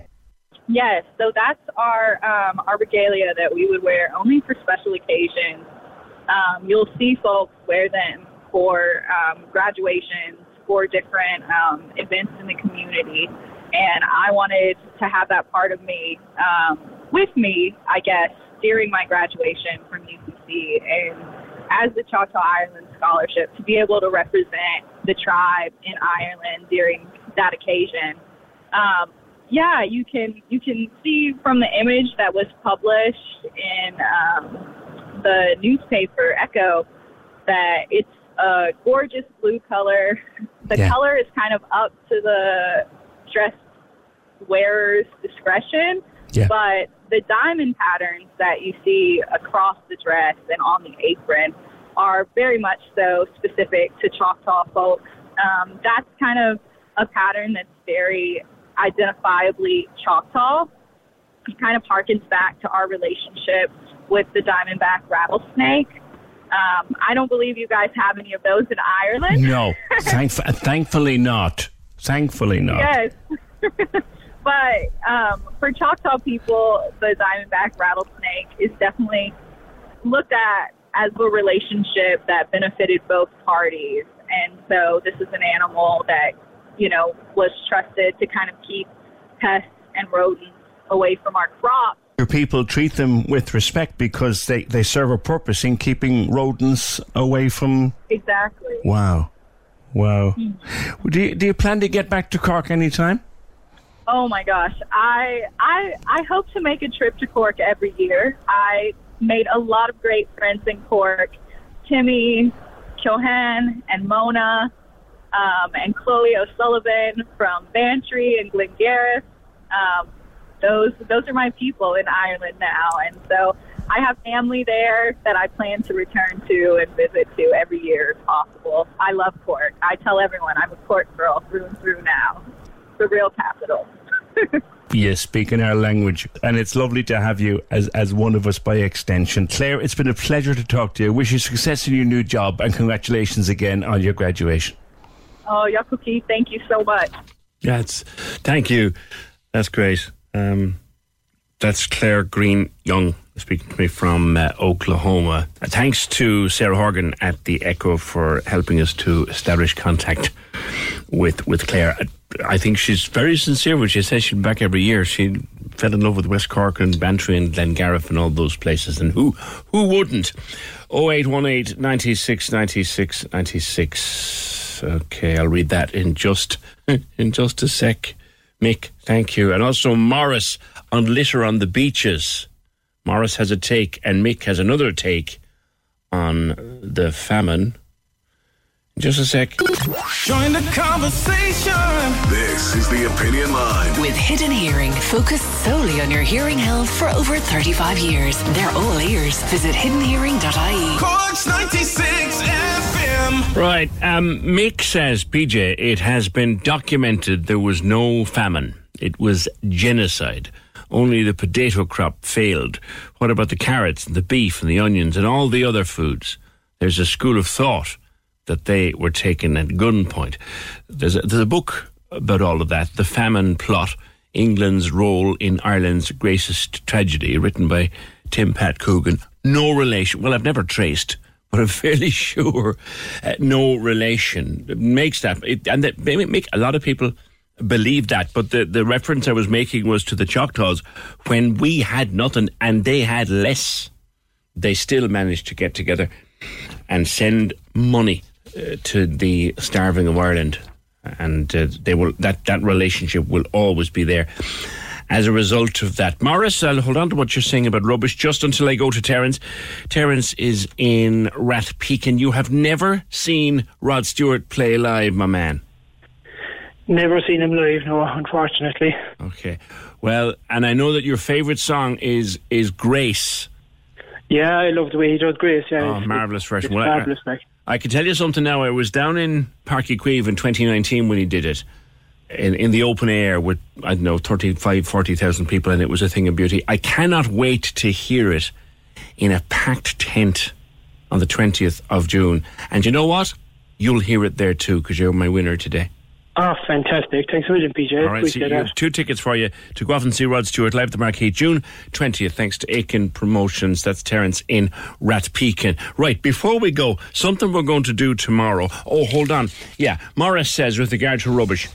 Yes, so that's our um, our regalia that we would wear only for special occasions. Um, you'll see folks wear them for um, graduations, for different um, events in the community, and I wanted to have that part of me um, with me, I guess, during my graduation from And as the Choctaw Ireland Scholarship to be able to represent the tribe in Ireland during that occasion. Um, yeah, you can you can see from the image that was published in um, the newspaper Echo that it's a gorgeous blue color. The Yeah. color is kind of up to the dress wearer's discretion, Yeah. but the diamond patterns that you see across the dress and on the apron are very much so specific to Choctaw folks. Um, that's kind of a pattern that's very identifiably Choctaw. It kind of harkens back to our relationship with the diamondback rattlesnake. Um, I don't believe you guys have any of those in Ireland. No, thank- thankfully not. Thankfully not. Yes. but um, for Choctaw people, the diamondback rattlesnake is definitely looked at as a relationship that benefited both parties. And so this is an animal that, you know, was trusted to kind of keep pests and rodents away from our crops. Your people treat them with respect because they, they serve a purpose in keeping rodents away from. Exactly. Wow. Wow. Do you, do you plan to get back to Cork anytime? Oh my gosh, I I I hope to make a trip to Cork every year. I made a lot of great friends in Cork. Timmy, Johan, and Mona, um, and Chloe O'Sullivan from Bantry and Glengarriff. Um, those those are my people in Ireland now, and so I have family there that I plan to return to and visit to every year if possible. I love Cork. I tell everyone I'm a Cork girl through and through now. The real capital. You speak in our language, and it's lovely to have you as, as one of us by extension. Claire, it's been a pleasure to talk to you. Wish you success in your new job, and congratulations again on your graduation. Oh, Yakoke, thank you so much. That's thank you. That's great. Um, that's Claire Green Young speaking to me from uh, Oklahoma. Uh, thanks to Sarah Horgan at the Echo for helping us to establish contact with with Claire. I, think she's very sincere when she says she'll be back every year. She fell in love with West Cork and Bantry and Glengarriff and all those places, and who who wouldn't? 0818 96 96 96. Okay, I'll read that in just in just a sec. Mick, thank you. And also Morris on litter on the beaches. Morris has a take, and Mick has another take on the famine. Just a sec. Join the conversation. This is the Opinion Line. With Hidden Hearing, focused solely on your hearing health for over 35 years. They're all ears. Visit hiddenhearing.ie. Corks 96 FM. Right. Um, Mick says, PJ, it has been documented there was no famine. It was genocide. Only the potato crop failed. What about the carrots and the beef and the onions and all the other foods? There's a school of thought that they were taken at gunpoint. There's a, there's a book about all of that, The Famine Plot England's Role in Ireland's Greatest Tragedy, written by Tim Pat Coogan. No relation. Well, I've never traced, but I'm fairly sure uh, no relation makes that. It, and that may make a lot of people believe that. But the, the reference I was making was to the Choctaws when we had nothing and they had less. They still managed to get together and send money uh, to the starving of Ireland, and uh, they will that that relationship will always be there. As a result of that, Morris, I'll hold on to what you're saying about rubbish just until I go to Terence. Terence is in Rathpeacon. You have never seen Rod Stewart play live, my man. Never seen him live, no, unfortunately. Okay. Well, and I know that your favourite song is is Grace. Yeah, I love the way he does Grace. Yeah, Oh, it's- marvellous version. Well, I- fabulous, like. I can tell you something now. I was down in Páirc Uí Chaoimh in 2019 when he did it. In, in the open air with, I don't know, 35, 40,000 people, and it was a thing of beauty. I cannot wait to hear it in a packed tent on the 20th of June. And you know what? You'll hear it there too, because you're my winner today. Oh, fantastic. Thanks a million, PJ. All right, Appreciate have two tickets for you to go off and see Rod Stewart live at the Marquee June 20th, thanks to Aiken Promotions. That's Terence in Rathpeacon. Right, before we go, something we're going to do tomorrow. Oh, hold on. Yeah, Morris says with regard to rubbish,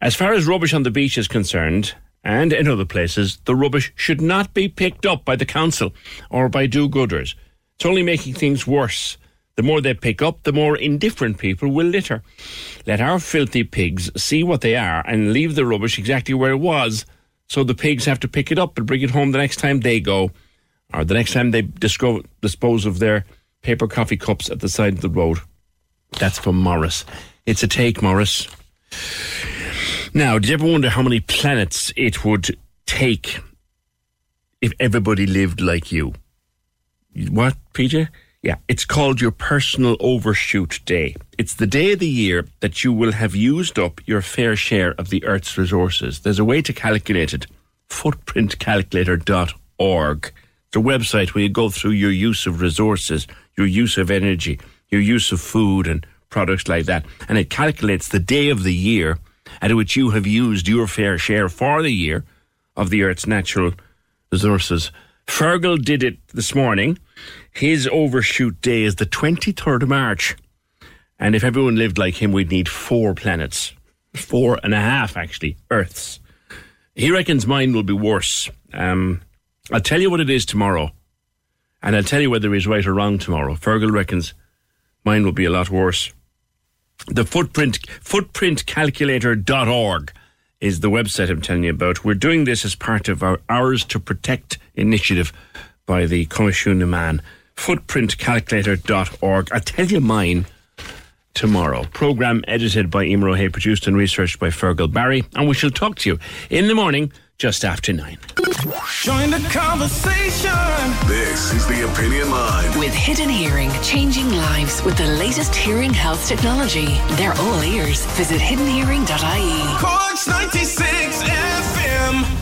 as far as rubbish on the beach is concerned, and in other places, the rubbish should not be picked up by the council or by do gooders. It's only making things worse. The more they pick up, the more indifferent people will litter. Let our filthy pigs see what they are and leave the rubbish exactly where it was, so the pigs have to pick it up and bring it home the next time they go, or the next time they disco- dispose of their paper coffee cups at the side of the road. That's from Morris. It's a take, Morris. Now, did you ever wonder how many planets it would take if everybody lived like you? What, PJ? Yeah, it's called your personal overshoot day. It's the day of the year that you will have used up your fair share of the Earth's resources. There's a way to calculate it. Footprintcalculator.org. It's a website where you go through your use of resources, your use of energy, your use of food and products like that. And it calculates the day of the year at which you have used your fair share for the year of the Earth's natural resources. Fergal did it this morning. His overshoot day is the 23rd of March. And if everyone lived like him, we'd need four planets. Four and a half, actually, Earths. He reckons mine will be worse. Um, I'll tell you what it is tomorrow. And I'll tell you whether he's right or wrong tomorrow. Fergal reckons mine will be a lot worse. The footprint, footprintcalculator.org is the website I'm telling you about. We're doing this as part of our Ours to Protect initiative by the Coimisiún na Meán. Footprintcalculator.org. I'll tell you mine tomorrow. Program edited by Emer O'Hay, produced and researched by Fergal Barry. And we shall talk to you in the morning just after nine. Join the conversation. This is the Opinion Line. With Hidden Hearing, changing lives with the latest hearing health technology. They're all ears. Visit hiddenhearing.ie. Corks 96 FM.